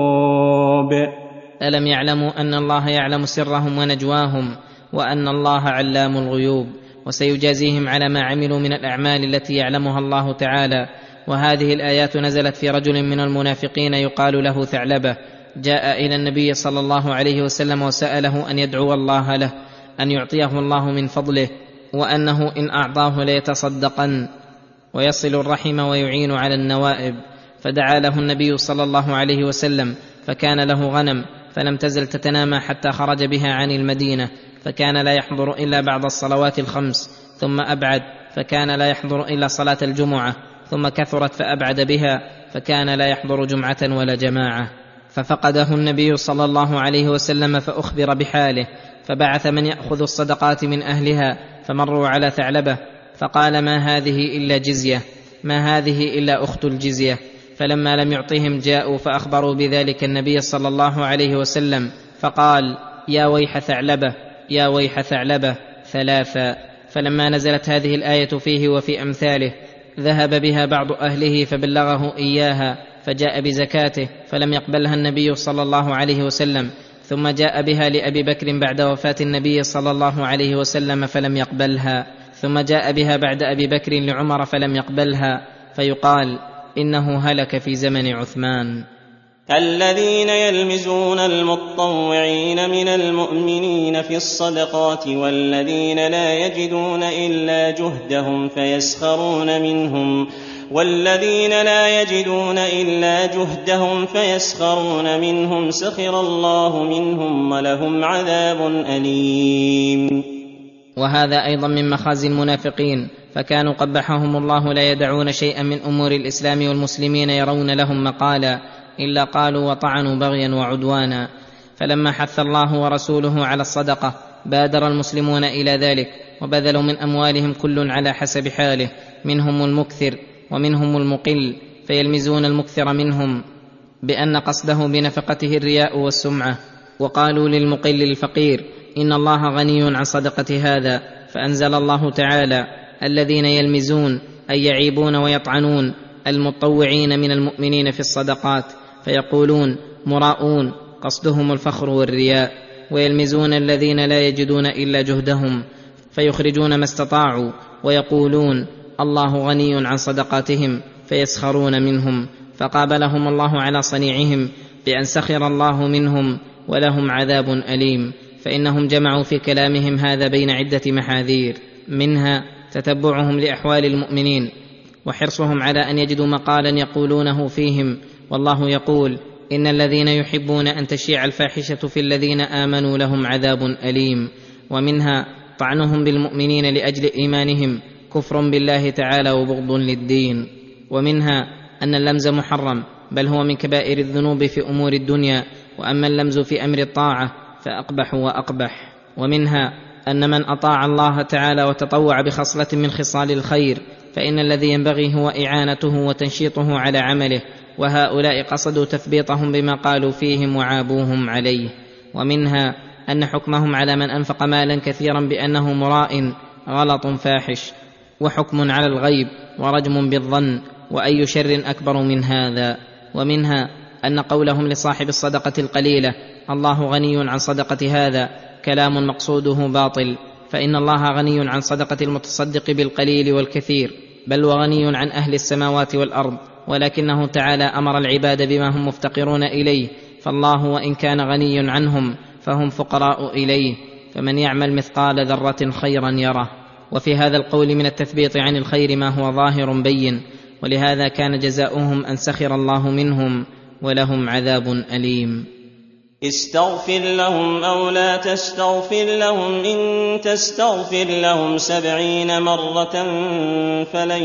ألم يعلموا أن الله يعلم سرهم ونجواهم وأن الله علام الغيوب؟ وسيجازيهم على ما عملوا من الأعمال التي يعلمها الله تعالى. وهذه الآيات نزلت في رجل من المنافقين يقال له ثعلبة. جاء إلى النبي صلى الله عليه وسلم وسأله أن يدعو الله له أن يعطيه الله من فضله وأنه إن أعطاه ليتصدقن. ويصل الرحم ويعين على النوائب. فدعا له النبي صلى الله عليه وسلم فكان له غنم فلم تزل تتنامى حتى خرج بها عن المدينة. فكان لا يحضر إلا بعد الصلوات الخمس ثم أبعد. فكان لا يحضر إلا صلاة الجمعة ثم كثرت فأبعد بها. فكان لا يحضر جمعة ولا جماعة. ففقده النبي صلى الله عليه وسلم فأخبر بحاله فبعث من يأخذ الصدقات من أهلها فمروا على ثعلبة فقال ما هذه إلا جزية ما هذه إلا أخت الجزية. فلما لم يعطهم جاءوا فأخبروا بذلك النبي صلى الله عليه وسلم فقال يا ويح ثعلبة يا ويح ثعلبة ثلاثا فلما نزلت هذه الآية فيه وفي أمثاله ذهب بها بعض أهله فبلغه إياها فجاء بزكاته فلم يقبلها النبي صلى الله عليه وسلم ثم جاء بها لأبي بكر بعد وفاة النبي صلى الله عليه وسلم فلم يقبلها ثم جاء بها بعد أبي بكر لعمر فلم يقبلها فيقال إنه هلك في زمن عثمان. الذين يلمزون المطوعين من المؤمنين في الصدقات والذين لا يجدون إلا جهدهم فيسخرون منهم والذين لا يجدون إلا جهدهم فيسخرون منهم سخر الله منهم ولهم عذاب أليم. وهذا أيضا من مخازي المنافقين فكانوا قبحهم الله لا يدعون شيئا من أمور الإسلام والمسلمين يرون لهم مقالا إلا قالوا وطعنوا بغيا وعدوانا. فلما حث الله ورسوله على الصدقة بادر المسلمون إلى ذلك وبذلوا من أموالهم كل على حسب حاله منهم المكثر. ومنهم المقل فيلمزون المكثر منهم بأن قصده بنفقته الرياء والسمعة وقالوا للمقل الفقير إن الله غني عن صدقة هذا فأنزل الله تعالى الذين يلمزون أي يعيبون ويطعنون المطوعين من المؤمنين في الصدقات فيقولون مراؤون قصدهم الفخر والرياء ويلمزون الذين لا يجدون إلا جهدهم فيخرجون ما استطاعوا ويقولون الله غني عن صدقاتهم فيسخرون منهم فقابلهم الله على صنيعهم بأن سخر الله منهم ولهم عذاب أليم فإنهم جمعوا في كلامهم هذا بين عدة محاذير منها تتبعهم لأحوال المؤمنين وحرصهم على أن يجدوا مقالا يقولونه فيهم والله يقول إن الذين يحبون أن تشيع الفاحشة في الذين آمنوا لهم عذاب أليم ومنها طعنهم بالمؤمنين لأجل إيمانهم كفر بالله تعالى وبغض للدين. ومنها أن اللمز محرم بل هو من كبائر الذنوب في أمور الدنيا وأما اللمز في أمر الطاعة فأقبح وأقبح. ومنها أن من أطاع الله تعالى وتطوع بخصلة من خصال الخير فإن الذي ينبغي هو إعانته وتنشيطه على عمله وهؤلاء قصدوا تثبيطهم بما قالوا فيهم وعابوهم عليه. ومنها أن حكمهم على من أنفق مالا كثيرا بأنه مراء غلط فاحش. وحكم على الغيب ورجم بالظن وأي شر أكبر من هذا. ومنها أن قولهم لصاحب الصدقة القليلة الله غني عن صدقة هذا كلام مقصوده باطل فإن الله غني عن صدقة المتصدق بالقليل والكثير بل وغني عن أهل السماوات والأرض ولكنه تعالى أمر العباد بما هم مفتقرون إليه فالله وإن كان غني عنهم فهم فقراء إليه فمن يعمل مثقال ذرة خيرا يره. وفي هذا القول من التثبيط عن الخير ما هو ظاهر بين ولهذا كان جزاؤهم أن سخر الله منهم ولهم عذاب أليم. استغفر لهم أو لا تستغفر لهم إن تستغفر لهم سبعين مرة فلن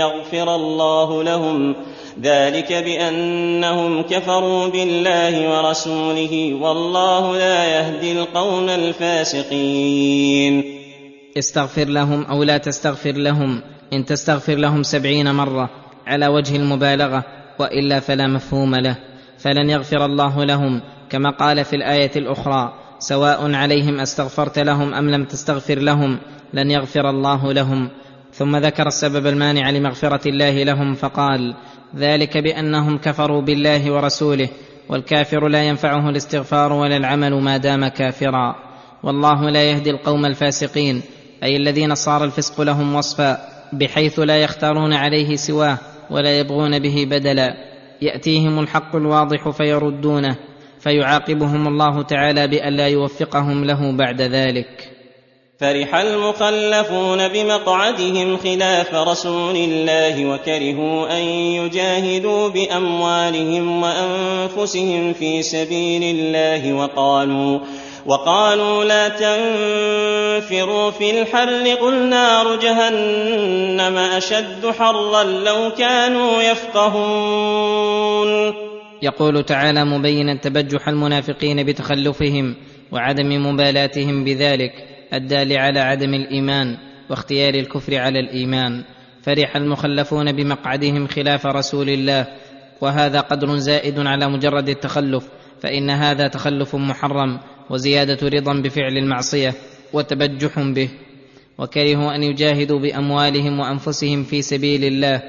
يغفر الله لهم. ذلك بأنهم كفروا بالله ورسوله والله لا يهدي القوم الفاسقين. استغفر لهم أو لا تستغفر لهم إن تستغفر لهم سبعين مرة على وجه المبالغة وإلا فلا مفهوم له. فلن يغفر الله لهم كما قال في الآية الأخرى سواء عليهم أستغفرت لهم أم لم تستغفر لهم لن يغفر الله لهم. ثم ذكر السبب المانع لمغفرة الله لهم فقال ذلك بأنهم كفروا بالله ورسوله والكافر لا ينفعه الاستغفار ولا العمل ما دام كافرا. والله لا يهدي القوم الفاسقين. أي الذين صار الفسق لهم وصفا بحيث لا يختارون عليه سواه ولا يبغون به بدلا. يأتيهم الحق الواضح فيردونه فيعاقبهم الله تعالى بألا يوفقهم له بعد ذلك. فرح المخلفون بمقعدهم خلاف رسول الله وكرهوا أن يجاهدوا بأموالهم وأنفسهم في سبيل الله وقالوا وقالوا لا تنفروا في الحر. قل نار جهنم أشد حرا لو كانوا يفقهون. يقول تعالى مبينا تبجح المنافقين بتخلفهم وعدم مبالاتهم بذلك الدال على عدم الإيمان واختيار الكفر على الإيمان. فرح المخلفون بمقعدهم خلاف رسول الله وهذا قدر زائد على مجرد التخلف فإن هذا تخلف محرم. وزيادة رضا بفعل المعصية وتبجح به. وكرهوا أن يجاهدوا بأموالهم وأنفسهم في سبيل الله.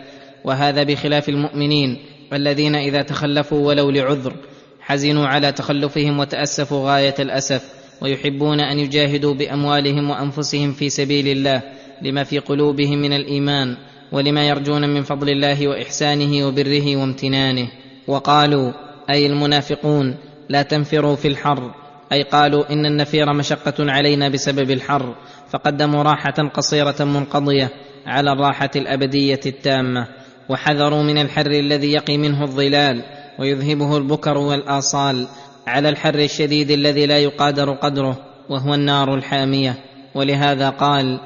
وهذا بخلاف المؤمنين الذين إذا تخلفوا ولو لعذر حزنوا على تخلفهم وتأسفوا غاية الأسف. ويحبون أن يجاهدوا بأموالهم وأنفسهم في سبيل الله لما في قلوبهم من الإيمان ولما يرجون من فضل الله وإحسانه وبره وامتنانه. وقالوا أي المنافقون لا تنفروا في الحر. أي قالوا إن النفير مشقة علينا بسبب الحر فقدموا راحة قصيرة منقضية على الراحة الأبدية التامة وحذروا من الحر الذي يقي منه الظلال ويذهبه البكر والآصال على الحر الشديد الذي لا يقادر قدره وهو النار الحامية. ولهذا قال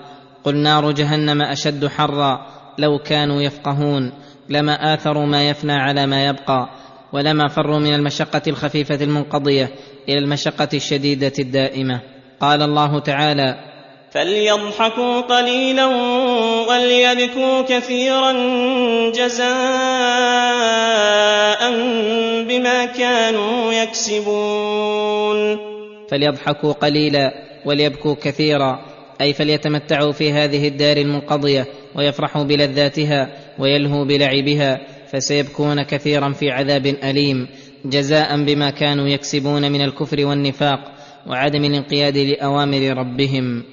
قل نار جهنم أشد حرا لو كانوا يفقهون لما آثروا ما يفنى على ما يبقى ولما فروا من المشقة الخفيفة المنقضية إلى المشقة الشديدة الدائمة. قال الله تعالى فليضحكوا قليلا وليبكوا كثيرا جزاء بما كانوا يكسبون. فليضحكوا قليلا وليبكوا كثيرا. أي فليتمتعوا في هذه الدار المنقضيه ويفرحوا بلذاتها ويلهوا بلعبها فسيبكون كثيرا في عذاب اليم. جزاء بما كانوا يكسبون من الكفر والنفاق وعدم الانقياد لأوامر ربهم.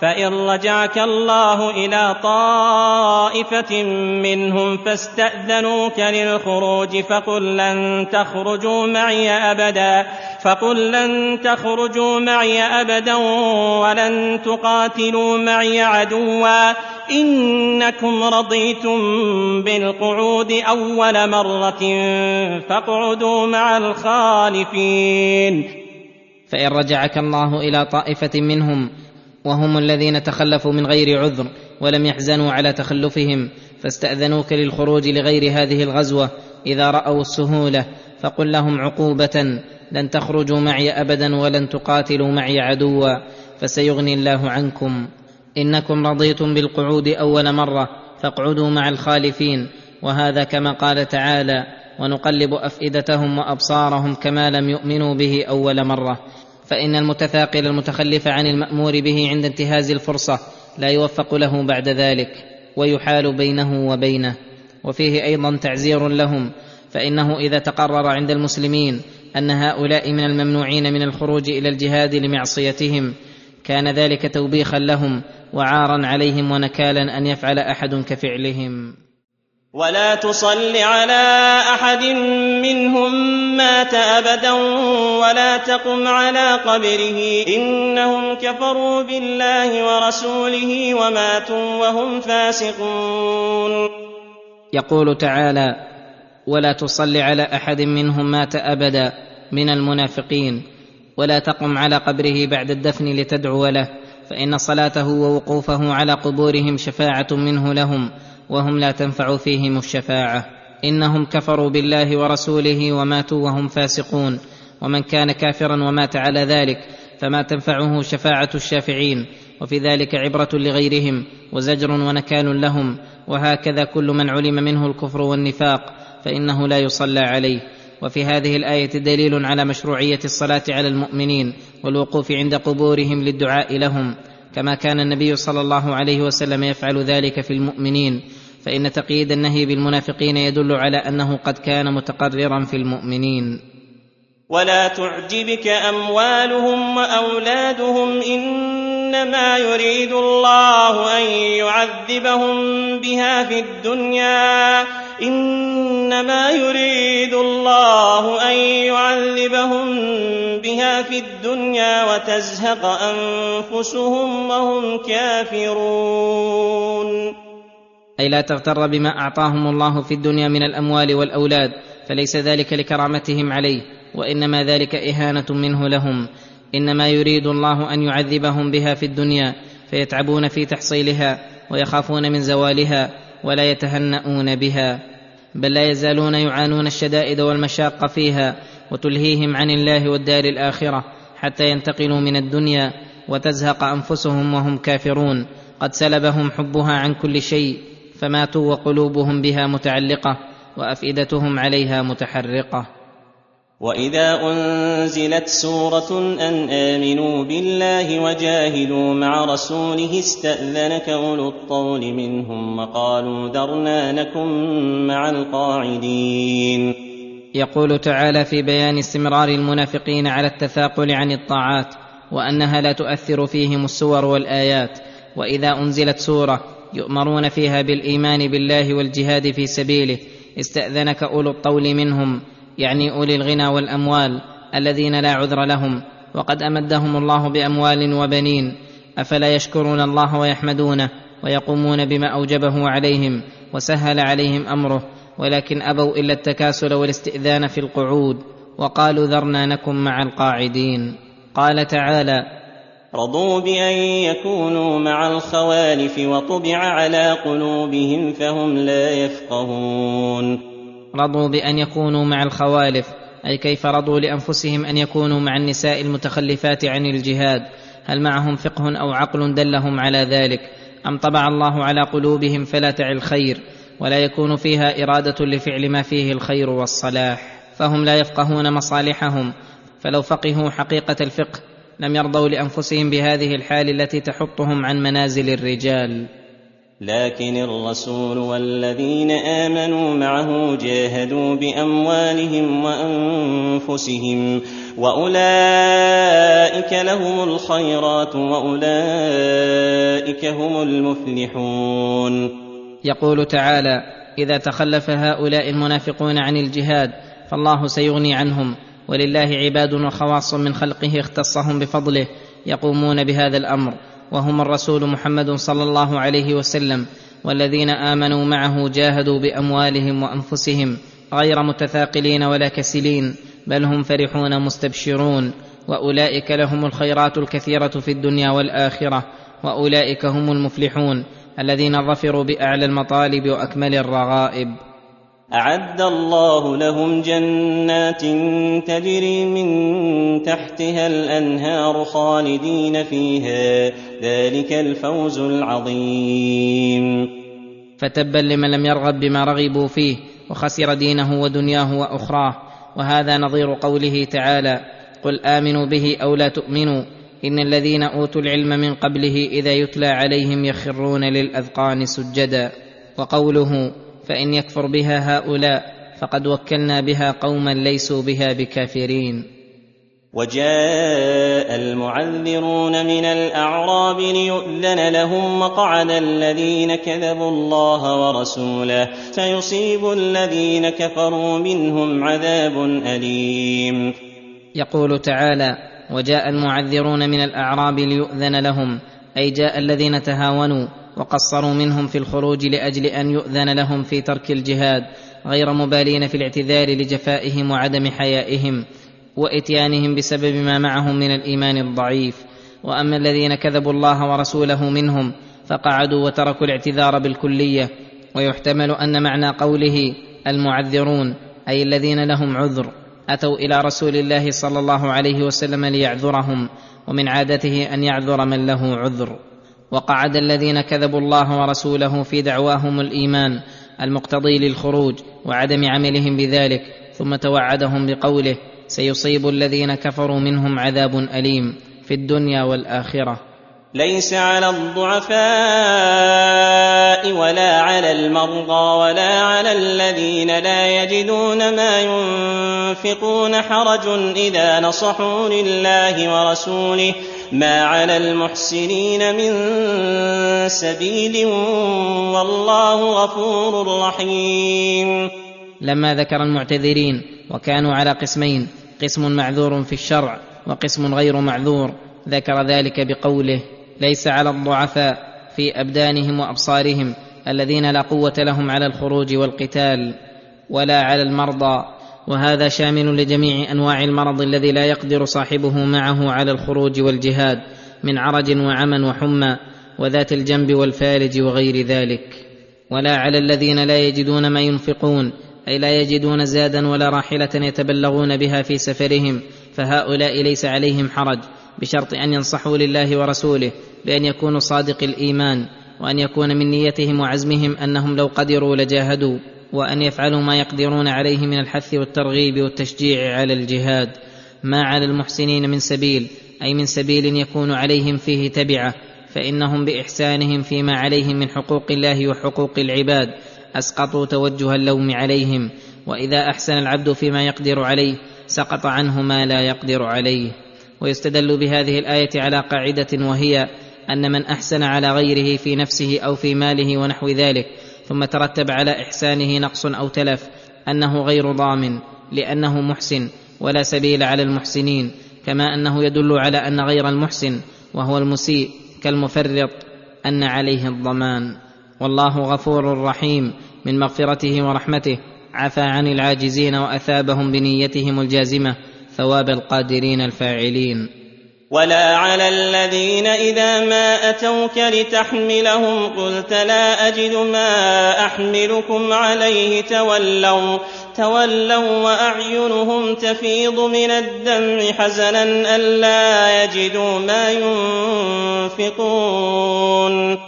فإن رجعك الله إلى طائفة منهم فاستأذنوك للخروج فقل لن تخرجوا معي أبدا فقل لن تخرجوا معي أبدا ولن تقاتلوا معي عدوا. إنكم رضيتم بالقعود أول مرة فاقعدوا مع الخالفين. فإن رجعك الله إلى طائفة منهم وهم الذين تخلفوا من غير عذر ولم يحزنوا على تخلفهم فاستأذنوك للخروج لغير هذه الغزوة إذا رأوا السهولة فقل لهم عقوبة لن تخرجوا معي أبدا ولن تقاتلوا معي عدوا فسيغني الله عنكم إنكم رضيتم بالقعود أول مرة فاقعدوا مع الخالفين وهذا كما قال تعالى ونقلب أفئدتهم وأبصارهم كما لم يؤمنوا به أول مرة فإن المتثاقل المتخلف عن المأمور به عند انتهاز الفرصة لا يوفق له بعد ذلك ويحال بينه وبينه. وفيه أيضا تعزير لهم فإنه إذا تقرر عند المسلمين أن هؤلاء من الممنوعين من الخروج إلى الجهاد لمعصيتهم كان ذلك توبيخا لهم وعارا عليهم ونكالا أن يفعل أحد كفعلهم. ولا تصل على أحد منهم مات أبدا ولا تقم على قبره. إنهم كفروا بالله ورسوله وماتوا وهم فاسقون. يقول تعالى ولا تصل على أحد منهم مات أبدا من المنافقين ولا تقم على قبره بعد الدفن لتدعو له فإن صلاته ووقوفه على قبورهم شفاعة منه لهم. وهم لا تنفع فيهم الشفاعة. إنهم كفروا بالله ورسوله وماتوا وهم فاسقون. ومن كان كافرا ومات على ذلك فما تنفعه شفاعة الشافعين. وفي ذلك عبرة لغيرهم وزجر ونكال لهم. وهكذا كل من علم منه الكفر والنفاق فإنه لا يصلى عليه. وفي هذه الآية دليل على مشروعية الصلاة على المؤمنين والوقوف عند قبورهم للدعاء لهم. كما كان النبي صلى الله عليه وسلم يفعل ذلك في المؤمنين. فإن تقييد النهي بالمنافقين يدل على أنه قد كان متقررا في المؤمنين. ولا تعجبك أموالهم وأولادهم إنما يريد الله أن يعذبهم بها في الدنيا. إنما يريد الله أن يعذبهم بها في الدنيا وتزهق أنفسهم وهم كافرون. أي لا تغتر بما أعطاهم الله في الدنيا من الأموال والأولاد فليس ذلك لكرامتهم عليه وإنما ذلك إهانة منه لهم. إنما يريد الله أن يعذبهم بها في الدنيا فيتعبون في تحصيلها ويخافون من زوالها ولا يتهنؤون بها. بل لا يزالون يعانون الشدائد والمشاق فيها وتلهيهم عن الله والدار الآخرة حتى ينتقلوا من الدنيا وتزهق أنفسهم وهم كافرون. قد سلبهم حبها عن كل شيء فماتوا وقلوبهم بها متعلقة وأفئدتهم عليها متحرقة. وإذا أنزلت سورة أن آمنوا بالله وجاهدوا مع رسوله استأذنك أولو الطول منهم وقالوا ذرنا نكن مع القاعدين. يقول تعالى في بيان استمرار المنافقين على التثاقل عن الطاعات وأنها لا تؤثر فيهم السور والآيات. وإذا أنزلت سورة يؤمرون فيها بالإيمان بالله والجهاد في سبيله. استأذنك أولو الطول منهم يعني أولي الغنى والأموال الذين لا عذر لهم. وقد أمدهم الله بأموال وبنين. أفلا يشكرون الله ويحمدونه ويقومون بما أوجبه عليهم وسهل عليهم أمره. ولكن أبوا إلا التكاسل والاستئذان في القعود. وقالوا ذرنا نكن مع القاعدين. قال تعالى رضوا بأن يكونوا مع الخوالف وطبع على قلوبهم فهم لا يفقهون. رضوا بأن يكونوا مع الخوالف أي كيف رضوا لأنفسهم أن يكونوا مع النساء المتخلفات عن الجهاد؟ هل معهم فقه أو عقل دلهم على ذلك؟ أم طبع الله على قلوبهم فلا تعي الخير ولا يكون فيها إرادة لفعل ما فيه الخير والصلاح؟ فهم لا يفقهون مصالحهم فلو فقهوا حقيقة الفقه لم يرضوا لأنفسهم بهذه الحال التي تحطهم عن منازل الرجال. لكن الرسول والذين آمنوا معه جاهدوا بأموالهم وأنفسهم وأولئك لهم الخيرات وأولئك هم المفلحون. يقول تعالى إذا تخلف هؤلاء المنافقون عن الجهاد فالله سيغني عنهم ولله عباد وخواص من خلقه اختصهم بفضله يقومون بهذا الأمر وهم الرسول محمد صلى الله عليه وسلم والذين آمنوا معه جاهدوا بأموالهم وأنفسهم غير متثاقلين ولا كسلين بل هم فرحون مستبشرون وأولئك لهم الخيرات الكثيرة في الدنيا والآخرة وأولئك هم المفلحون الذين ظفروا بأعلى المطالب وأكمل الرغائب. أعد الله لهم جنات تجري من تحتها الأنهار خالدين فيها. ذلك الفوز العظيم. فتبا لمن لم يرغب بما رغبوا فيه وخسر دينه ودنياه وأخراه. وهذا نظير قوله تعالى قل آمنوا به أو لا تؤمنوا إن الذين أوتوا العلم من قبله إذا يتلى عليهم يخرون للأذقان سجدا وقوله فإن يكفر بها هؤلاء فقد وكلنا بها قوما ليسوا بها بكافرين. وجاء المعذرون من الأعراب ليؤذن لهم مقعد الذين كذبوا الله ورسوله. فيصيب الذين كفروا منهم عذاب أليم. يقول تعالى وجاء المعذرون من الأعراب ليؤذن لهم. أي جاء الذين تهاونوا وقصروا منهم في الخروج لأجل أن يؤذن لهم في ترك الجهاد غير مبالين في الاعتذار لجفائهم وعدم حيائهم وإتيانهم بسبب ما معهم من الإيمان الضعيف. وأما الذين كذبوا الله ورسوله منهم فقعدوا وتركوا الاعتذار بالكلية. ويحتمل أن معنى قوله المعذرون أي الذين لهم عذر أتوا إلى رسول الله صلى الله عليه وسلم ليعذرهم ومن عادته أن يعذر من له عذر. وقعد الذين كذبوا الله ورسوله في دعواهم الإيمان المقتضي للخروج وعدم عملهم بذلك ثم توعدهم بقوله سيصيب الذين كفروا منهم عذاب أليم في الدنيا والآخرة. ليس على الضعفاء ولا على المرضى ولا على الذين لا يجدون ما ينفقون حرج إذا نصحوا لله ورسوله. ما على المحسنين من سبيل والله غفور رحيم. لما ذكر المعتذرين وكانوا على قسمين قسم معذور في الشرع وقسم غير معذور. ذكر ذلك بقوله ليس على الضعفاء في ابدانهم وابصارهم الذين لا قوه لهم على الخروج والقتال ولا على المرضى وهذا شامل لجميع أنواع المرض الذي لا يقدر صاحبه معه على الخروج والجهاد من عرج وعمى وحمى وذات الجنب والفارج وغير ذلك. ولا على الذين لا يجدون ما ينفقون أي لا يجدون زادا ولا راحلة يتبلغون بها في سفرهم فهؤلاء ليس عليهم حرج بشرط أن ينصحوا لله ورسوله بأن يكونوا صادق الإيمان وأن يكون من نيتهم وعزمهم أنهم لو قدروا لجاهدوا. وأن يفعلوا ما يقدرون عليه من الحث والترغيب والتشجيع على الجهاد ما على المحسنين من سبيل أي من سبيل يكون عليهم فيه تبعة فإنهم بإحسانهم فيما عليهم من حقوق الله وحقوق العباد أسقطوا توجه اللوم عليهم وإذا أحسن العبد فيما يقدر عليه سقط عنه ما لا يقدر عليه. ويستدل بهذه الآية على قاعدة وهي أن من أحسن على غيره في نفسه أو في ماله ونحو ذلك ثم ترتب على إحسانه نقص أو تلف أنه غير ضامن لأنه محسن ولا سبيل على المحسنين كما أنه يدل على أن غير المحسن وهو المسيء كالمفرط أن عليه الضمان. والله غفور رحيم من مغفرته ورحمته عفى عن العاجزين وأثابهم بنيتهم الجازمة ثواب القادرين الفاعلين. ولا على الذين إذا ما أتوك لتحملهم قلت لا أجد ما أحملكم عليه تولوا تولوا وأعينهم تفيض من الدمع حزنا الا يجدوا ما ينفقون.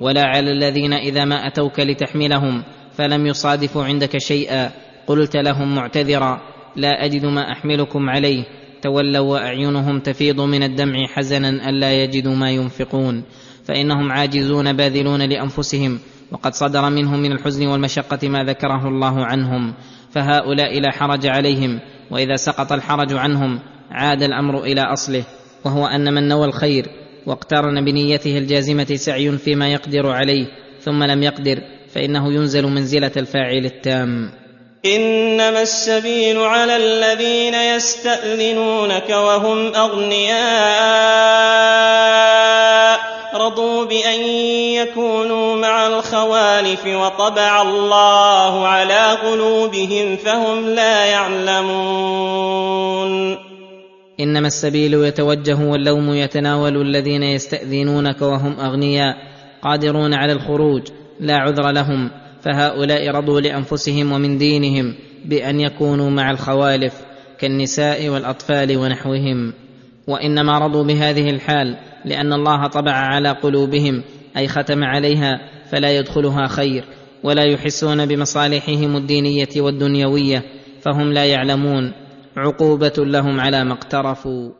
ولا على الذين إذا ما أتوك لتحملهم فلم يصادفوا عندك شيئا قلت لهم معتذرا لا أجد ما أحملكم عليه تولوا وأعينهم تفيض من الدمع حزنا ألا يجدوا ما ينفقون فإنهم عاجزون باذلون لأنفسهم وقد صدر منهم من الحزن والمشقة ما ذكره الله عنهم فهؤلاء لا حرج عليهم وإذا سقط الحرج عنهم عاد الأمر إلى أصله وهو أن من نوى الخير واقترن بنيته الجازمة سعي فيما يقدر عليه ثم لم يقدر فإنه ينزل منزلة الفاعل التام. إنما السبيل على الذين يستأذنونك وهم أغنياء. رضوا بأن يكونوا مع الخوالف وطبع الله على قلوبهم فهم لا يعلمون. إنما السبيل يتوجه واللوم يتناول الذين يستأذنونك وهم أغنياء قادرون على الخروج. لا عذر لهم. فهؤلاء رضوا لأنفسهم ومن دينهم بأن يكونوا مع الخوالف كالنساء والأطفال ونحوهم. وإنما رضوا بهذه الحال لأن الله طبع على قلوبهم أي ختم عليها فلا يدخلها خير ولا يحسون بمصالحهم الدينية والدنيوية فهم لا يعلمون. عقوبة لهم على ما اقترفوا.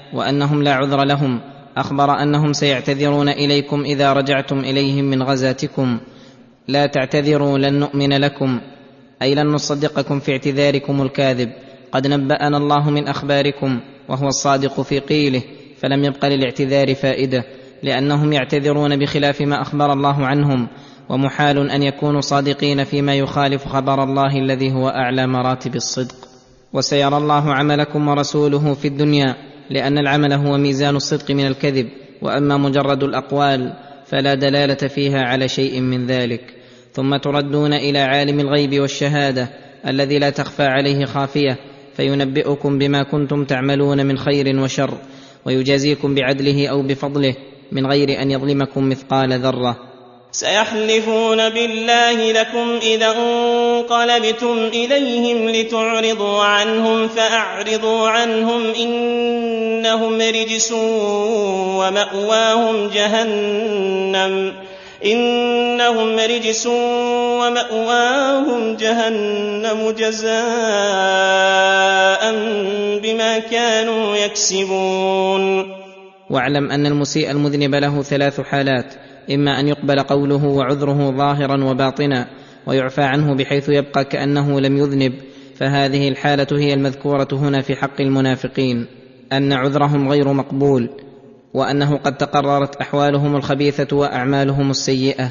وأنهم لا عذر لهم. أخبر أنهم سيعتذرون إليكم إذا رجعتم إليهم من غزاتكم. لا تعتذروا لن نؤمن لكم. أي لن نصدقكم في اعتذاركم الكاذب. قد نبأنا الله من أخباركم وهو الصادق في قيله فلم يبق للاعتذار فائدة لأنهم يعتذرون بخلاف ما أخبر الله عنهم. ومحال أن يكونوا صادقين فيما يخالف خبر الله الذي هو أعلى مراتب الصدق. وسيرى الله عملكم ورسوله في الدنيا. لأن العمل هو ميزان الصدق من الكذب وأما مجرد الأقوال فلا دلالة فيها على شيء من ذلك. ثم تردون إلى عالم الغيب والشهادة الذي لا تخفى عليه خافية فينبئكم بما كنتم تعملون من خير وشر ويجازيكم بعدله أو بفضله من غير أن يظلمكم مثقال ذرة. سيحلفون بالله لكم إذا انقلبتم إليهم لتعرضوا عنهم فأعرضوا عنهم إنهم رجس ومأواهم جهنم إنهم رجس ومأواهم جهنم جزاء بما كانوا يكسبون. واعلم أن المسيء المذنب له ثلاث حالات. إما أن يقبل قوله وعذره ظاهرا وباطنا ويعفى عنه بحيث يبقى كأنه لم يذنب فهذه الحالة هي المذكورة هنا في حق المنافقين أن عذرهم غير مقبول وأنه قد تقررت أحوالهم الخبيثة وأعمالهم السيئة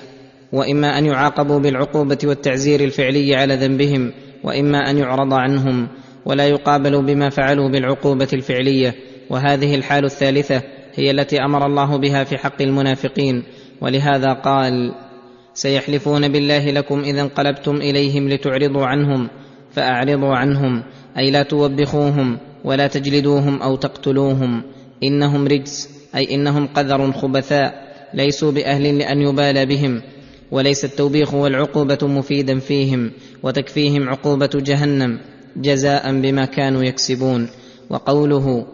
وإما أن يعاقبوا بالعقوبة والتعزير الفعلي على ذنبهم وإما أن يعرض عنهم ولا يقابلوا بما فعلوا بالعقوبة الفعلية وهذه الحال الثالثة هي التي أمر الله بها في حق المنافقين ولهذا قال سيحلفون بالله لكم اذا انقلبتم إليهم لتعرضوا عنهم فأعرضوا عنهم أي لا توبخوهم ولا تجلدوهم أو تقتلوهم. إنهم رجس أي إنهم قذر خبثاء ليسوا بأهل لأن يبالى بهم وليس التوبيخ والعقوبة مفيدا فيهم وتكفيهم عقوبة جهنم جزاء بما كانوا يكسبون. وقوله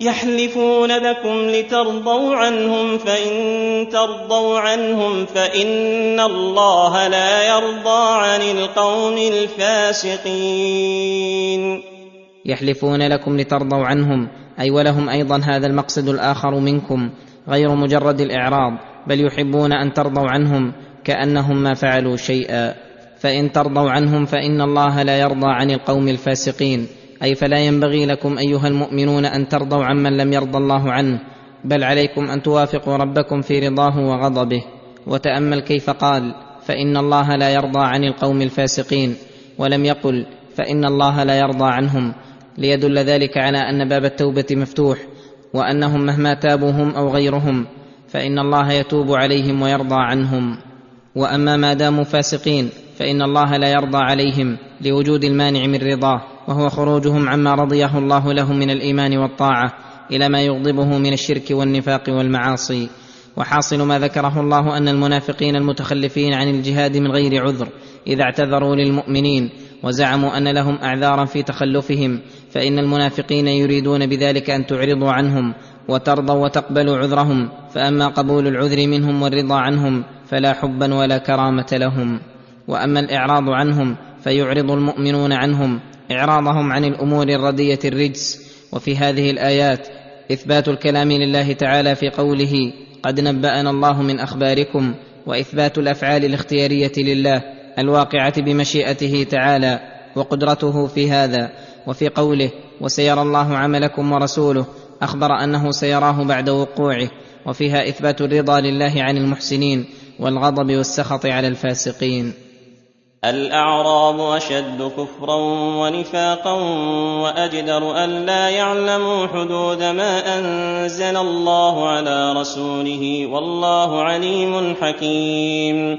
يحلفون لكم لترضوا عنهم فإن ترضوا عنهم فإن الله لا يرضى عن القوم الفاسقين. يحلفون لكم لترضوا عنهم أي ولهم أيضا هذا المقصد الآخر منكم غير مجرد الإعراض بل يحبون أن ترضوا عنهم كأنهم ما فعلوا شيئا. فإن ترضوا عنهم فإن الله لا يرضى عن القوم الفاسقين. أي فلا ينبغي لكم أيها المؤمنون أن ترضوا عمن لم يرضى الله عنه بل عليكم أن توافقوا ربكم في رضاه وغضبه. وتأمل كيف قال فإن الله لا يرضى عن القوم الفاسقين. ولم يقل فإن الله لا يرضى عنهم. ليدل ذلك على أن باب التوبة مفتوح وأنهم مهما تابوا هم أو غيرهم فإن الله يتوب عليهم ويرضى عنهم. وأما ما داموا فاسقين فإن الله لا يرضى عليهم لوجود المانع من رضاه. وهو خروجهم عما رضيه الله لهم من الإيمان والطاعة إلى ما يغضبه من الشرك والنفاق والمعاصي. وحاصل ما ذكره الله أن المنافقين المتخلفين عن الجهاد من غير عذر إذا اعتذروا للمؤمنين وزعموا أن لهم أعذارا في تخلفهم فإن المنافقين يريدون بذلك أن تعرضوا عنهم وترضوا وتقبلوا عذرهم فأما قبول العذر منهم والرضا عنهم فلا حبا ولا كرامة لهم. وأما الإعراض عنهم فيعرض المؤمنون عنهم إعراضهم عن الأمور الردية الرجس. وفي هذه الآيات إثبات الكلام لله تعالى في قوله قد نبأنا الله من أخباركم وإثبات الأفعال الاختيارية لله الواقعة بمشيئته تعالى وقدرته في هذا. وفي قوله وسيرى الله عملكم ورسوله أخبر أنه سيراه بعد وقوعه. وفيها إثبات الرضا لله عن المحسنين والغضب والسخط على الفاسقين. الأعراب أشد كفرا ونفاقا وأجدر الا يعلموا حدود ما أنزل الله على رسوله والله عليم حكيم.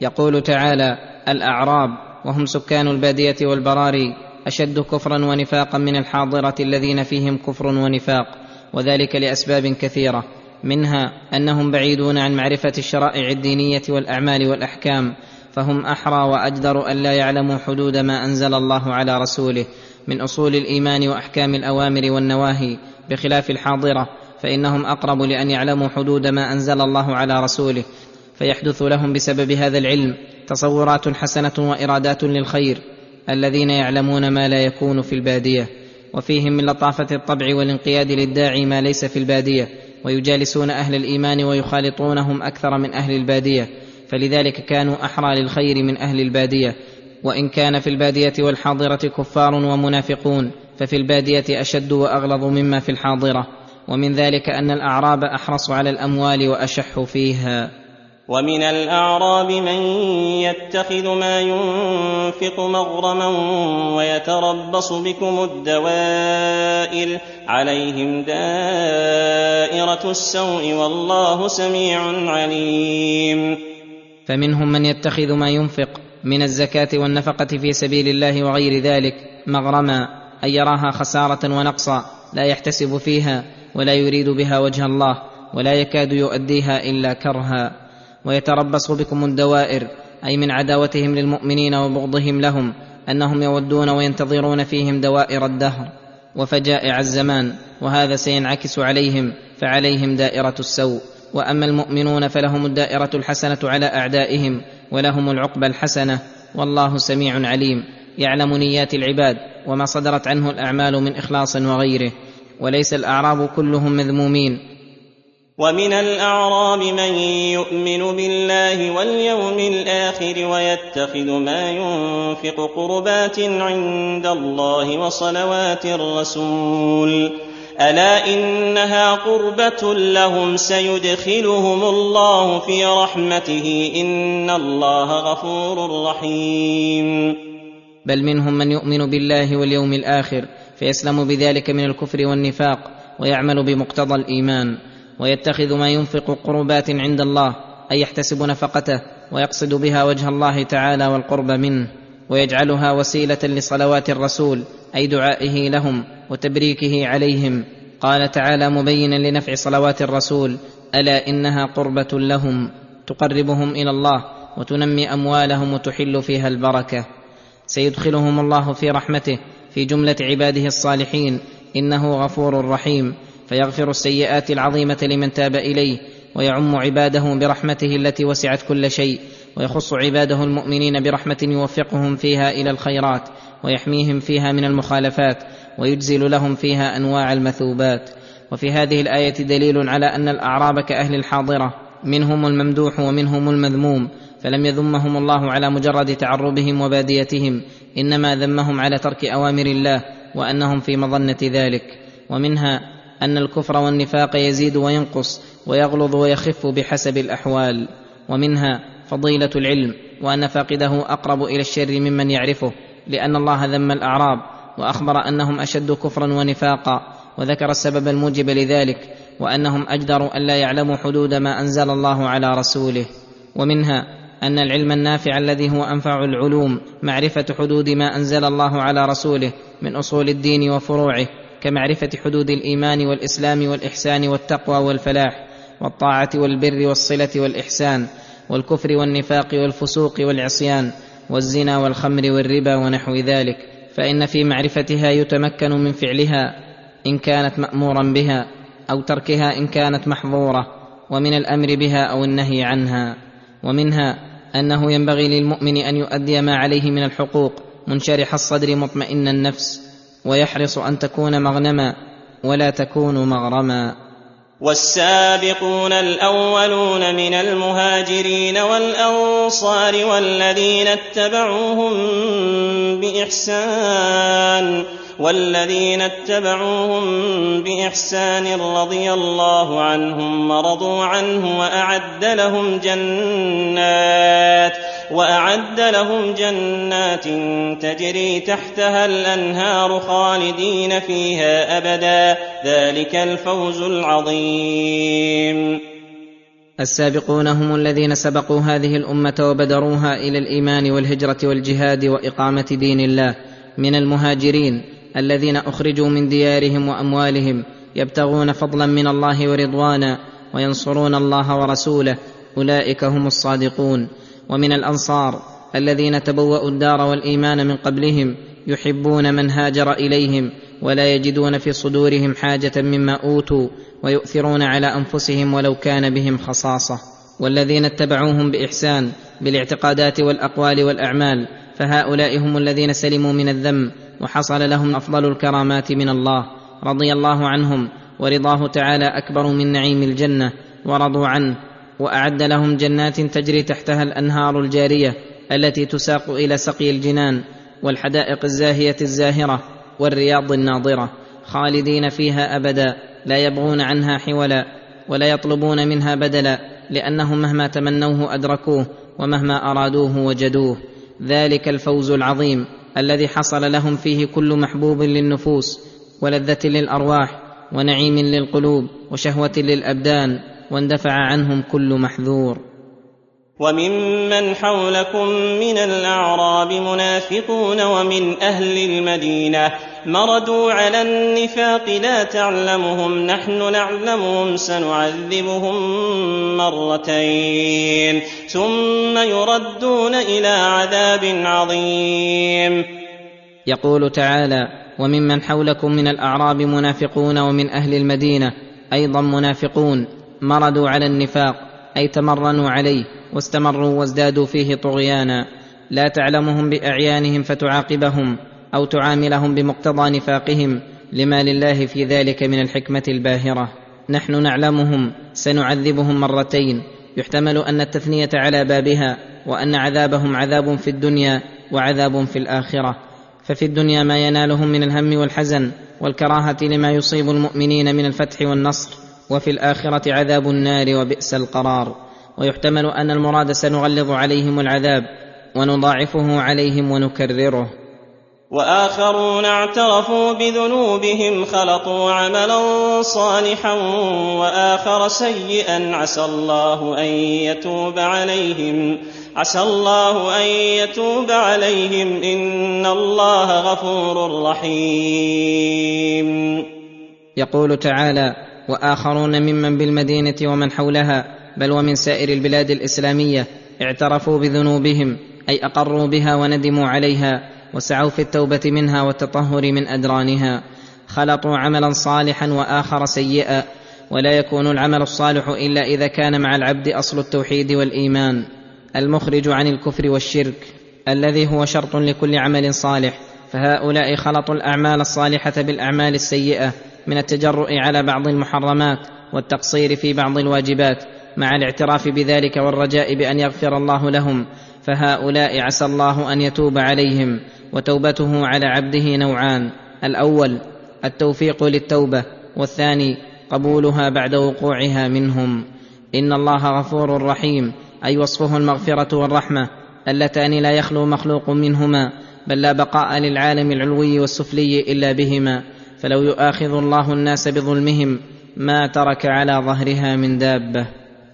يقول تعالى الأعراب وهم سكان البادية والبراري أشد كفرا ونفاقا من الحاضرة الذين فيهم كفر ونفاق وذلك لأسباب كثيرة. منها أنهم بعيدون عن معرفة الشرائع الدينية والأعمال والأحكام فهم أحرى وأجدر الا يعلموا حدود ما أنزل الله على رسوله من أصول الإيمان وأحكام الأوامر والنواهي بخلاف الحاضرة فإنهم أقرب لأن يعلموا حدود ما أنزل الله على رسوله فيحدث لهم بسبب هذا العلم تصورات حسنة وإرادات للخير الذين يعلمون ما لا يكون في البادية وفيهم من لطافة الطبع والانقياد للداعي ما ليس في البادية ويجالسون أهل الإيمان ويخالطونهم أكثر من أهل البادية. فلذلك كانوا أحرى للخير من أهل البادية وإن كان في البادية والحاضرة كفار ومنافقون ففي البادية أشد وأغلظ مما في الحاضرة ومن ذلك أن الأعراب احرص على الأموال وأشح فيها. ومن الأعراب من يتخذ ما ينفق مغرما ويتربص بكم الدوائر عليهم دائرة السوء والله سميع عليم. فمنهم من يتخذ ما ينفق من الزكاة والنفقة في سبيل الله وغير ذلك مغرما أي يراها خسارة ونقصا لا يحتسب فيها ولا يريد بها وجه الله ولا يكاد يؤديها إلا كرها. ويتربص بكم الدوائر أي من عداوتهم للمؤمنين وبغضهم لهم أنهم يودون وينتظرون فيهم دوائر الدهر. وفجائع الزمان وهذا سينعكس عليهم فعليهم دائرة السوء. وأما المؤمنون فلهم الدائرة الحسنة على أعدائهم ولهم العقبى الحسنة والله سميع عليم يعلم نيات العباد وما صدرت عنه الأعمال من إخلاص وغيره وليس الأعراب كلهم مذمومين ومن الأعراب من يؤمن بالله واليوم الآخر ويتخذ ما ينفق قربات عند الله وصلوات الرسول ألا إنها قربة لهم سيدخلهم الله في رحمته إن الله غفور رحيم. بل منهم من يؤمن بالله واليوم الآخر فيسلم بذلك من الكفر والنفاق ويعمل بمقتضى الإيمان ويتخذ ما ينفق قربات عند الله أي يحتسب نفقته ويقصد بها وجه الله تعالى والقرب منه ويجعلها وسيلة لصلوات الرسول أي دعائه لهم وتبريكه عليهم. قال تعالى مبينا لنفع صلوات الرسول ألا إنها قربة لهم تقربهم إلى الله وتنمي أموالهم وتحل فيها البركة. سيدخلهم الله في رحمته في جملة عباده الصالحين إنه غفور رحيم. فيغفر السيئات العظيمة لمن تاب إليه ويعم عباده برحمته التي وسعت كل شيء ويخص عباده المؤمنين برحمة يوفقهم فيها إلى الخيرات ويحميهم فيها من المخالفات ويجزل لهم فيها أنواع المثوبات. وفي هذه الآية دليل على أن الأعراب كأهل الحاضرة منهم الممدوح ومنهم المذموم فلم يذمهم الله على مجرد تعربهم وباديتهم إنما ذمهم على ترك أوامر الله وأنهم في مظنة ذلك. ومنها أن الكفر والنفاق يزيد وينقص ويغلظ ويخف بحسب الأحوال. ومنها فضيلة العلم وأن فاقده أقرب إلى الشر ممن يعرفه لأن الله ذم الأعراب. وأخبر أنهم أشد كفرا ونفاقا وذكر السبب الموجب لذلك وأنهم اجدروا الا يعلموا حدود ما أنزل الله على رسوله. ومنها أن العلم النافع الذي هو أنفع العلوم معرفة حدود ما أنزل الله على رسوله من أصول الدين وفروعه كمعرفة حدود الإيمان والإسلام والإحسان والتقوى والفلاح والطاعة والبر والصلة والإحسان والكفر والنفاق والفسوق والعصيان والزنا والخمر والربا ونحو ذلك. فإن في معرفتها يتمكن من فعلها إن كانت مأمورا بها أو تركها إن كانت محظورة ومن الأمر بها أو النهي عنها. ومنها أنه ينبغي للمؤمن أن يؤدي ما عليه من الحقوق منشرح الصدر مطمئن النفس ويحرص أن تكون مغنما ولا تكون مغرما. والسابقون الأولون من المهاجرين والأنصار والذين اتبعوهم بإحسان والذين اتبعوهم بإحسان رضي الله عنهم ورضوا عنه وأعد لهم جنات. وأعد لهم جنات تجري تحتها الأنهار خالدين فيها أبدا. ذلك الفوز العظيم. السابقون هم الذين سبقوا هذه الأمة وبدروها إلى الإيمان والهجرة والجهاد وإقامة دين الله. من المهاجرين الذين أخرجوا من ديارهم وأموالهم يبتغون فضلا من الله ورضوانا وينصرون الله ورسوله. أولئك هم الصادقون. ومن الأنصار الذين تبوأوا الدار والإيمان من قبلهم يحبون من هاجر إليهم ولا يجدون في صدورهم حاجة مما أوتوا ويؤثرون على أنفسهم ولو كان بهم خصاصة. والذين اتبعوهم بإحسان بالاعتقادات والأقوال والأعمال فهؤلاء هم الذين سلموا من الذم وحصل لهم أفضل الكرامات من الله. رضي الله عنهم ورضاه تعالى أكبر من نعيم الجنة ورضوا عنه وأعد لهم جنات تجري تحتها الأنهار الجارية التي تساق إلى سقي الجنان والحدائق الزاهية الزاهرة والرياض الناضره خالدين فيها أبدا لا يبغون عنها حولا ولا يطلبون منها بدلا لأنهم مهما تمنوه أدركوه ومهما أرادوه وجدوه ذلك الفوز العظيم الذي حصل لهم فيه كل محبوب للنفوس ولذة للأرواح ونعيم للقلوب وشهوة للأبدان واندفع عنهم كل محذور. وممن حولكم من الأعراب منافقون ومن أهل المدينة مردوا على النفاق لا تعلمهم نحن نعلمهم سنعذبهم مرتين ثم يردون إلى عذاب عظيم. يقول تعالى وممن حولكم من الأعراب منافقون ومن أهل المدينة أيضا منافقون. مردوا على النفاق أي تمرنوا عليه واستمروا وازدادوا فيه طغيانا. لا تعلمهم بأعيانهم فتعاقبهم أو تعاملهم بمقتضى نفاقهم. لما لله في ذلك من الحكمة الباهرة. نحن نعلمهم سنعذبهم مرتين. يحتمل أن التثنية على بابها وأن عذابهم عذاب في الدنيا وعذاب في الآخرة. ففي الدنيا ما ينالهم من الهم والحزن والكراهة لما يصيب المؤمنين من الفتح والنصر. وفي الآخرة عذاب النار وبئس القرار. ويحتمل أن المراد سنغلظ عليهم العذاب ونضاعفه عليهم ونكرره. وآخرون اعترفوا بذنوبهم خلطوا عملا صالحا وآخر سيئا. عسى الله أن يتوب عليهم. عسى الله أن يتوب عليهم. إن الله غفور رحيم. يقول تعالى وآخرون ممن بالمدينة ومن حولها بل ومن سائر البلاد الإسلامية اعترفوا بذنوبهم أي أقروا بها وندموا عليها وسعوا في التوبة منها والتطهر من أدرانها. خلطوا عملا صالحا وآخر سيئا ولا يكون العمل الصالح إلا إذا كان مع العبد أصل التوحيد والإيمان. المخرج عن الكفر والشرك الذي هو شرط لكل عمل صالح فهؤلاء خلطوا الأعمال الصالحة بالأعمال السيئة. من التجرؤ على بعض المحرمات والتقصير في بعض الواجبات مع الاعتراف بذلك والرجاء بأن يغفر الله لهم فهؤلاء عسى الله أن يتوب عليهم وتوبته على عبده نوعان الأول التوفيق للتوبة والثاني قبولها بعد وقوعها منهم. إن الله غفور رحيم أي وصفه المغفرة والرحمة اللتان لا يخلو مخلوق منهما بل لا بقاء للعالم العلوي والسفلي إلا بهما. فلو يؤاخذ الله الناس بظلمهم ما ترك على ظهرها من دابة.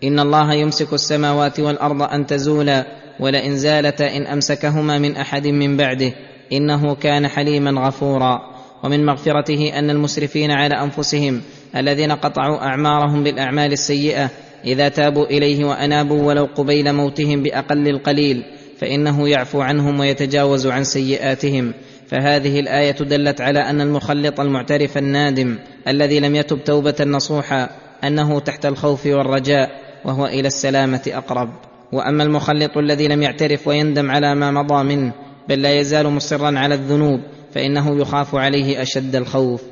إن الله يمسك السماوات والأرض أن تزولا ولئن زالتا إن أمسكهما من أحد من بعده. إنه كان حليما غفورا. ومن مغفرته أن المسرفين على أنفسهم الذين قطعوا أعمارهم بالأعمال السيئة إذا تابوا إليه وأنابوا ولو قبيل موتهم بأقل القليل فإنه يعفو عنهم ويتجاوز عن سيئاتهم. فهذه الآية دلت على أن المخلط المعترف النادم الذي لم يتب توبة نصوحا أنه تحت الخوف والرجاء وهو إلى السلامة أقرب. وأما المخلط الذي لم يعترف ويندم على ما مضى منه بل لا يزال مصرا على الذنوب فإنه يخاف عليه أشد الخوف.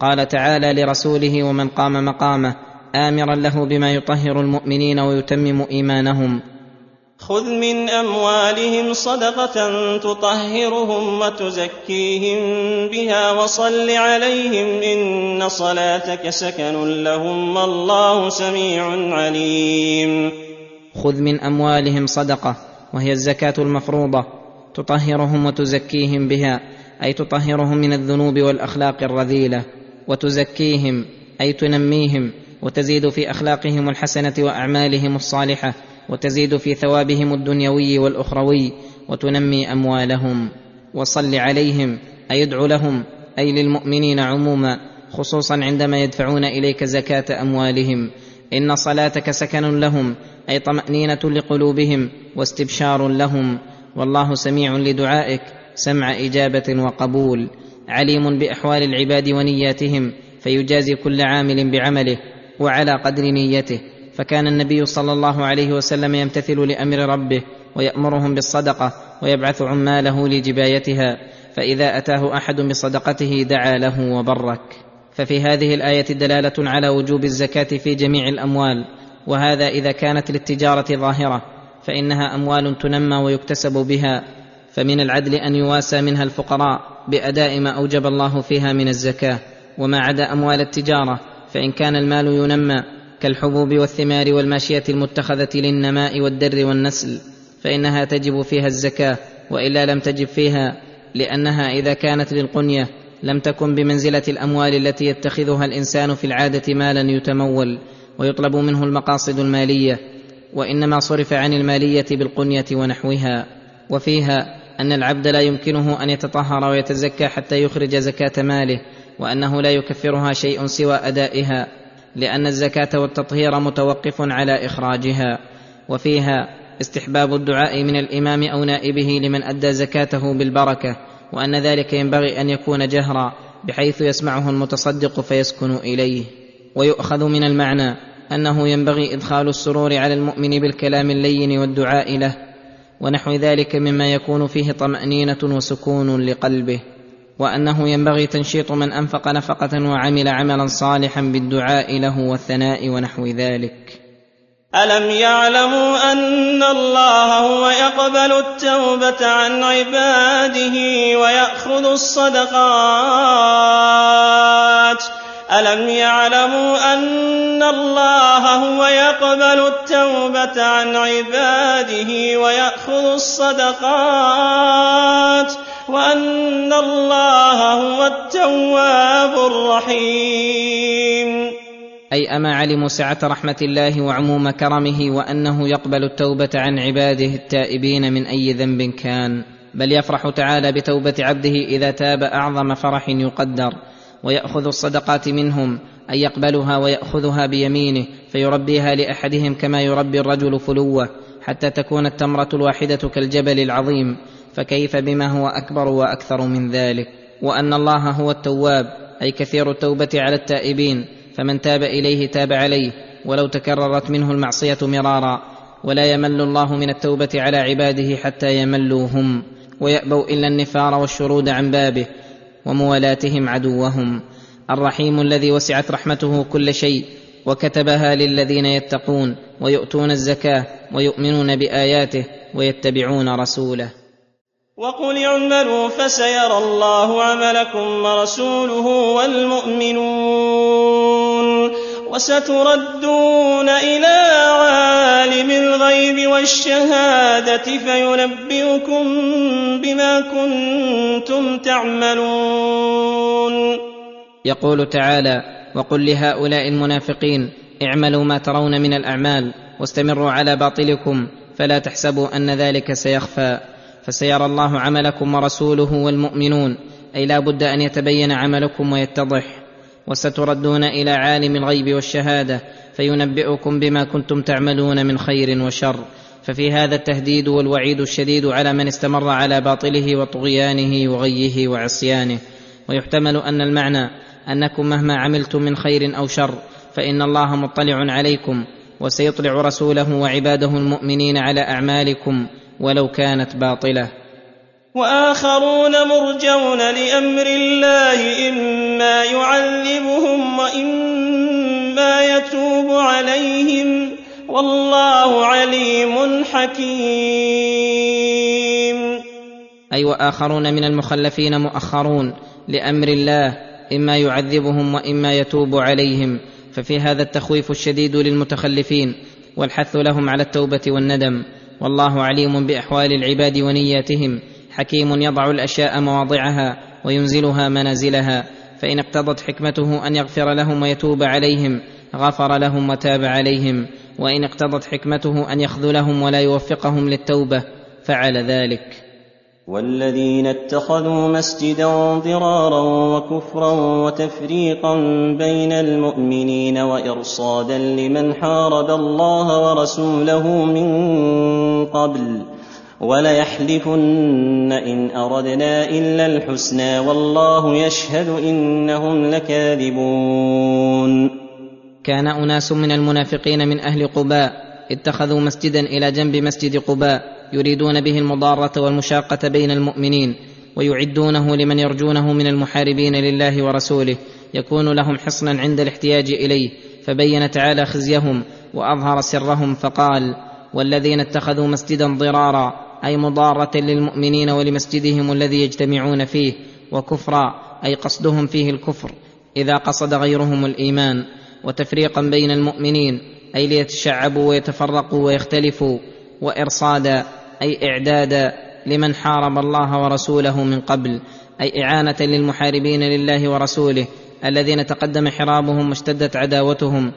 قال تعالى لرسوله ومن قام مقامه آمرا له بما يطهر المؤمنين ويتمم إيمانهم. خذ من أموالهم صدقة تطهرهم وتزكيهم بها وصل عليهم إن صلاتك سكن لهم والله سميع عليم. خذ من أموالهم صدقة وهي الزكاة المفروضة تطهرهم وتزكيهم بها أي تطهرهم من الذنوب والأخلاق الرذيلة وتزكيهم أي تنميهم وتزيد في أخلاقهم الحسنة وأعمالهم الصالحة وتزيد في ثوابهم الدنيوي والأخروي وتنمي أموالهم. وصل عليهم اي ادع لهم أي للمؤمنين عموما خصوصا عندما يدفعون إليك زكاة أموالهم. إن صلاتك سكن لهم أي طمأنينة لقلوبهم واستبشار لهم. والله سميع لدعائك سمع إجابة وقبول. عليم بأحوال العباد ونياتهم فيجازي كل عامل بعمله وعلى قدر نيته. فكان النبي صلى الله عليه وسلم يمتثل لأمر ربه ويأمرهم بالصدقة ويبعث عماله لجبايتها فإذا أتاه أحد بصدقته دعا له وبرك. ففي هذه الآية دلالة على وجوب الزكاة في جميع الأموال وهذا إذا كانت للتجارة ظاهرة فإنها أموال تنمى ويكتسب بها فمن العدل أن يواسى منها الفقراء بأداء ما أوجب الله فيها من الزكاة. وما عدا أموال التجارة فإن كان المال ينمى كالحبوب والثمار والماشية المتخذة للنماء والدر والنسل فإنها تجب فيها الزكاة وإلا لم تجب فيها لأنها إذا كانت للقنية لم تكن بمنزلة الأموال التي يتخذها الإنسان في العادة مالا يتمول ويطلب منه المقاصد المالية وإنما صرف عن المالية بالقنية ونحوها. وفيها أن العبد لا يمكنه أن يتطهر ويتزكى حتى يخرج زكاة ماله وأنه لا يكفرها شيء سوى أدائها. لأن الزكاة والتطهير متوقف على إخراجها وفيها استحباب الدعاء من الإمام أو نائبه لمن أدى زكاته بالبركة وأن ذلك ينبغي أن يكون جهرا بحيث يسمعه المتصدق فيسكن إليه. ويؤخذ من المعنى أنه ينبغي إدخال السرور على المؤمن بالكلام اللين والدعاء له ونحو ذلك مما يكون فيه طمأنينة وسكون لقلبه. وأنه ينبغي تنشيط من أنفق نفقة وعمل عملا صالحا بالدعاء له والثناء ونحو ذلك. ألم يعلموا أن الله هو يقبل التوبة عن عباده ويأخذ الصدقات؟ ألم يعلموا أن الله هو يقبل التوبة عن عباده ويأخذ الصدقات؟ وأن الله هو التواب الرحيم. أي أما علموا سعة رحمة الله وعموم كرمه وأنه يقبل التوبة عن عباده التائبين من أي ذنب كان بل يفرح تعالى بتوبة عبده إذا تاب أعظم فرح يقدر ويأخذ الصدقات منهم ان يقبلها ويأخذها بيمينه فيربيها لأحدهم كما يربي الرجل فلوه حتى تكون التمرة الواحدة كالجبل العظيم. فكيف بما هو أكبر وأكثر من ذلك؟ وأن الله هو التواب أي كثير التوبة على التائبين فمن تاب إليه تاب عليه ولو تكررت منه المعصية مرارا. ولا يمل الله من التوبة على عباده حتى يملوا هم ويأبوا إلا النفار والشرود عن بابه وموالاتهم عدوهم. الرحيم الذي وسعت رحمته كل شيء وكتبها للذين يتقون ويؤتون الزكاة ويؤمنون بآياته ويتبعون رسوله. وقل اعملوا فسيرى الله عملكم ورسوله والمؤمنون وستردون إلى عالم الغيب والشهادة فينبئكم بما كنتم تعملون. يقول تعالى وقل لهؤلاء المنافقين اعملوا ما ترون من الأعمال واستمروا على باطلكم فلا تحسبوا أن ذلك سيخفى. فسيرى الله عملكم ورسوله والمؤمنون أي لا بد أن يتبين عملكم ويتضح. وستردون إلى عالم الغيب والشهادة فينبئكم بما كنتم تعملون من خير وشر. ففي هذا التهديد والوعيد الشديد على من استمر على باطله وطغيانه وغيه وعصيانه. ويحتمل أن المعنى أنكم مهما عملتم من خير أو شر فإن الله مطلع عليكم وسيطلع رسوله وعباده المؤمنين على أعمالكم. ولو كانت باطلة. وآخرون مرجون لأمر الله إما يعذبهم وإما يتوب عليهم. والله عليم حكيم. أي وآخرون من المخلفين مؤخرون لأمر الله إما يعذبهم وإما يتوب عليهم. ففي هذا التخويف الشديد للمتخلفين والحث لهم على التوبة والندم. والله عليم بأحوال العباد ونياتهم. حكيم يضع الأشياء مواضعها وينزلها منازلها. فإن اقتضت حكمته أن يغفر لهم ويتوب عليهم غفر لهم وتاب عليهم. وإن اقتضت حكمته أن يخذلهم ولا يوفقهم للتوبة فعل ذلك. والذين اتخذوا مسجدا ضرارا وكفرا وتفريقا بين المؤمنين وإرصادا لمن حارب الله ورسوله من قبل وليحلفن إن أردنا إلا الحسنى والله يشهد إنهم لكاذبون. كان أناس من المنافقين من أهل قباء اتخذوا مسجدا إلى جنب مسجد قباء يريدون به المضارة والمشاقة بين المؤمنين ويعدونه لمن يرجونه من المحاربين لله ورسوله يكون لهم حصنا عند الاحتياج إليه فبين تعالى خزيهم وأظهر سرهم فقال والذين اتخذوا مسجدا ضرارا أي مضارة للمؤمنين ولمسجدهم الذي يجتمعون فيه وكفرا أي قصدهم فيه الكفر إذا قصد غيرهم الإيمان وتفريقا بين المؤمنين أي ليتشعبوا ويتفرقوا ويختلفوا وإرصادا أي اعدادا لمن حارب الله ورسوله من قبل أي إعانة للمحاربين لله ورسوله الذين تقدم حرابهم واشتدت عداوتهم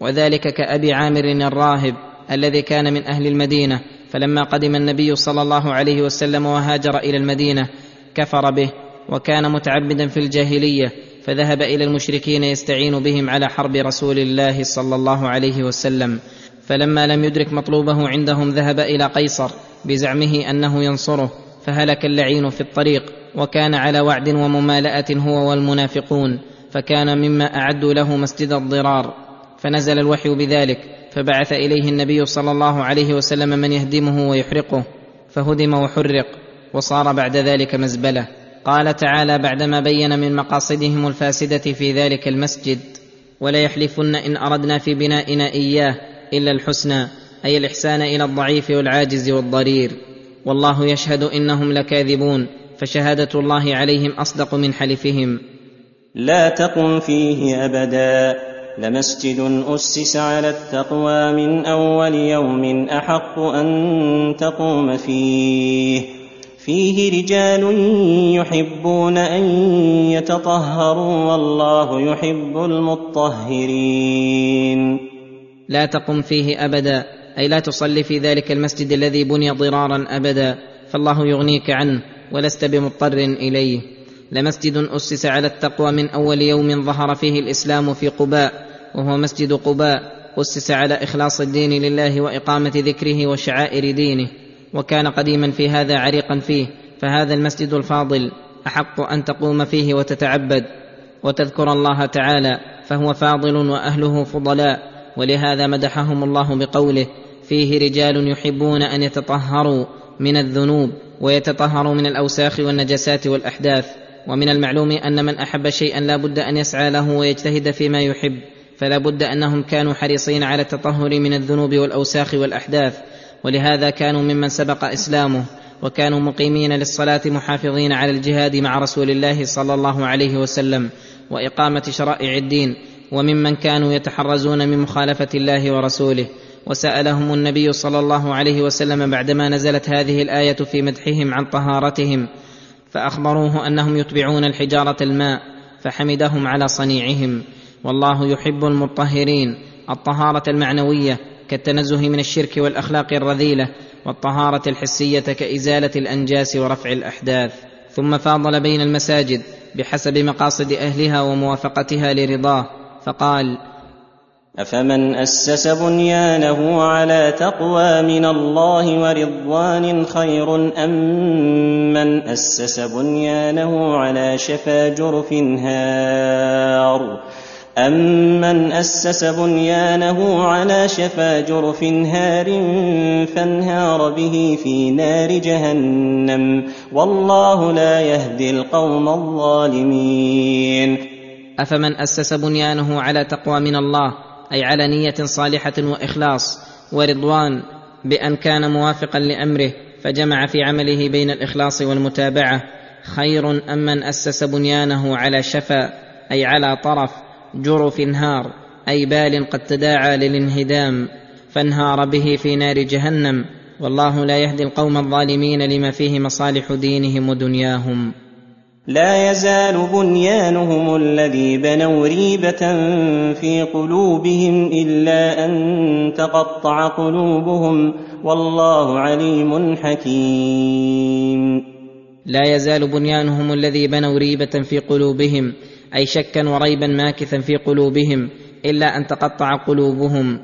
وذلك كأبي عامر الراهب الذي كان من أهل المدينة فلما قدم النبي صلى الله عليه وسلم وهاجر إلى المدينة كفر به وكان متعبدا في الجاهلية فذهب إلى المشركين يستعين بهم على حرب رسول الله صلى الله عليه وسلم. فلما لم يدرك مطلوبه عندهم ذهب إلى قيصر بزعمه أنه ينصره فهلك اللعين في الطريق وكان على وعد وممالأة هو والمنافقون فكان مما اعدوا له مسجد الضرار. فنزل الوحي بذلك فبعث إليه النبي صلى الله عليه وسلم من يهدمه ويحرقه فهدم وحرق وصار بعد ذلك مزبلة. قال تعالى بعدما بين من مقاصدهم الفاسدة في ذلك المسجد وليحلفن إن أردنا في بنائنا إياه إلا الحسنى أي الإحسان إلى الضعيف والعاجز والضرير. والله يشهد إنهم لكاذبون فشهادة الله عليهم أصدق من حلفهم. لا تقم فيه أبدا لمسجد أسس على التقوى من أول يوم أحق أن تقوم فيه. فيه رجال يحبون أن يتطهروا والله يحب المطهرين. لا تقم فيه أبدا أي لا تصلي في ذلك المسجد الذي بني ضرارا أبدا فالله يغنيك عنه ولست بمضطر إليه. لمسجد أسس على التقوى من أول يوم ظهر فيه الإسلام في قباء وهو مسجد قباء أسس على إخلاص الدين لله وإقامة ذكره وشعائر دينه. وكان قديما في هذا عريقا فيه فهذا المسجد الفاضل أحق أن تقوم فيه وتتعبد. وتذكر الله تعالى فهو فاضل وأهله فضلاء. ولهذا مدحهم الله بقوله فيه رجال يحبون أن يتطهروا من الذنوب ويتطهروا من الأوساخ والنجسات والأحداث ومن المعلوم أن من أحب شيئا لا بد أن يسعى له ويجتهد فيما يحب فلا بد أنهم كانوا حريصين على التطهر من الذنوب والأوساخ والأحداث ولهذا كانوا ممن سبق إسلامه وكانوا مقيمين للصلاة محافظين على الجهاد مع رسول الله صلى الله عليه وسلم وإقامة شرائع الدين وممن كانوا يتحرزون من مخالفة الله ورسوله. وسألهم النبي صلى الله عليه وسلم بعدما نزلت هذه الآية في مدحهم عن طهارتهم فأخبروه أنهم يتبعون الحجارة الماء فحمدهم على صنيعهم. والله يحب المطهرين. الطهارة المعنوية كالتنزه من الشرك والأخلاق الرذيلة والطهارة الحسية كإزالة الأنجاس ورفع الأحداث. ثم فاضل بين المساجد بحسب مقاصد أهلها وموافقتها لرضاه. فقال أفمن أسس بنيانه على تقوى من الله ورضوان خير أم من أسس بنيانه على شفا جرف هار؟ أمن أسس بنيانه على شفا جرف هار فانهار به في نار جهنم؟ والله لا يهدي القوم الظالمين. أفمن أسس بنيانه على تقوى من الله أي على نية صالحة وإخلاص ورضوان بأن كان موافقا لأمره فجمع في عمله بين الإخلاص والمتابعة خير أم من أسس بنيانه على شفا أي على طرف جرف انهار أي بال قد تداعى للانهدام فانهار به في نار جهنم والله لا يهدي القوم الظالمين لما فيه مصالح دينهم ودنياهم. لا يزال بنيانهم الذي بنوا ريبة في قلوبهم إلا أن تقطع قلوبهم والله عليم حكيم. لا يزال بنيانهم الذي بنوا ريبة في قلوبهم أي شكا وريبا ماكثا في قلوبهم إلا أن تقطع قلوبهم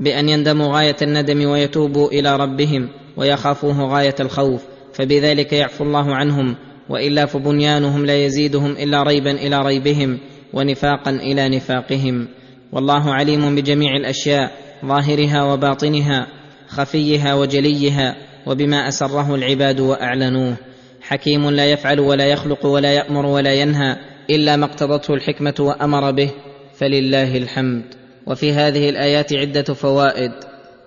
بأن يندموا غاية الندم ويتوبوا إلى ربهم ويخافوه غاية الخوف فبذلك يعفو الله عنهم وإلا فبنيانهم لا يزيدهم إلا ريبا إلى ريبهم ونفاقا إلى نفاقهم. والله عليم بجميع الأشياء ظاهرها وباطنها خفيها وجليها وبما أسره العباد وأعلنوه. حكيم لا يفعل ولا يخلق ولا يأمر ولا ينهى إلا ما اقتضته الحكمة وأمر به فلله الحمد. وفي هذه الآيات عدة فوائد.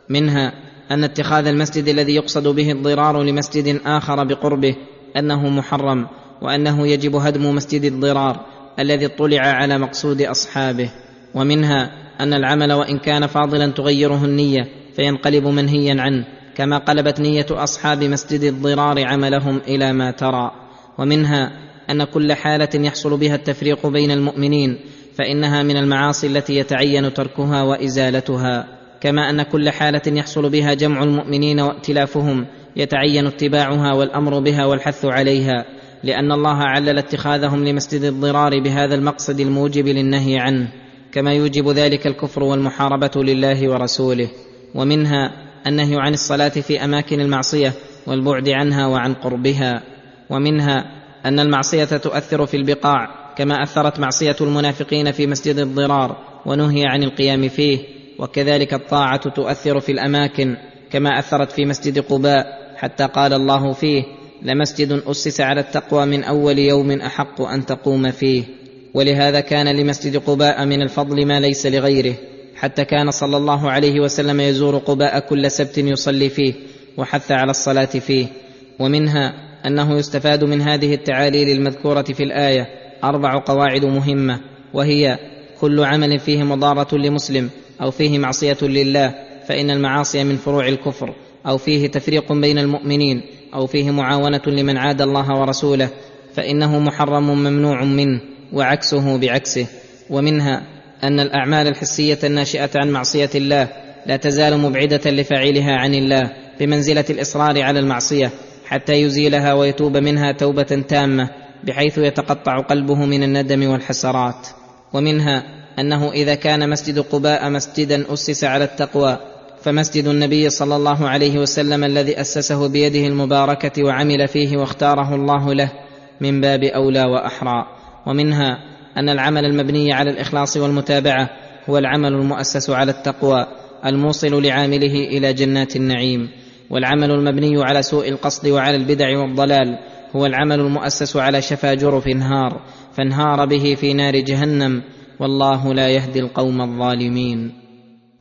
منها أن اتخاذ المسجد الذي يقصد به الضرار لمسجد آخر بقربه أنه محرم وأنه يجب هدم مسجد الضرار الذي اطلع على مقصود أصحابه ومنها أن العمل وإن كان فاضلا تغيره النية فينقلب منهيا عنه كما قلبت نية أصحاب مسجد الضرار عملهم إلى ما ترى. ومنها أن كل حالة يحصل بها التفريق بين المؤمنين فإنها من المعاصي التي يتعين تركها وإزالتها كما أن كل حالة يحصل بها جمع المؤمنين وائتلافهم يتعين اتباعها والأمر بها والحث عليها لأن الله علل اتخاذهم لمسجد الضرار بهذا المقصد الموجب للنهي عنه كما يوجب ذلك الكفر والمحاربة لله ورسوله ومنها النهي عن الصلاة في أماكن المعصية والبعد عنها وعن قربها ومنها أن المعصية تؤثر في البقاع كما أثرت معصية المنافقين في مسجد الضرار ونهي عن القيام فيه وكذلك الطاعة تؤثر في الأماكن كما أثرت في مسجد قباء حتى قال الله فيه لمسجد أسس على التقوى من أول يوم أحق أن تقوم فيه ولهذا كان لمسجد قباء من الفضل ما ليس لغيره حتى كان صلى الله عليه وسلم يزور قباء كل سبت يصلي فيه وحث على الصلاة فيه ومنها أنه يستفاد من هذه التعاليل المذكورة في الآية أربع قواعد مهمة وهي كل عمل فيه مضارة لمسلم أو فيه معصية لله فإن المعاصي من فروع الكفر. أو فيه تفريق بين المؤمنين أو فيه معاونة لمن عاد الله ورسوله فإنه محرم ممنوع منه وعكسه بعكسه. ومنها أن الأعمال الحسية الناشئة عن معصية الله لا تزال مبعدة لفاعلها عن الله بمنزلة الإصرار على المعصية حتى يزيلها ويتوب منها توبة تامة بحيث يتقطع قلبه من الندم والحسرات. ومنها أنه إذا كان مسجد قباء مسجدا أسس على التقوى فمسجد النبي صلى الله عليه وسلم الذي أسسه بيده المباركة وعمل فيه واختاره الله له من باب أولى وأحرى. ومنها أن العمل المبني على الإخلاص والمتابعة هو العمل المؤسس على التقوى الموصل لعامله إلى جنات النعيم. والعمل المبني على سوء القصد وعلى البدع والضلال هو العمل المؤسس على شفا جرف انهار فانهار به في نار جهنم والله لا يهدي القوم الظالمين.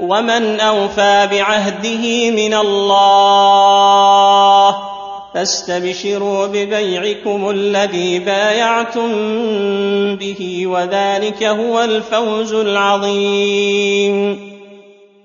ومن اوفى بعهده من الله فاستبشروا ببيعكم الذي بايعتم به وذلك هو الفوز العظيم.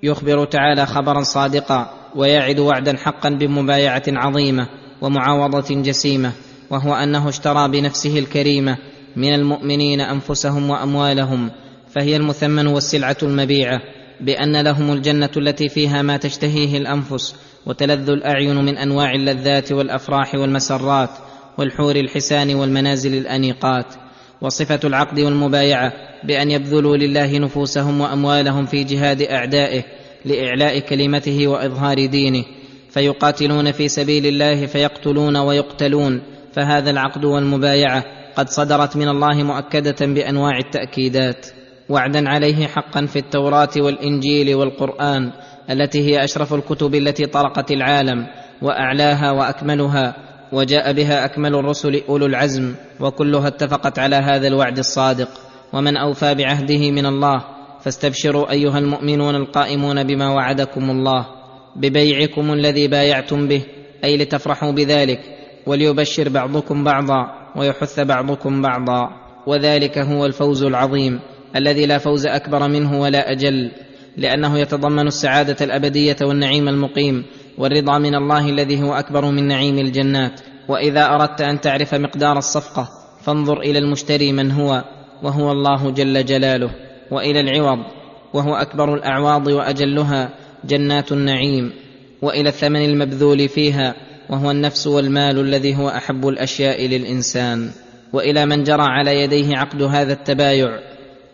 يخبر تعالى خبرا صادقا ويعد وعدا حقا بمبايعه عظيمه ومعاوضه جسيمه وهو انه اشترى بنفسه الكريمه من المؤمنين انفسهم واموالهم فهي المثمن والسلعه المبيعه بأن لهم الجنة التي فيها ما تشتهيه الأنفس وتلذ الأعين من أنواع اللذات والأفراح والمسرات والحور الحسان والمنازل الأنيقات. وصفة العقد والمبايعة بأن يبذلوا لله نفوسهم وأموالهم في جهاد أعدائه لإعلاء كلمته وإظهار دينه. فيقاتلون في سبيل الله فيقتلون ويقتلون. فهذا العقد والمبايعة قد صدرت من الله مؤكدة بأنواع التأكيدات. وعدا عليه حقا في التوراة والإنجيل والقرآن التي هي أشرف الكتب التي طرقت العالم وأعلاها وأكملها وجاء بها أكمل الرسل أولو العزم وكلها اتفقت على هذا الوعد الصادق ومن أوفى بعهده من الله فاستبشروا أيها المؤمنون القائمون بما وعدكم الله ببيعكم الذي بايعتم به أي لتفرحوا بذلك وليبشر بعضكم بعضا ويحث بعضكم بعضا وذلك هو الفوز العظيم الذي لا فوز أكبر منه ولا أجل لأنه يتضمن السعادة الأبدية والنعيم المقيم والرضا من الله الذي هو أكبر من نعيم الجنات. وإذا أردت أن تعرف مقدار الصفقة فانظر إلى المشتري من هو وهو الله جل جلاله وإلى العوض وهو أكبر الأعواض وأجلها جنات النعيم وإلى الثمن المبذول فيها وهو النفس والمال الذي هو أحب الأشياء للإنسان. وإلى من جرى على يديه عقد هذا التبايع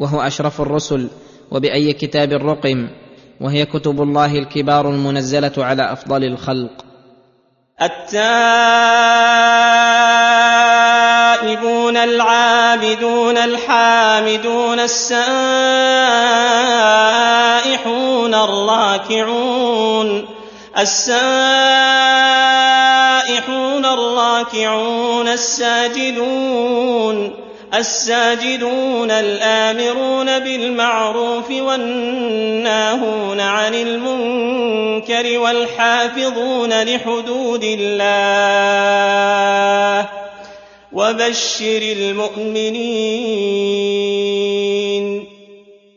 وهو أشرف الرسل وبأي كتاب رقم وهي كتب الله الكبار المنزلة على أفضل الخلق. التائبون العابدون الحامدون السائحون الراكعون السائحون الراكعون الساجدون الساجدون الآمرون بالمعروف والناهون عن المنكر والحافظون لحدود الله وبشر المؤمنين.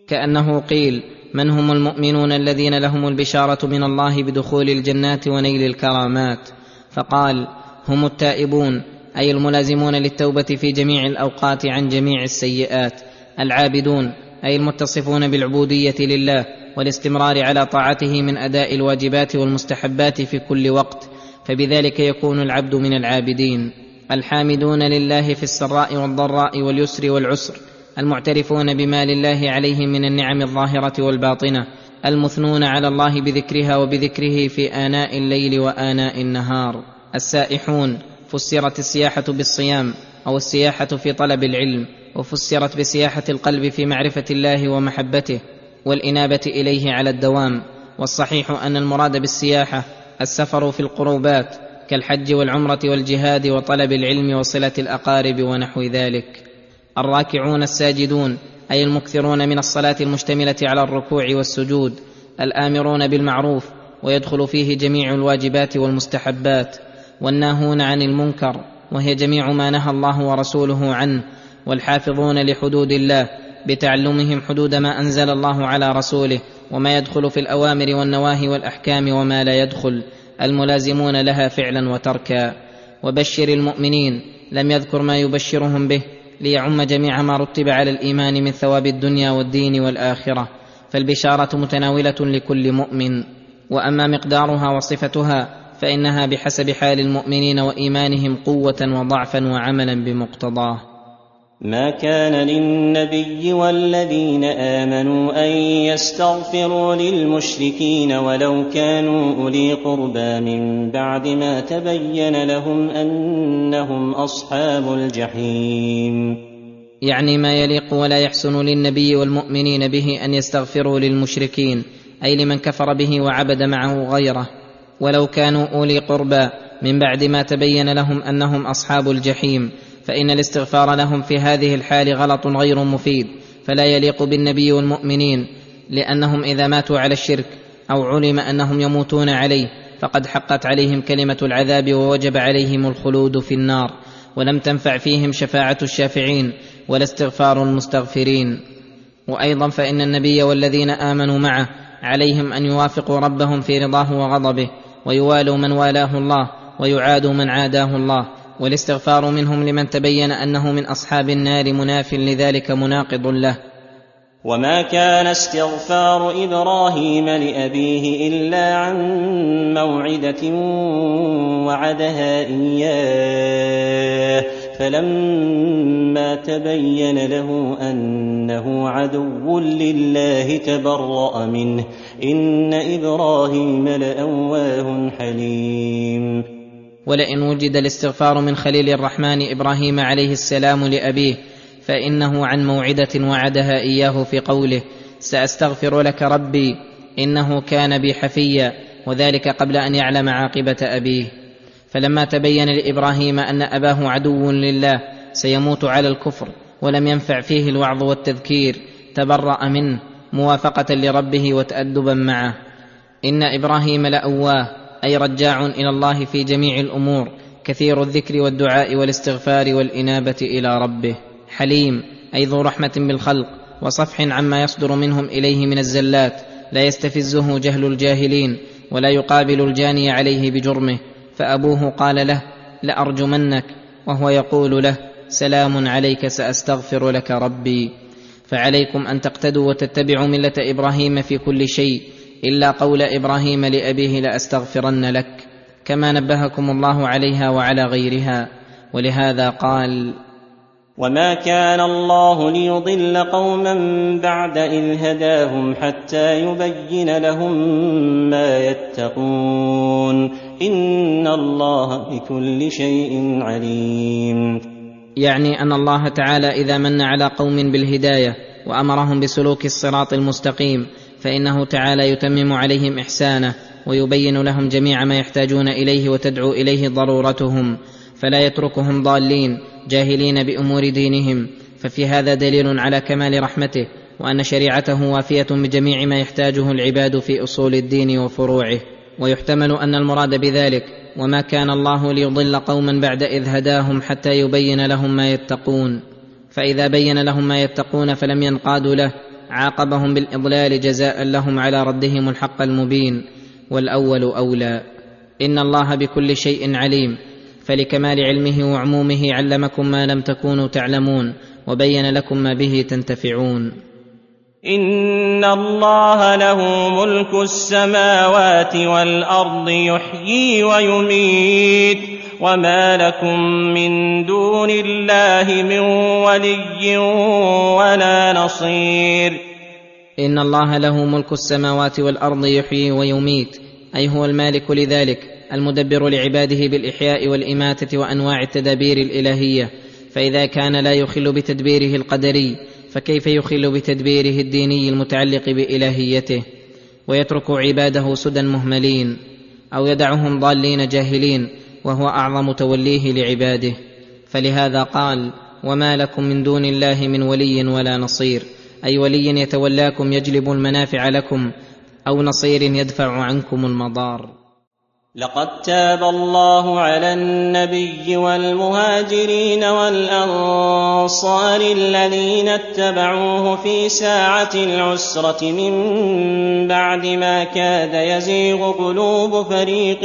كأنه قيل من هم المؤمنون الذين لهم البشارة من الله بدخول الجنات ونيل الكرامات؟ فقال هم التائبون أي الملازمون للتوبة في جميع الأوقات عن جميع السيئات. العابدون أي المتصفون بالعبودية لله والاستمرار على طاعته من أداء الواجبات والمستحبات في كل وقت فبذلك يكون العبد من العابدين. الحامدون لله في السراء والضراء واليسر والعسر المعترفون بما لله عليهم من النعم الظاهرة والباطنة المثنون على الله بذكرها وبذكره في آناء الليل وآناء النهار. السائحون فسرت السياحة بالصيام أو السياحة في طلب العلم وفسرت بسياحة القلب في معرفة الله ومحبته والإنابة إليه على الدوام. والصحيح أن المراد بالسياحة السفر في القربات كالحج والعمرة والجهاد وطلب العلم وصلة الأقارب ونحو ذلك. الراكعون الساجدون أي المكثرون من الصلاة المشتملة على الركوع والسجود الآمرون بالمعروف ويدخل فيه جميع الواجبات والمستحبات. والناهون عن المنكر وهي جميع ما نهى الله ورسوله عنه والحافظون لحدود الله بتعلمهم حدود ما أنزل الله على رسوله وما يدخل في الأوامر والنواهي والأحكام وما لا يدخل الملازمون لها فعلا وتركا. وبشر المؤمنين لم يذكر ما يبشرهم به ليعم جميع ما رتب على الإيمان من ثواب الدنيا والدين والآخرة فالبشارة متناولة لكل مؤمن. وأما مقدارها وصفتها فإنها بحسب حال المؤمنين وإيمانهم قوة وضعفا وعملا بمقتضاه. ما كان للنبي والذين آمنوا أن يستغفروا للمشركين ولو كانوا أولي قربى من بعد ما تبين لهم أنهم أصحاب الجحيم. يعني ما يليق ولا يحسن للنبي والمؤمنين به أن يستغفروا للمشركين أي لمن كفر به وعبد معه غيره. ولو كانوا أولي قربى من بعد ما تبين لهم أنهم أصحاب الجحيم فإن الاستغفار لهم في هذه الحال غلط غير مفيد فلا يليق بالنبي والمؤمنين لأنهم إذا ماتوا على الشرك أو علم أنهم يموتون عليه فقد حقت عليهم كلمة العذاب ووجب عليهم الخلود في النار ولم تنفع فيهم شفاعة الشافعين ولا استغفار المستغفرين. وأيضا فإن النبي والذين آمنوا معه عليهم أن يوافقوا ربهم في رضاه وغضبه ويوالوا من والاه الله ويعادوا من عاداه الله والاستغفار منهم لمن تبين أنه من أصحاب النار مناف لذلك مناقض له. وما كان استغفار إبراهيم لأبيه إلا عن موعدة وعدها إياه. فلما تبين له أنه عدو لله تبرأ منه. إن إبراهيم لأواه حليم. ولئن وجد الاستغفار من خليل الرحمن إبراهيم عليه السلام لأبيه فإنه عن موعدة وعدها إياه في قوله سأستغفر لك ربي إنه كان بي حفيا وذلك قبل أن يعلم عاقبة أبيه. فلما تبين لإبراهيم أن أباه عدو لله سيموت على الكفر ولم ينفع فيه الوعظ والتذكير تبرأ منه موافقة لربه وتأدبا معه. إن إبراهيم لأواه أي رجاع إلى الله في جميع الأمور كثير الذكر والدعاء والاستغفار والإنابة إلى ربه. حليم أي ذو رحمة بالخلق وصفح عما يصدر منهم إليه من الزلات لا يستفزه جهل الجاهلين ولا يقابل الجاني عليه بجرمه. فأبوه قال له لأرجمنك. وهو يقول له سلام عليك سأستغفر لك ربي. فعليكم أن تقتدوا وتتبعوا ملة إبراهيم في كل شيء إلا قول إبراهيم لأبيه لأستغفرن لك كما نبهكم الله عليها وعلى غيرها. ولهذا قال وما كان الله ليضل قوما بعد إذ هداهم حتى يبين لهم ما يتقون. ان الله بكل شيء عليم. يعني أن الله تعالى إذا من على قوم بالهداية وأمرهم بسلوك الصراط المستقيم فإنه تعالى يتمم عليهم إحسانه ويبين لهم جميع ما يحتاجون إليه وتدعو إليه ضرورتهم فلا يتركهم ضالين جاهلين بأمور دينهم ففي هذا دليل على كمال رحمته وأن شريعته وافية بجميع ما يحتاجه العباد في أصول الدين وفروعه. ويحتمل أن المراد بذلك وما كان الله ليضل قوما بعد إذ هداهم حتى يبين لهم ما يتقون. فإذا بين لهم ما يتقون فلم ينقادوا له عاقبهم بالإضلال جزاء لهم على ردهم الحق المبين. والأول أولى. إن الله بكل شيء عليم. فلكمال علمه وعمومه علمكم ما لم تكونوا تعلمون وبين لكم ما به تنتفعون. ان الله له ملك السماوات والارض يحيي ويميت. وما لكم من دون الله من ولي ولا نصير. ان الله له ملك السماوات والارض يحيي ويميت. اي هو المالك لذلك المدبر لعباده بالاحياء والاماته وانواع التدابير الالهيه. فاذا كان لا يخل بتدبيره القدري فكيف يخل بتدبيره الديني المتعلق بإلهيته ويترك عباده سدى مهملين أو يدعهم ضالين جاهلين وهو أعظم توليه لعباده؟ فلهذا قال وما لكم من دون الله من ولي ولا نصير. أي ولي يتولاكم يجلب المنافع لكم أو نصير يدفع عنكم المضار. لقد تاب الله على النبي والمهاجرين والأنصار الذين اتبعوه في ساعة العسرة من بعد ما كاد يزيغ قلوب فريق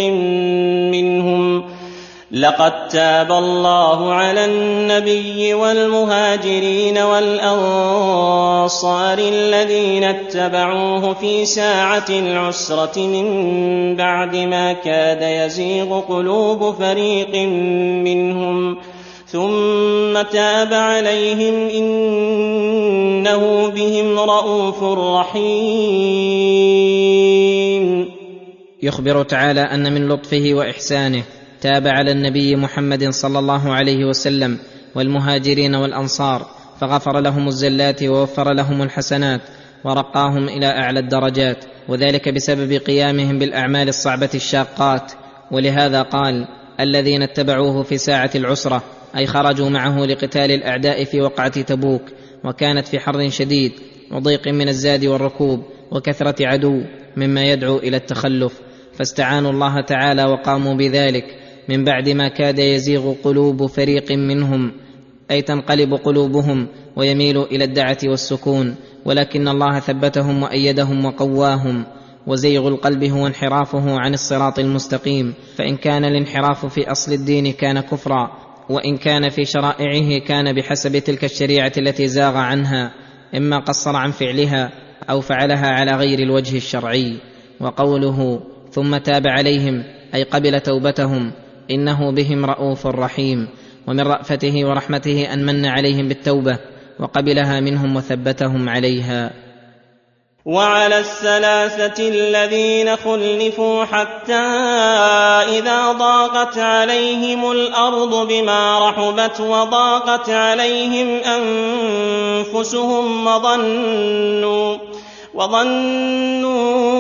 منهم لقد تاب الله على النبي والمهاجرين والأنصار الذين اتبعوه في ساعة العسرة من بعد ما كاد يزيغ قلوب فريق منهم. ثم تاب عليهم إنه بهم رءوف رحيم. يخبر تعالى أن من لطفه وإحسانه تاب على النبي محمد صلى الله عليه وسلم والمهاجرين والأنصار فغفر لهم الزلات ووفر لهم الحسنات ورقاهم إلى أعلى الدرجات وذلك بسبب قيامهم بالأعمال الصعبة الشاقات. ولهذا قال الذين اتبعوه في ساعة العسرة أي خرجوا معه لقتال الأعداء في وقعة تبوك وكانت في حر شديد وضيق من الزاد والركوب وكثرة عدو مما يدعو إلى التخلف. فاستعانوا الله تعالى وقاموا بذلك. من بعد ما كاد يزيغ قلوب فريق منهم أي تنقلب قلوبهم ويميل إلى الدعة والسكون ولكن الله ثبتهم وأيدهم وقواهم وزيغ القلب هو انحرافه عن الصراط المستقيم فإن كان الانحراف في أصل الدين كان كفرا وإن كان في شرائعه كان بحسب تلك الشريعة التي زاغ عنها إما قصر عن فعلها أو فعلها على غير الوجه الشرعي. وقوله ثم تاب عليهم أي قبل توبتهم إنه بهم رءوف رحيم ومن رأفته ورحمته أن من عليهم بالتوبة وقبلها منهم وثبتهم عليها. وعلى الثلاثة الذين خلفوا حتى إذا ضاقت عليهم الأرض بما رحبت وضاقت عليهم أنفسهم وظنوا وظنوا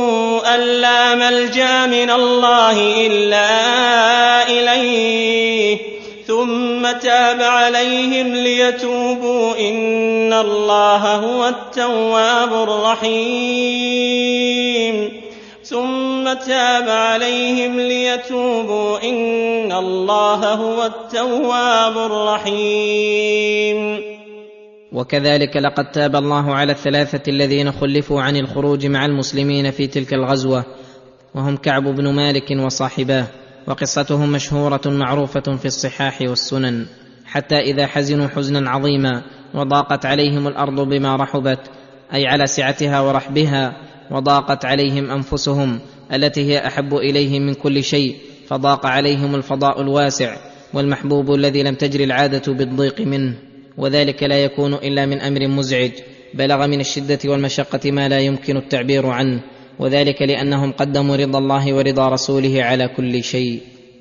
أن لا ملجأ من الله إلا إليه ثم تاب عليهم ليتوبوا. إن الله هو التواب الرحيم. ثم تاب عليهم ليتوبوا. إن الله هو التواب الرحيم. وكذلك لقد تاب الله على الثلاثة الذين خلفوا عن الخروج مع المسلمين في تلك الغزوة وهم كعب بن مالك وصاحباه وقصتهم مشهورة معروفة في الصحاح والسنن حتى إذا حزنوا حزنا عظيما وضاقت عليهم الأرض بما رحبت أي على سعتها ورحبها وضاقت عليهم أنفسهم التي هي أحب اليهم من كل شيء فضاق عليهم الفضاء الواسع والمحبوب الذي لم تجري العادة بالضيق منه. وذلك لا يكون إلا من أمر مزعج بلغ من الشدة والمشقة ما لا يمكن التعبير عنه وذلك لأنهم قدموا رضا الله ورضا رسوله على كل شيء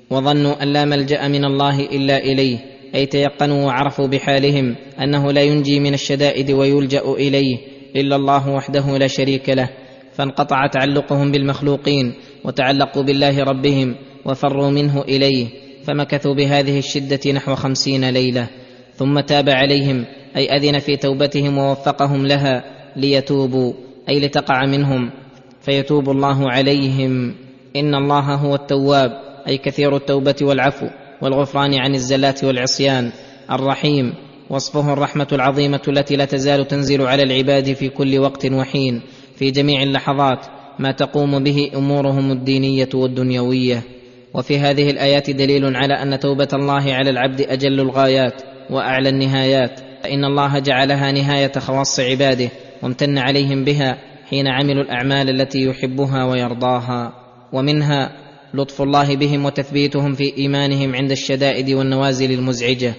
وظنوا أن لا ملجأ من الله إلا إليه أي تيقنوا وعرفوا بحالهم أنه لا ينجي من الشدائد ويلجأ إليه إلا الله وحده لا شريك له فانقطع تعلقهم بالمخلوقين وتعلقوا بالله ربهم وفروا منه إليه فمكثوا بهذه الشدة نحو خمسين ليلة. ثم تاب عليهم أي أذن في توبتهم ووفقهم لها ليتوبوا أي لتقع منهم. فيتوب الله عليهم. إن الله هو التواب أي كثير التوبة والعفو والغفران عن الزلات والعصيان الرحيم. وصفه الرحمة العظيمة التي لا تزال تنزل على العباد في كل وقت وحين في جميع اللحظات. ما تقوم به أمورهم الدينية والدنيوية. وفي هذه الآيات دليل على أن توبة الله على العبد أجل الغايات. وأعلى النهايات. فإن الله جعلها نهاية خواص عباده وامتن عليهم بها حين عملوا الأعمال التي يحبها ويرضاها. ومنها لطف الله بهم وتثبيتهم في إيمانهم عند الشدائد والنوازل المزعجة.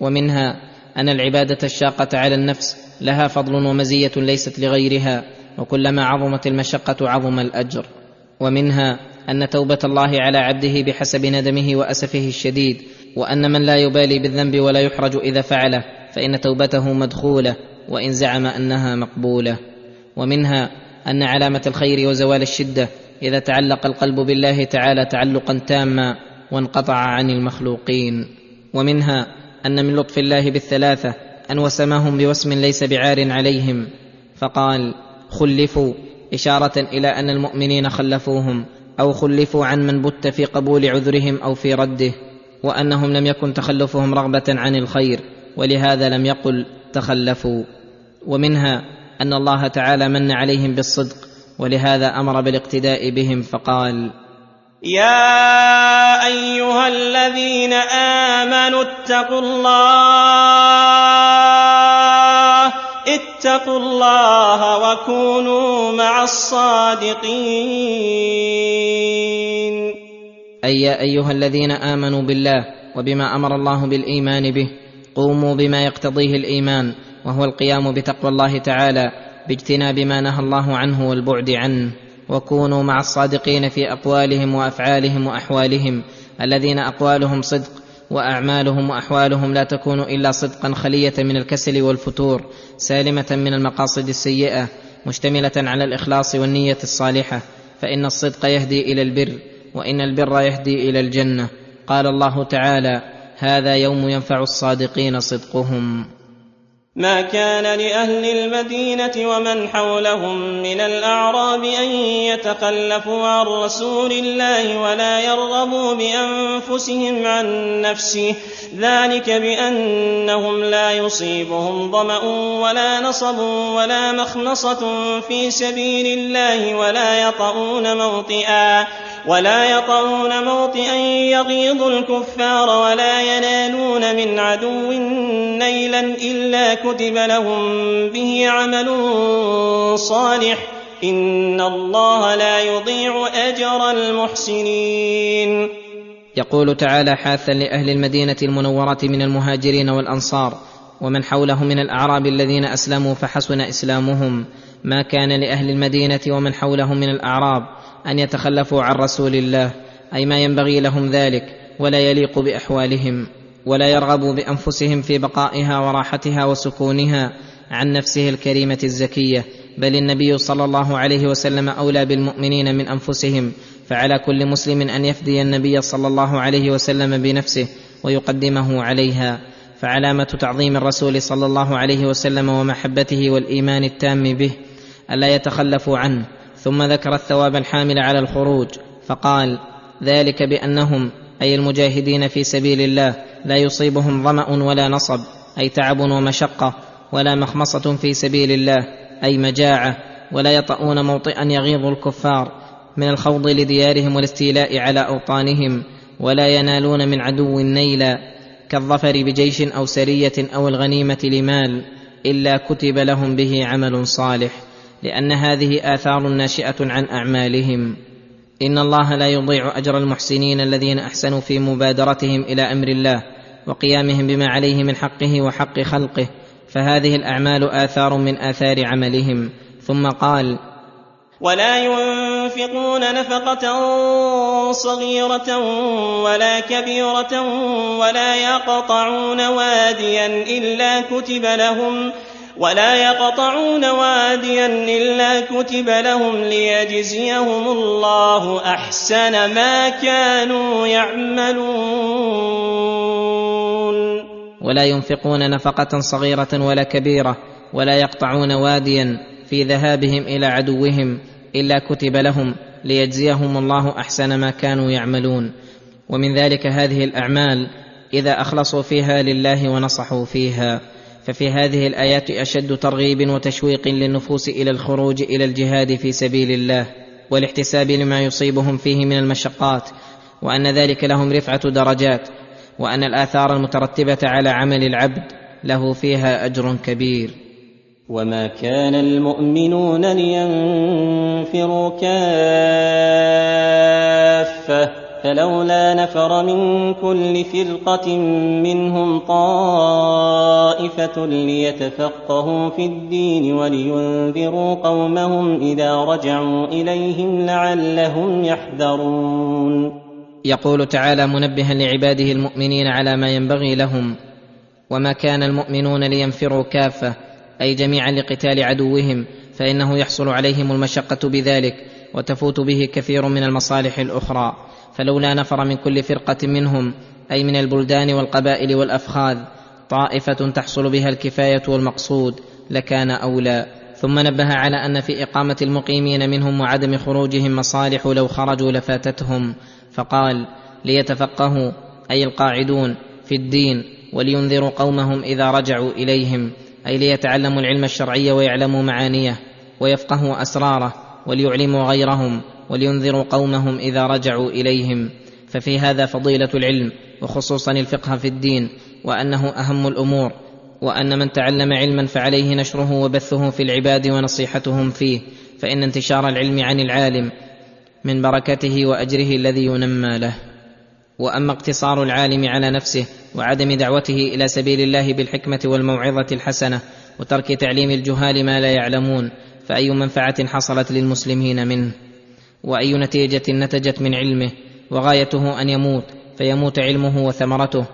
ومنها أن العبادة الشاقة على النفس لها فضل ومزية ليست لغيرها وكلما عظمت المشقة عظم الأجر. ومنها أن توبة الله على عبده بحسب ندمه وأسفه الشديد وأن من لا يبالي بالذنب ولا يحرج إذا فعله فإن توبته مدخولة وإن زعم أنها مقبولة. ومنها أن علامة الخير وزوال الشدة إذا تعلق القلب بالله تعالى تعلقا تاما وانقطع عن المخلوقين. ومنها أن من لطف الله بالثلاثة أن وسماهم بوسم ليس بعار عليهم. فقال خلفوا إشارة إلى أن المؤمنين خلفوهم أو خلفوا عن من بت في قبول عذرهم أو في رده. وأنهم لم يكن تخلفهم رغبة عن الخير ولهذا لم يقل تخلفوا. ومنها أن الله تعالى من عليهم بالصدق ولهذا أمر بالاقتداء بهم فقال يا أيها الذين آمنوا اتقوا الله اتقوا الله وكونوا مع الصادقين. أي يا أيها الذين آمنوا بالله وبما أمر الله بالإيمان به قوموا بما يقتضيه الإيمان وهو القيام بتقوى الله تعالى باجتناب ما نهى الله عنه والبعد عنه وكونوا مع الصادقين في أقوالهم وأفعالهم وأحوالهم الذين أقوالهم صدق وأعمالهم وأحوالهم لا تكون إلا صدقا خلية من الكسل والفتور سالمة من المقاصد السيئة مشتملة على الإخلاص والنية الصالحة فإن الصدق يهدي إلى البر. وإن البر يهدي إلى الجنة. قال الله تعالى هذا يوم ينفع الصادقين صدقهم. ما كان لأهل المدينة ومن حولهم من الأعراب أن يتخلفوا عن رسول الله ولا يرغبوا بأنفسهم عن نفسه. ذلك بأنهم لا يصيبهم ظمأ ولا نصب ولا مخنصة في سبيل الله ولا يطؤون موطئا. ولا يطؤون موطئا يغيظ الكفار ولا ينالون من عدو نيلا إلا كتب لهم به عمل صالح إن الله لا يضيع أجر المحسنين. يقول تعالى حاثا لأهل المدينة المنوره من المهاجرين والأنصار ومن حوله من الأعراب الذين أسلموا فحسن إسلامهم. ما كان لأهل المدينة ومن حولهم من الأعراب. أن يتخلفوا عن رسول الله أي ما ينبغي لهم ذلك ولا يليق بأحوالهم ولا يرغبوا بأنفسهم في بقائها وراحتها وسكونها عن نفسه الكريمة الزكية بل النبي صلى الله عليه وسلم أولى بالمؤمنين من أنفسهم فعلى كل مسلم أن يفدي النبي صلى الله عليه وسلم بنفسه ويقدمه عليها. فعلامة تعظيم الرسول صلى الله عليه وسلم ومحبته والإيمان التام به ألا يتخلفوا عنه ثم ذكر الثواب الحامل على الخروج فقال ذلك بأنهم أي المجاهدين في سبيل الله لا يصيبهم ظمأ ولا نصب أي تعب ومشقة ولا مخمصة في سبيل الله أي مجاعة ولا يطؤون موطئا يغيظ الكفار من الخوض لديارهم والاستيلاء على أوطانهم ولا ينالون من عدو نيلا كالظفر بجيش أو سرية أو الغنيمة لمال إلا كتب لهم به عمل صالح. لأن هذه آثار ناشئة عن أعمالهم. إن الله لا يضيع أجر المحسنين الذين أحسنوا في مبادرتهم إلى أمر الله وقيامهم بما عليه من حقه وحق خلقه فهذه الأعمال آثار من آثار عملهم. ثم قال ولا ينفقون نفقة صغيرة ولا كبيرة ولا يقطعون واديا إلا كتب لهم ولا يقطعون واديا إلا كتب لهم ليجزيهم الله أحسن ما كانوا يعملون. ولا ينفقون نفقة صغيرة ولا كبيرة ولا يقطعون واديا في ذهابهم إلى عدوهم إلا كتب لهم ليجزيهم الله أحسن ما كانوا يعملون. ومن ذلك هذه الأعمال إذا أخلصوا فيها لله ونصحوا فيها. ففي هذه الآيات أشد ترغيب وتشويق للنفوس إلى الخروج إلى الجهاد في سبيل الله والاحتساب لما يصيبهم فيه من المشقات وأن ذلك لهم رفعة درجات وأن الآثار المترتبة على عمل العبد له فيها أجر كبير. وما كان المؤمنون لينفروا كافة فلولا نفر من كل فرقة منهم طائفة ليتفقهوا في الدين ولينذروا قومهم إذا رجعوا إليهم لعلهم يحذرون. يقول تعالى منبها لعباده المؤمنين على ما ينبغي لهم وما كان المؤمنون لينفروا كافة أي جميعا لقتال عدوهم فإنه يحصل عليهم المشقة بذلك وتفوت به كثير من المصالح الأخرى. فلولا نفر من كل فرقة منهم أي من البلدان والقبائل والأفخاذ طائفة تحصل بها الكفاية والمقصود لكان أولى. ثم نبه على أن في إقامة المقيمين منهم وعدم خروجهم مصالح لو خرجوا لفاتتهم. فقال ليتفقهوا أي القاعدون في الدين ولينذروا قومهم إذا رجعوا إليهم أي ليتعلموا العلم الشرعي ويعلموا معانيه ويفقهوا أسراره وليعلموا غيرهم. ولينذروا قومهم إذا رجعوا إليهم. ففي هذا فضيلة العلم وخصوصا الفقه في الدين وأنه أهم الأمور وأن من تعلم علما فعليه نشره وبثه في العباد ونصيحتهم فيه. فإن انتشار العلم عن العالم من بركته وأجره الذي ينمى له. وأما اقتصار العالم على نفسه وعدم دعوته إلى سبيل الله بالحكمة والموعظة الحسنة وترك تعليم الجهال ما لا يعلمون فأي منفعة حصلت للمسلمين منه؟ وأي نتيجة نتجت من علمه وغايته أن يموت فيموت علمه وثمرته.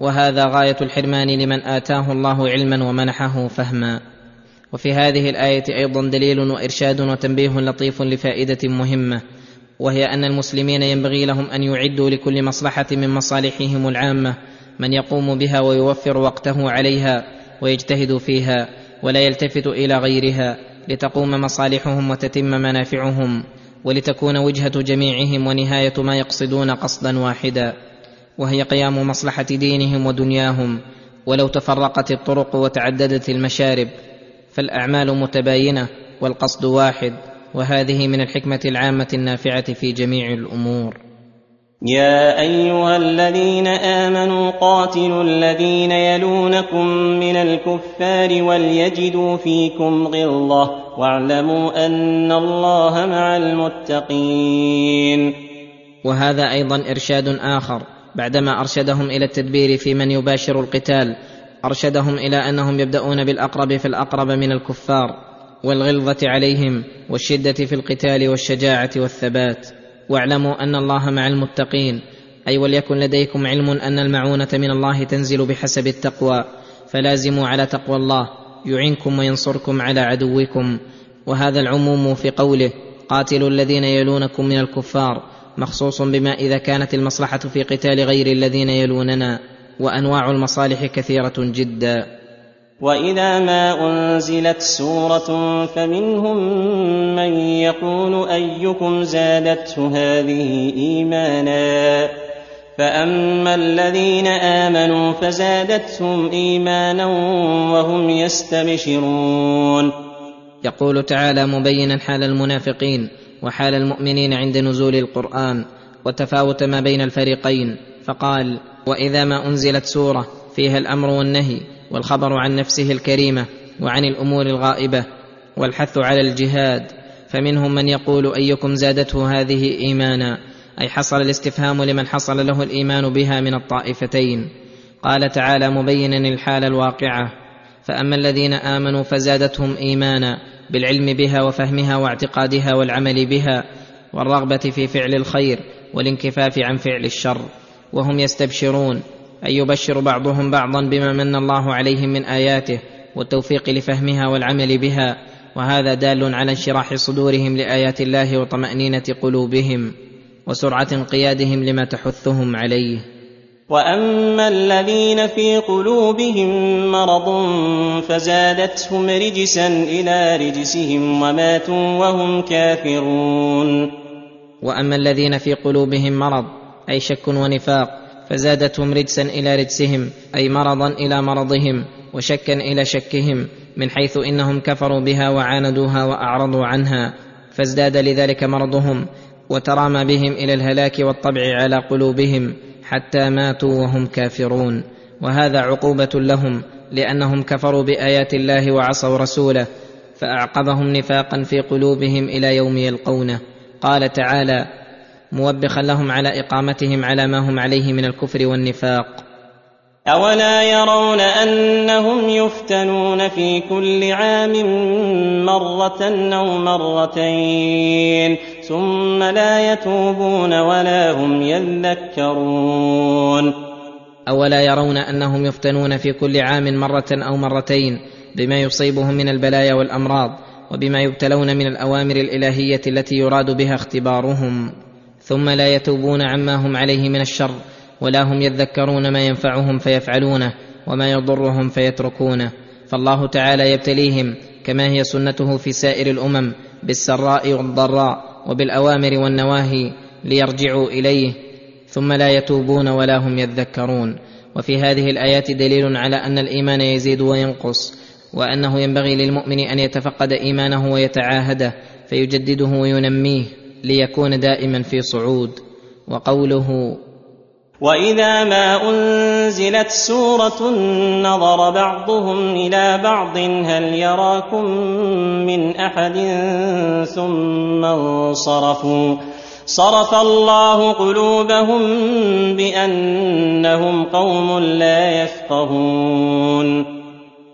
وهذا غاية الحرمان لمن آتاه الله علما ومنحه فهما. وفي هذه الآية أيضا دليل وإرشاد وتنبيه لطيف لفائدة مهمة وهي أن المسلمين ينبغي لهم أن يعدوا لكل مصلحة من مصالحهم العامة من يقوم بها ويوفر وقته عليها ويجتهد فيها ولا يلتفت إلى غيرها لتقوم مصالحهم وتتم منافعهم. ولتكون وجهة جميعهم ونهاية ما يقصدون قصدا واحدا وهي قيام مصلحة دينهم ودنياهم ولو تفرقت الطرق وتعددت المشارب فالأعمال متباينة والقصد واحد وهذه من الحكمة العامة النافعة في جميع الأمور. يا أيها الذين آمنوا قاتلوا الذين يلونكم من الكفار وليجدوا فيكم غلظة واعلموا أن الله مع المتقين. وهذا أيضا إرشاد آخر. بعدما أرشدهم إلى التدبير في من يباشر القتال أرشدهم إلى أنهم يبدأون بالأقرب في الأقرب من الكفار والغلظة عليهم والشدة في القتال والشجاعة والثبات. واعلموا أن الله مع المتقين أي وليكن لديكم علم أن المعونة من الله تنزل بحسب التقوى فلازموا على تقوى الله يعنكم وينصركم على عدوكم. وهذا العموم في قوله قاتلوا الذين يلونكم من الكفار مخصوص بما إذا كانت المصلحة في قتال غير الذين يلوننا وأنواع المصالح كثيرة جدا. واذا ما انزلت سوره فمنهم من يقول ايكم زادته هذه ايمانا فاما الذين امنوا فزادتهم ايمانا وهم يستبشرون يقول تعالى مبينا حال المنافقين وحال المؤمنين عند نزول القرآن وتفاوت ما بين الفريقين فقال وإذا ما أنزلت سورة فيها الأمر والنهي والخبر عن نفسه الكريمة وعن الأمور الغائبة والحث على الجهاد فمنهم من يقول أيكم زادته هذه إيمانا؟ أي حصل الاستفهام لمن حصل له الإيمان بها من الطائفتين؟ قال تعالى مبينا الحال الواقعة فأما الذين آمنوا فزادتهم إيمانا بالعلم بها وفهمها واعتقادها والعمل بها والرغبة في فعل الخير والانكفاف عن فعل الشر وهم يستبشرون. اي يبشر بعضهم بعضا بما من الله عليهم من آياته والتوفيق لفهمها والعمل بها وهذا دال على انشراح صدورهم لآيات الله وطمأنينة قلوبهم وسرعة انقيادهم لما تحثهم عليه. وأما الذين في قلوبهم مرض فزادتهم رجسا إلى رجسهم وماتوا وهم كافرون. وأما الذين في قلوبهم مرض أي شك ونفاق فزادتهم رجسا إلى رجسهم أي مرضا إلى مرضهم وشكا إلى شكهم من حيث إنهم كفروا بها وعاندوها وأعرضوا عنها فازداد لذلك مرضهم وترامى بهم إلى الهلاك والطبع على قلوبهم حتى ماتوا وهم كافرون. وهذا عقوبة لهم لأنهم كفروا بآيات الله وعصوا رسوله فأعقبهم نفاقا في قلوبهم إلى يوم يلقونه. قال تعالى موبخا لهم على إقامتهم على ما هم عليه من الكفر والنفاق. أولا يرون أنهم يفتنون في كل عام مرة أو مرتين ثم لا يتوبون ولا هم يذكرون. أولا يرون أنهم يفتنون في كل عام مرة أو مرتين بما يصيبهم من البلايا والأمراض وبما يبتلون من الأوامر الإلهية التي يراد بها اختبارهم. ثم لا يتوبون عما هم عليه من الشر ولا هم يذكرون ما ينفعهم فيفعلونه وما يضرهم فيتركونه. فالله تعالى يبتليهم كما هي سنته في سائر الأمم بالسراء والضراء وبالأوامر والنواهي ليرجعوا إليه ثم لا يتوبون ولا هم يذكرون. وفي هذه الآيات دليل على أن الإيمان يزيد وينقص وأنه ينبغي للمؤمن أن يتفقد إيمانه ويتعاهده فيجدده وينميه. ليكون دائما في صعود. وقوله واذا ما انزلت سوره نظر بعضهم إلى بعض هل يراكم من احد ثم انصرفوا صرف الله قلوبهم بانهم قوم لا يفقهون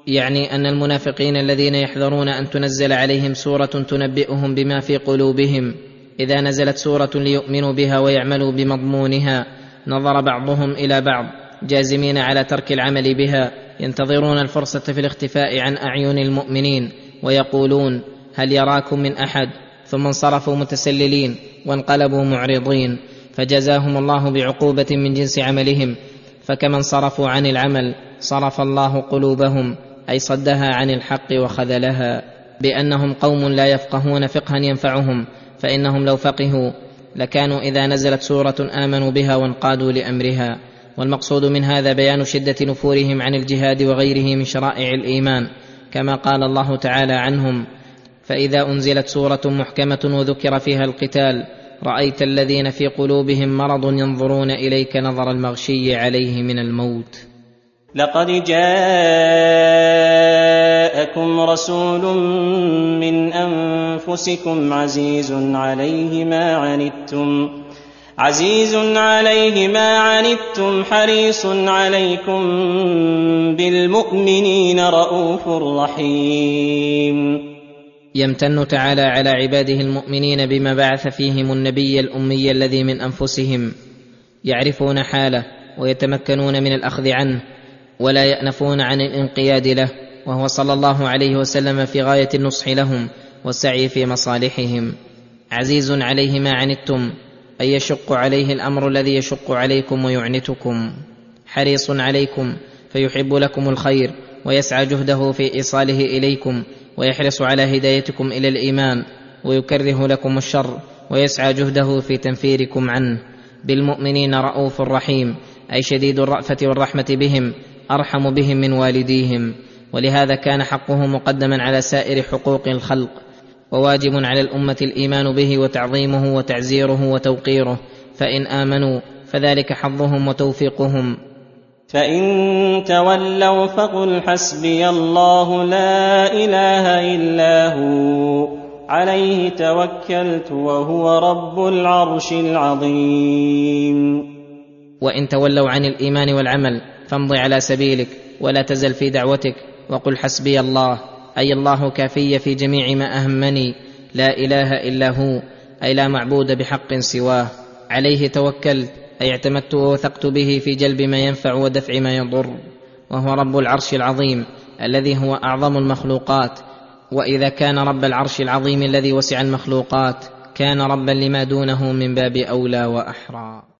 يعني أن المنافقين الذين يحذرون أن تنزل عليهم سورة تنبئهم بما في قلوبهم إذا نزلت سورة ليؤمنوا بها ويعملوا بمضمونها نظر بعضهم إلى بعض جازمين على ترك العمل بها ينتظرون الفرصة في الاختفاء عن أعين المؤمنين ويقولون هل يراكم من أحد؟ ثم انصرفوا متسللين وانقلبوا معرضين فجزاهم الله بعقوبة من جنس عملهم فكما انصرفوا عن العمل صرف الله قلوبهم أي صدها عن الحق وخذلها بأنهم قوم لا يفقهون فقها ينفعهم فإنهم لو فقهوا لكانوا إذا نزلت سورة آمنوا بها وانقادوا لأمرها. والمقصود من هذا بيان شدة نفورهم عن الجهاد وغيره من شرائع الإيمان كما قال الله تعالى عنهم فإذا أنزلت سورة محكمة وذكر فيها القتال رأيت الذين في قلوبهم مرض ينظرون إليك نظر المغشي عليه من الموت. لقد جاءكم رسول من أنفسكم عزيز عليه ما عنتم عزيز عليه ما عنتم حريص عليكم بالمؤمنين رءوف رحيم. يمتن تعالى على عباده المؤمنين بما بعث فيهم النبي الأمي الذي من أنفسهم يعرفون حاله ويتمكنون من الأخذ عنه ولا يأنفون عن الانقياد له وهو صلى الله عليه وسلم في غاية النصح لهم والسعي في مصالحهم. عزيز عليه ما عنتم اي يشق عليه الأمر الذي يشق عليكم ويعنتكم. حريص عليكم فيحب لكم الخير ويسعى جهده في إيصاله إليكم ويحرص على هدايتكم إلى الإيمان ويكره لكم الشر ويسعى جهده في تنفيركم عنه. بالمؤمنين رؤوف رحيم أي شديد الرأفة والرحمة بهم أرحم بهم من والديهم. ولهذا كان حقه مقدما على سائر حقوق الخلق وواجب على الأمة الإيمان به وتعظيمه وتعزيره وتوقيره فإن آمنوا فذلك حظهم وتوفيقهم. فإن تولوا فقل حسبي الله لا إله إلا هو عليه توكلت وهو رب العرش العظيم. وإن تولوا عن الإيمان والعمل فامض على سبيلك ولا تزل في دعوتك وقل حسبي الله أي الله كافي في جميع ما أهمني لا إله إلا هو أي لا معبود بحق سواه عليه توكلت أي اعتمدت ووثقت به في جلب ما ينفع ودفع ما يضر وهو رب العرش العظيم الذي هو أعظم المخلوقات وإذا كان رب العرش العظيم الذي وسع المخلوقات كان ربا لما دونه من باب أولى وأحرى.